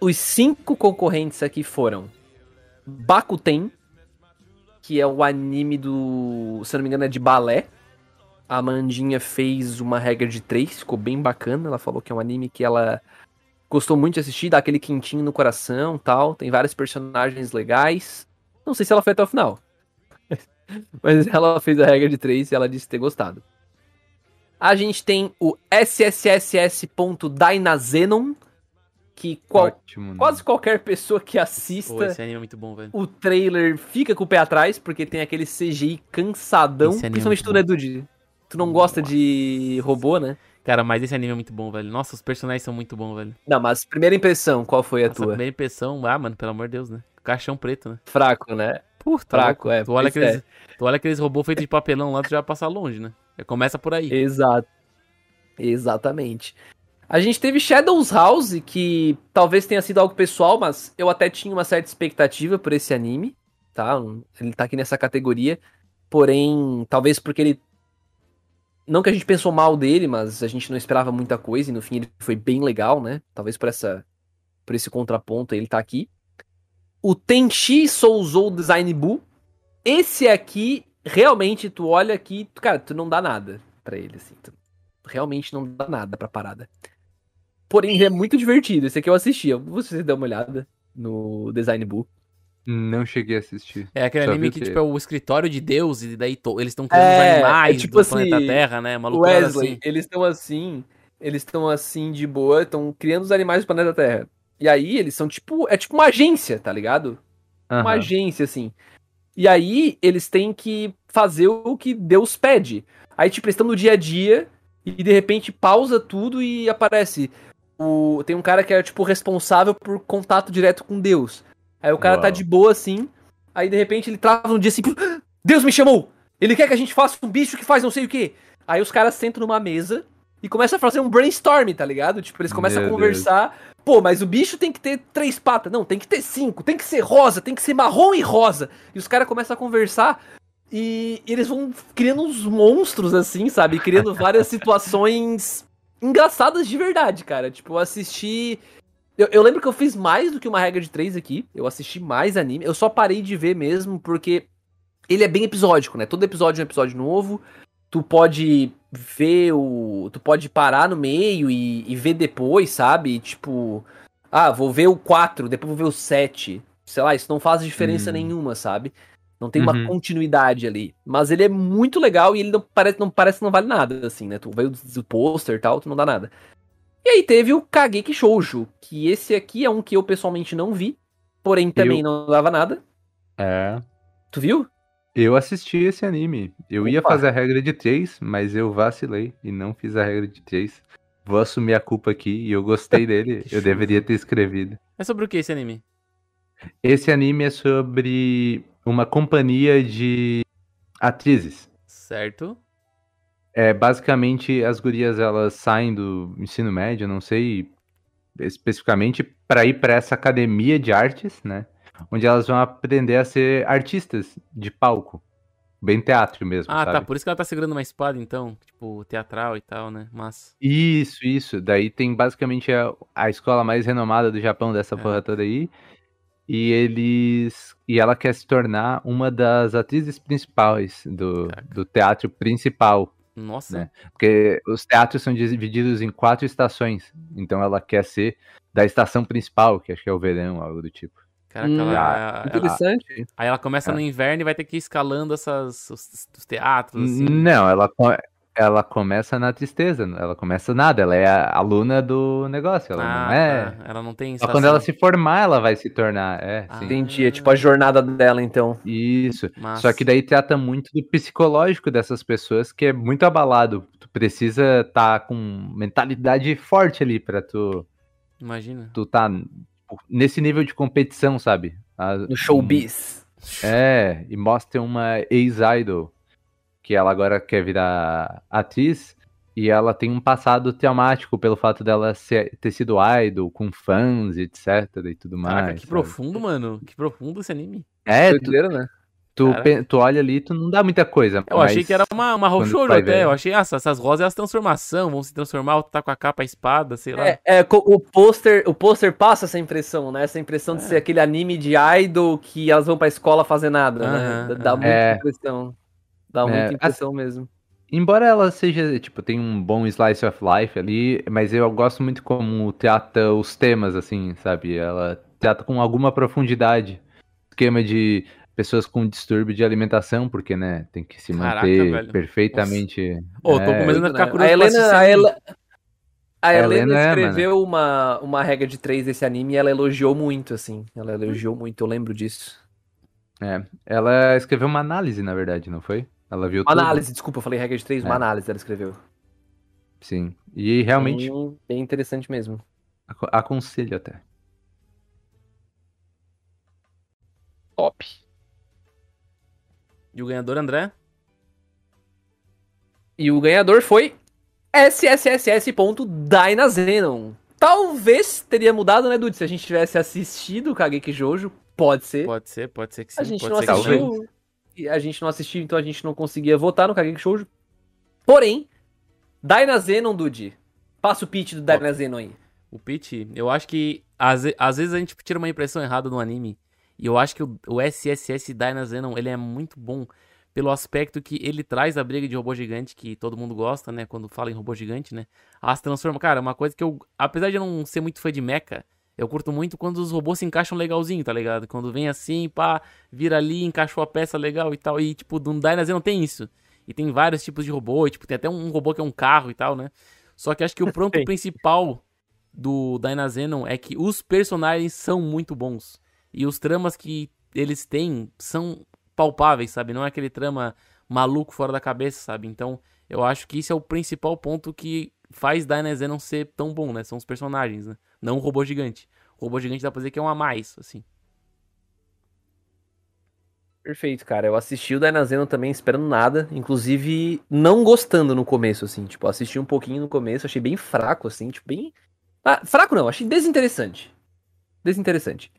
os cinco concorrentes aqui foram Bakuten, que é o anime do, se não me engano, é de balé. A Amandinha fez uma regra de três, ficou bem bacana. Ela falou que é um anime que ela gostou muito de assistir, dá aquele quentinho no coração tal. Tem vários personagens legais. Não sei se ela foi até o final. Mas ela fez a regra de 3 e ela disse ter gostado. A gente tem o SSSS.Dynazenon, que qual- Ótimo. né? quase qualquer pessoa que Pô, assista esse anime é muito bom, velho. o trailer fica com o pé atrás, porque tem aquele CGI cansadão. Esse é Principalmente muito tu, não gosta de robô, né? Cara, mas esse anime é muito bom, velho. Nossa, os personagens são muito bons, velho. Não, mas primeira impressão, qual foi a Nossa, tua? primeira impressão, ah, mano, pelo amor de Deus, né? Caixão preto, né? Fraco, né? Puta, Fraco, é, Tu olha, aqueles, tu olha aqueles robôs feitos de papelão lá, tu já vai passar longe, né? Já começa por aí. Exato. Exatamente. A gente teve Shadows House, que talvez tenha sido algo pessoal, mas eu até tinha uma certa expectativa por esse anime, tá? Ele tá aqui nessa categoria. Porém, talvez porque ele. Não que a gente pensou mal dele, mas a gente não esperava muita coisa e no fim ele foi bem legal, né? Talvez por essa por esse contraponto ele tá aqui. O Tenchi Souzou Design Buu. Esse aqui, realmente, tu olha aqui, cara, tu não dá nada pra ele, assim. Tu realmente não dá nada pra parada. Porém, é muito divertido. Esse aqui eu assisti. Eu vou você dar uma olhada no Design Buu. Não cheguei a assistir. É aquele Só anime que, tipo, é o escritório de Deus e daí to- eles estão criando É, os animais é tipo do assim, planeta Terra, né? Uma O loucura Wesley, assim. eles estão assim, eles estão assim de boa, estão criando os animais do planeta Terra. E aí eles são tipo, é tipo uma agência, tá ligado? Uma Aham. agência assim. E aí eles têm que fazer o que Deus pede. Aí tipo, eles estão no dia a dia e de repente pausa tudo e aparece o tem um cara que é tipo responsável por contato direto com Deus. Aí o cara tá Uau. de boa assim, aí de repente ele trava no dia assim, Deus me chamou. Ele quer que a gente faça um bicho que faz não sei o quê. Aí os caras sentam numa mesa e começam a fazer um brainstorm, tá ligado? Tipo, eles começam Meu a conversar. Pô, mas o bicho tem que ter três patas. Não, tem que ter cinco. Tem que ser rosa, tem que ser marrom e rosa. E os caras começam a conversar e eles vão criando uns monstros, assim, sabe? Criando várias situações engraçadas de verdade, cara. Tipo, eu assisti. Eu, eu lembro que eu fiz mais do que uma regra de três aqui. Eu assisti mais anime. Eu só parei de ver mesmo porque ele é bem episódico, né? Todo episódio é um episódio novo. Tu pode ver o. Tu pode parar no meio e, e ver depois, sabe? Tipo. Ah, vou ver o 4, depois vou ver o 7. Sei lá, isso não faz diferença Hum. nenhuma, sabe? Não tem uma Uhum. continuidade ali. Mas ele é muito legal e ele não parece, não parece que não vale nada, assim, né? Tu vê o, o pôster e tal, tu não dá nada. E aí teve o Kageki Shoujo, que esse aqui é um que eu pessoalmente não vi, porém também Eu- não dava nada. É. Tu viu? Eu assisti esse anime. Eu ia Opa. fazer a regra de 3, mas eu vacilei e não fiz a regra de 3. Vou assumir a culpa aqui e eu gostei dele. Eu deveria ter escrevido. É sobre o que esse anime? Esse anime é sobre uma companhia de atrizes. Certo. É, basicamente, as gurias elas saem do ensino médio, não sei especificamente, para ir para essa academia de artes, né? Onde elas vão aprender a ser artistas de palco. Bem teatro mesmo, Ah, sabe? tá. Por isso que ela tá segurando uma espada, então. Tipo, teatral e tal, né? Mas. Isso, isso. Daí tem basicamente a, a escola mais renomada do Japão dessa É. porra toda aí. E eles. E ela quer se tornar uma das atrizes principais do, Caraca. do teatro principal. Nossa. Né? Porque os teatros são divididos em quatro estações. Então ela quer ser da estação principal, que acho que é o verão, algo do tipo. Caraca, Hum, ela, ela- Interessante. aí ela começa no inverno e vai ter que ir escalando essas, os, os teatros, assim. Não, ela, ela começa na tristeza, ela começa nada, ela é a aluna do negócio, ela ah, não é. tá. Ela não tem Só quando ela se formar, ela vai se tornar. É, Ah. sim. Entendi. É tipo a jornada dela, então. Isso. Massa. Só que daí trata muito do psicológico dessas pessoas, que é muito abalado. Tu precisa estar com mentalidade forte ali pra tu, Imagina. tu tá nesse nível de competição, sabe? A- No showbiz. É, e mostra uma ex-idol que ela agora quer virar atriz e ela tem um passado traumático pelo fato dela ser- ter sido idol com fãs, etc e tudo mais. Caraca, que sabe? profundo, mano. Que profundo esse anime. É, Doideira, né? tu, pe- tu olha ali, tu não dá muita coisa. Eu mas- achei que era uma, uma vai até. ver- Eu achei, ah, essas rosas elas transformação, vão se transformar, tá com a capa, a espada, sei lá. É, é, o pôster, o pôster passa essa impressão, né? Essa impressão de É. ser aquele anime de idol que elas vão pra escola fazer nada, né? Dá- muita É. impressão. Dá É, muita impressão mesmo. Embora ela seja, tipo, tem um bom slice of life ali, mas eu gosto muito como trata os temas, assim, sabe? Ela trata com alguma profundidade. Esquema de pessoas com distúrbio de alimentação, porque, né, tem que se Caraca, manter velho. perfeitamente. Ô, tô é, começando a ficar né? curioso a Helena, a. Hel- a Helena Helena é, escreveu uma, uma regra de três desse anime e ela elogiou muito, assim. Ela elogiou muito, eu lembro disso. é. Ela escreveu uma análise, na verdade, não foi? Ela viu Uma tudo. análise, desculpa, eu falei regra de três, uma É. análise ela escreveu. Sim. E realmente, Bem, bem interessante mesmo. aco- aconselho até. Top. E o ganhador, André? E o ganhador foi SSSS.Dynazenon. Talvez teria mudado, né, Dude? Se a gente tivesse assistido o Kageki Jojo, pode ser. Pode ser, pode ser que sim. a gente pode não assistiu. A gente não assistiu, então a gente não conseguia votar no Kageki Shoujo. Porém, Dynazenon, Dude. Passa o pitch do Dynazenon aí. O Pitch, eu acho que às, às vezes a gente tira uma impressão errada no anime. E eu acho que o, o SSS Dynazenon, ele é muito bom pelo aspecto que ele traz a briga de robô gigante, que todo mundo gosta, né? Quando fala em robô gigante, né? As transforma. Cara, uma coisa que eu. Apesar de eu não ser muito fã de mecha, eu curto muito quando os robôs se encaixam legalzinho, tá ligado? Quando vem assim, pá, vira ali, encaixou a peça legal e tal. E, tipo, do Dynazenon tem isso. E tem vários tipos de robô, e, tipo, tem até um robô que é um carro e tal, né? Só que acho que o ponto Tem. principal do Dynazenon é que os personagens são muito bons. E os tramas que eles têm são palpáveis, sabe? Não é aquele trama maluco fora da cabeça, sabe? Então, eu acho que isso é o principal ponto que faz Dynazenon ser tão bom, né? São os personagens, né? Não o robô gigante. O robô gigante dá pra dizer que é um a mais, assim. Perfeito, cara. Eu assisti o Dynazenon também esperando nada. Inclusive, não gostando no começo, assim. Tipo, assisti um pouquinho no começo, achei bem fraco, assim. Tipo, bem. Ah, fraco não, achei desinteressante. Desinteressante.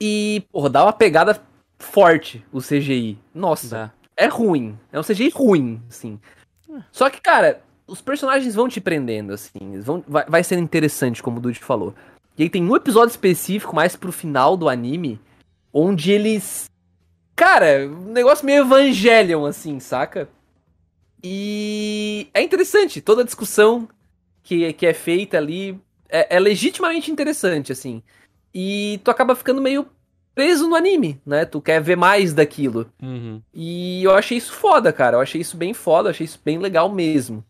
E, porra, dá uma pegada forte o CGI. Nossa. Dá. é ruim. É um CGI ruim, assim. Só que, cara, os personagens vão te prendendo, assim. Vão, vai, vai sendo interessante, como o Dude falou. E aí tem um episódio específico, mais pro final do anime, onde eles. Cara, um negócio meio Evangelion, assim, saca? E é interessante, toda a discussão que, que é feita ali é, é legitimamente interessante, assim. E tu acaba ficando meio preso no anime, né? Tu quer ver mais daquilo. Uhum. E eu achei isso foda, cara. Eu achei isso bem foda, eu achei isso bem legal mesmo.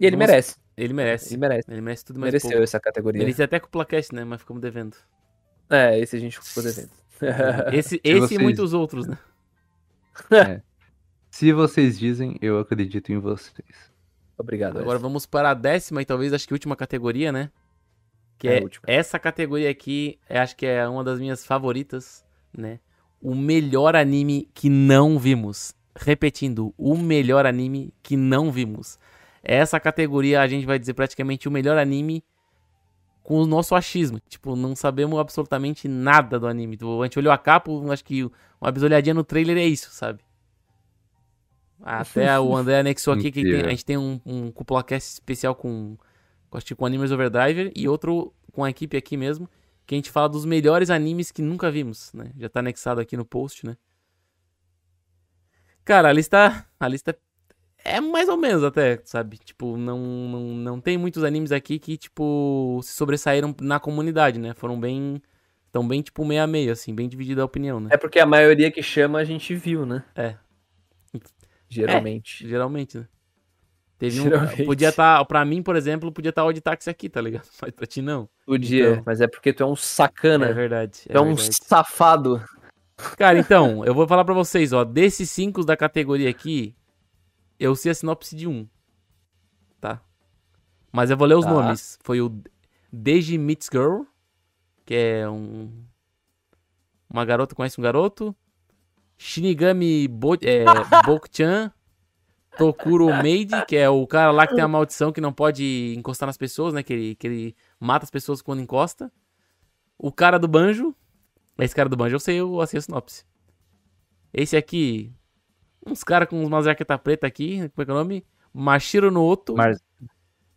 E ele Vamos- merece. Ele merece. Ele merece. Ele merece tudo mais Mereceu pouco. essa categoria. Merecia até com o Placast, né? Mas ficamos devendo. É, esse a gente ficou devendo. Esse, esse vocês- e muitos outros, né? Se vocês dizem, eu acredito em vocês. Obrigado. Agora Wes. vamos para a décima e talvez acho que última categoria, né? Que É a é, última. essa categoria aqui, é, acho que é uma das minhas favoritas, né? O melhor anime que não vimos. Repetindo, o melhor anime que não vimos. Essa categoria a gente vai dizer praticamente o melhor anime com o nosso achismo. Tipo, não sabemos absolutamente nada do anime. Tipo, A gente olhou a capa, acho que uma bisolhadinha no trailer é isso, sabe? Até o André anexou aqui que tem- a gente tem um, um cupolacast especial com, com, acho que com Animes Overdriver e outro com a equipe aqui mesmo, que a gente fala dos melhores animes que nunca vimos, né? Já tá anexado aqui no post, né? Cara, a lista, a lista é mais ou menos até, sabe? Tipo, não, não, não tem muitos animes aqui que, tipo, se sobressaíram na comunidade, né? Foram bem, tão bem, tipo, meio a meio, assim, bem dividida a opinião, né? É porque a maioria que chama a gente viu, né? É. Geralmente. Geralmente, né? Teve um, Geralmente. podia estar, pra mim, por exemplo, podia estar o de táxi aqui, tá ligado? Mas pra ti não. Podia, Então. mas é porque tu é um sacana. É verdade. tu é um verdade. safado. Cara, então, eu vou falar pra vocês, ó. Desses cinco da categoria aqui, eu sei a sinopse de um. Tá? Mas eu vou ler os Tá. nomes. Foi o Deji Meets Girl, que é um. Uma garota conhece um garoto. Shinigami Bo é, Boku-chan. Tokuro Maid, que é o cara lá que tem a maldição que não pode encostar nas pessoas, né? Que ele, que ele mata as pessoas quando encosta. O cara do banjo. Esse cara do banjo eu sei, eu sei a sinopse. Esse aqui. Uns caras com umas jaqueta preta aqui. Como é que é o nome? Mashiro no Oto. Mars,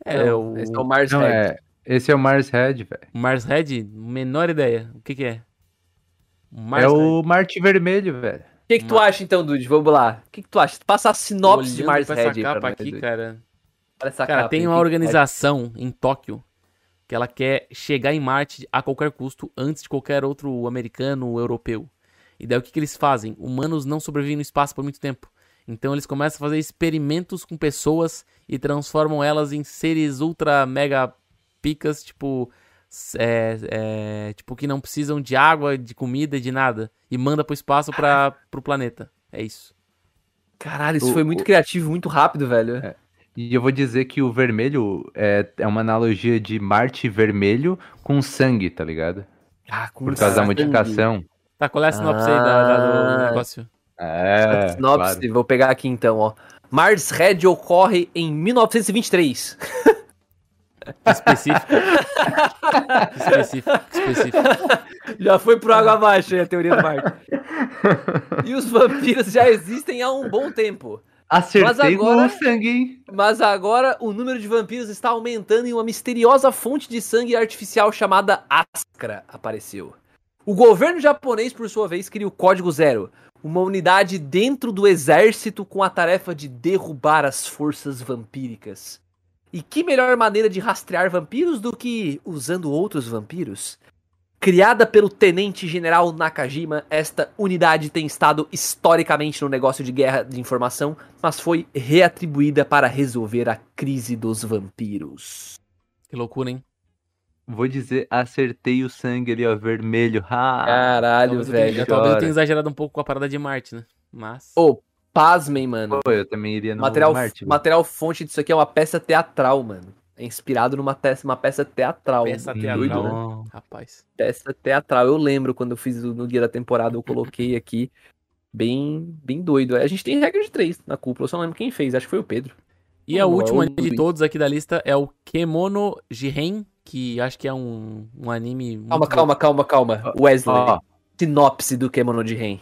É, Não, o Esse é o Mars não, Red. é, esse é o Mars Red, velho. Mars Red. Menor ideia. O que que é? Mars É Red. o Marte Vermelho, velho. O que, que tu acha então, Dude? Vamos lá. O que, que tu acha? Passa a sinopse de Olhando Mars pra Red essa capa nós, aqui, Dude. cara. Olha essa Cara, capa tem uma o que organização em Tóquio que ela quer chegar em Marte a qualquer custo antes de qualquer outro americano ou europeu. E daí o que, que eles fazem? Humanos não sobrevivem no espaço por muito tempo. Então eles começam a fazer experimentos com pessoas e transformam elas em seres ultra mega picas, tipo. É, é, tipo, que não precisam de água, de comida, de nada. E manda pro espaço para pro planeta. É isso. Caralho, isso O- foi muito o- criativo, muito rápido, velho. É. E eu vou dizer que o vermelho é, é uma analogia de Marte vermelho com sangue, tá ligado? Ah, com Por causa da sangue. modificação. Tá, qual é a sinopse aí da- da- do Ah. negócio? É, Sinopse, claro. vou pegar aqui então, ó. Mars Red ocorre em 1923. Específico. específico, específico. Já foi pro água abaixo aí a teoria do Marte. e os vampiros já existem há um bom tempo. Acertei Mas agora- sangue, hein? Mas agora o número de vampiros está aumentando e uma misteriosa fonte de sangue artificial chamada Ascra apareceu. O governo japonês, por sua vez, cria o Código Zero, uma unidade dentro do exército com a tarefa de derrubar as forças vampíricas. E que melhor maneira de rastrear vampiros do que usando outros vampiros? Criada pelo Tenente General Nakajima, esta unidade tem estado historicamente no negócio de guerra de informação, mas foi reatribuída para resolver a crise dos vampiros. Que loucura, hein? Vou dizer, acertei o sangue ali, ó, vermelho. Ah, Caralho, Talvez eu tenha- velho. talvez eu tenha exagerado um pouco com a parada de Marte, né? Mas. Ô, pasmem, mano. pô, eu também iria no material, Marte. material fonte disso aqui é uma peça teatral, mano. É inspirado numa peça, uma peça teatral. Peça Doido, teatral. né? Não. Rapaz. Peça teatral. Eu lembro quando eu fiz o- no guia da temporada, eu coloquei aqui. Bem, bem doido. A gente tem regra de três na cúpula, eu só não lembro quem fez, acho que foi o Pedro. E a Não, última é o anime de todos aqui da lista é o Kemono Jiren, que acho que é um, um anime. Calma, calma, calma, calma. Wesley, Ó, sinopse do Kemono de Ren.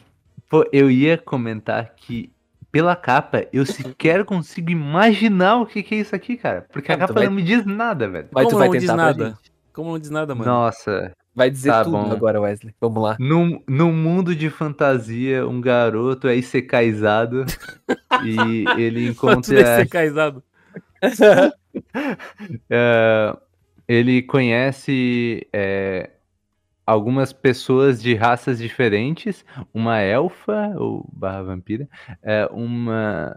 pô, eu ia comentar que pela capa eu sequer consigo imaginar o que, que é isso aqui, cara. Porque a capa vai- não me diz nada, velho. Mas Como tu vai não diz tentar pra nada? gente. Como não diz nada, mano? Nossa, Vai dizer Tá tudo bom. agora, Wesley. Vamos lá. num, num mundo de fantasia, um garoto é isekaiizado e ele Tudo é encontra ser caizado. É, ele conhece é, algumas pessoas de raças diferentes, uma elfa ou barra vampira, é, uma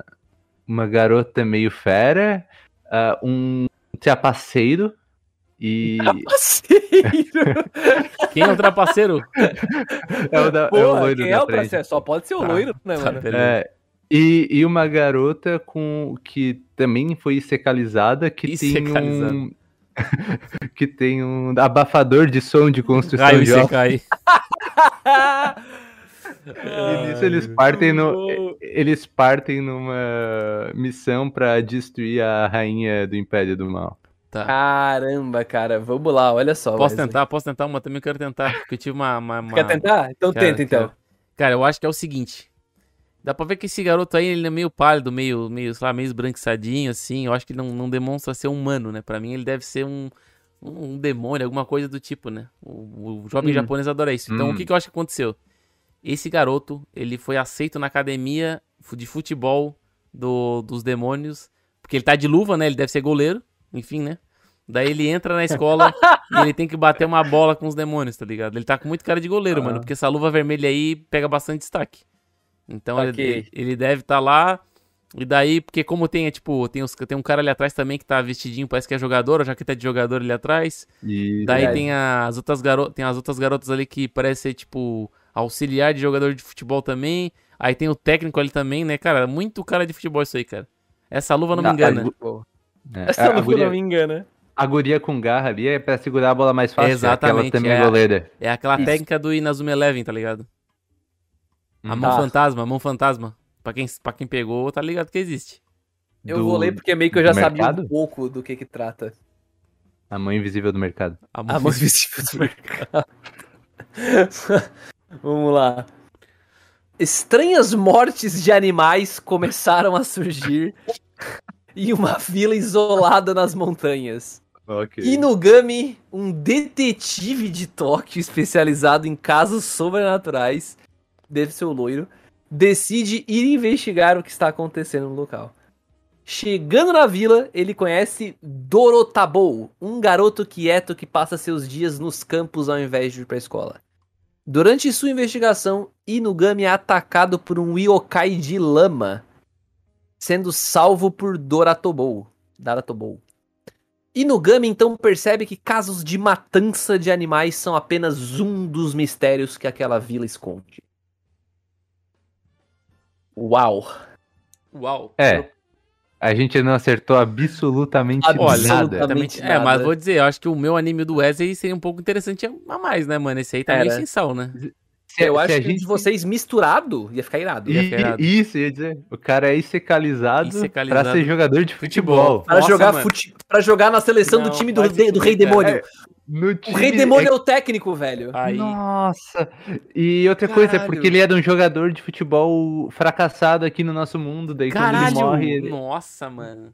uma garota meio fera, é, um trapaceiro e Parceiro! Quem é o trapaceiro? é o, da, é o loiro quem da é o frente. parceiro? Só pode ser o Tá. loiro, né, Tá, mano? É, e, e uma garota com que também foi secalizada que tem um que tem um abafador de som de construção Raio de obra. Isekai. E nisso eles partem no, eles partem numa missão pra destruir a rainha do Império do Mal. Tá. Caramba, cara, vamos lá, olha só. Posso tentar, posso tentar uma também, eu quero tentar. Porque eu tive uma. uma, uma- Quer tentar? Então Quero, tenta, então. Cara, eu acho que é o seguinte. Dá pra ver que esse garoto aí, ele é meio pálido, meio, meio, sei lá, meio esbranquiçadinho, assim. Eu acho que não, não demonstra ser humano, né? Pra mim, ele deve ser um, um demônio, alguma coisa do tipo, né? O, o jovem Hum. japonês adora isso. Então, Hum. o que, que eu acho que aconteceu? Esse garoto, ele foi aceito na academia de futebol do, dos demônios. Porque ele tá de luva, né? Ele deve ser goleiro, enfim, né? Daí ele entra na escola e ele tem que bater uma bola com os demônios, tá ligado? Ele tá com muito cara de goleiro, Ah. mano, porque essa luva vermelha aí pega bastante destaque. Então ele, Saquei. ele- ele deve estar lá. E daí, porque como tem, é, tipo, tem, os, tem um cara ali atrás também que tá vestidinho, parece que é jogador, a jaqueta de jogador ali atrás. E Daí Verdade. tem as outras garotas, tem as outras garotas ali que parece ser tipo auxiliar de jogador de futebol também. Aí tem o técnico ali também, né, cara? Muito cara de futebol isso aí, cara. Essa luva não me engana. a gu- é, Essa a, luva guria, não me engana. a guria com garra ali é pra segurar a bola mais fácil. Exatamente, Aquela também é. goleira. É aquela Isso. técnica do Inazuma Eleven, tá ligado? A Hum. mão Tá. fantasma, a mão fantasma. Pra quem, pra quem pegou, tá ligado que existe. Eu Do- vou ler porque meio que eu já sabia um pouco do que que trata. A mão invisível do mercado. A mão A mão invisível do mercado. Vamos lá. Estranhas mortes de animais começaram a surgir em uma vila isolada nas montanhas. Ok. Inugami, um detetive de Tóquio especializado em casos sobrenaturais, deve ser o loiro, decide ir investigar o que está acontecendo no local. Chegando na vila, ele conhece Dorotabou, um garoto quieto que passa seus dias nos campos ao invés de ir pra escola. Durante sua investigação, Inugami é atacado por um yokai de lama, sendo salvo por Doratobou. Daratobou. Inugami então percebe que casos de matança de animais são apenas um dos mistérios que aquela vila esconde. Uau! Uau. É. A gente não acertou absolutamente Olha, nada. absolutamente. É, mas vou dizer, eu acho que o meu anime do Wesley seria um pouco interessante a mais, né, mano? Esse aí tá meio Era. sem sal, né? Se- Eu se acho a que gente- de vocês misturado ia ficar irado. Ia ficar irado. Isso, ia dizer. O cara é secalizado Issecalizado. pra ser jogador de futebol. Para Nossa, jogar, fute... pra jogar na seleção Não, do time do, de- do Rei fuder, cara. No O time- Rei Demônio é o técnico, velho. Aí. Nossa! E outra coisa, é Caralho. porque ele era um jogador de futebol fracassado aqui no nosso mundo, daí quando Caralho! ele morre, ele... Nossa, mano.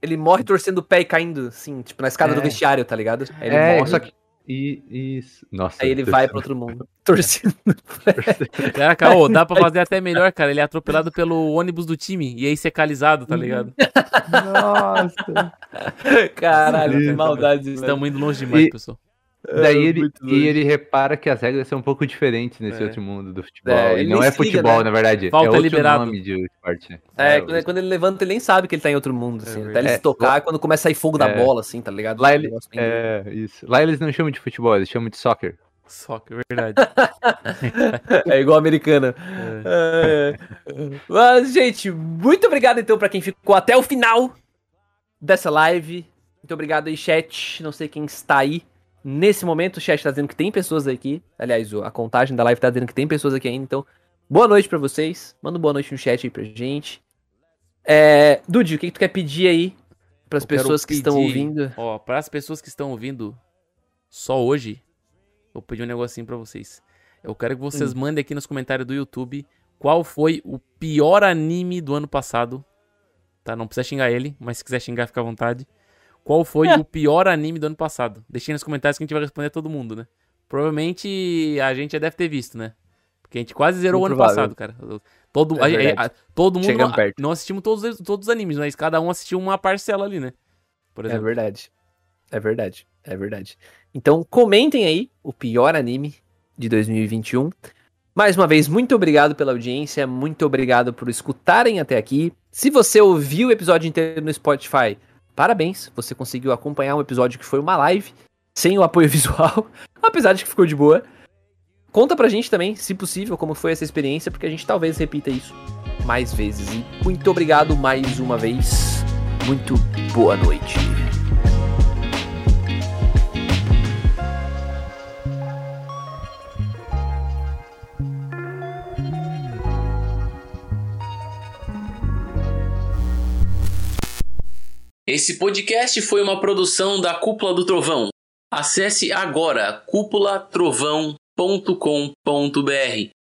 Ele morre torcendo o pé e caindo, assim, tipo, na escada É. do vestiário, tá ligado? Aí ele é, morre, só que... E, isso. Nossa. aí ele vai pro outro mundo. Torcendo. Caraca, ô, dá pra fazer até melhor, cara. Ele é atropelado pelo ônibus do time e aí secalizado, tá ligado? Nossa! Caralho, que maldade. Estamos indo longe demais, E- pessoal. Daí É, ele, muito e ele repara que as regras são um pouco diferentes nesse É. outro mundo do futebol. É, e ele não é futebol, né? na verdade. Falta é outro liberado. nome de esporte. É, o- quando, quando ele levanta, ele nem sabe que ele tá em outro mundo, assim. É até ele se tocar, quando começa a sair fogo da É. bola, assim, tá ligado? Lá ele- É, isso. Lá eles não chamam de futebol, eles chamam de soccer. É verdade. É igual americana. É. Mas, gente, muito obrigado então pra quem ficou até o final dessa live. Muito obrigado aí, chat. Não sei quem está aí. Nesse momento, o chat tá dizendo que tem pessoas aqui. Aliás, a contagem da live tá dizendo que tem pessoas aqui ainda. Então, boa noite pra vocês. Manda um boa noite no chat aí pra gente. É, Dude, o que, que tu quer pedir aí pras Eu quero pessoas que estão pedir- ouvindo? Ó, para as pessoas que estão ouvindo só hoje, eu vou pedir um negocinho pra vocês. Eu quero que Hum. vocês mandem aqui nos comentários do YouTube qual foi o pior anime do ano passado. Tá? Não precisa xingar ele, mas se quiser xingar, fica à vontade. Qual foi É. o pior anime do ano passado? Deixem nos comentários que a gente vai responder todo mundo, né? Provavelmente a gente já deve ter visto, né? Porque a gente quase zerou o ano Improvável. passado, cara. Todo, É a- a- a- todo mundo Chegamos não, perto. não assistimos todos, os- todos os animes, mas cada um assistiu uma parcela ali, né? Por É exemplo. verdade. É verdade. É verdade. Então, comentem aí o pior anime de 2021. Mais uma vez, muito obrigado pela audiência, muito obrigado por escutarem até aqui. Se você ouviu o episódio inteiro no Spotify, parabéns, você conseguiu acompanhar um episódio que foi uma live, sem o apoio visual, apesar de que ficou de boa. Conta pra gente também, se possível, como foi essa experiência, porque a gente talvez repita isso mais vezes. E muito obrigado mais uma vez. Muito boa noite. Esse podcast foi uma produção da Cúpula do Trovão. Acesse agora cúpulatrovão.com.br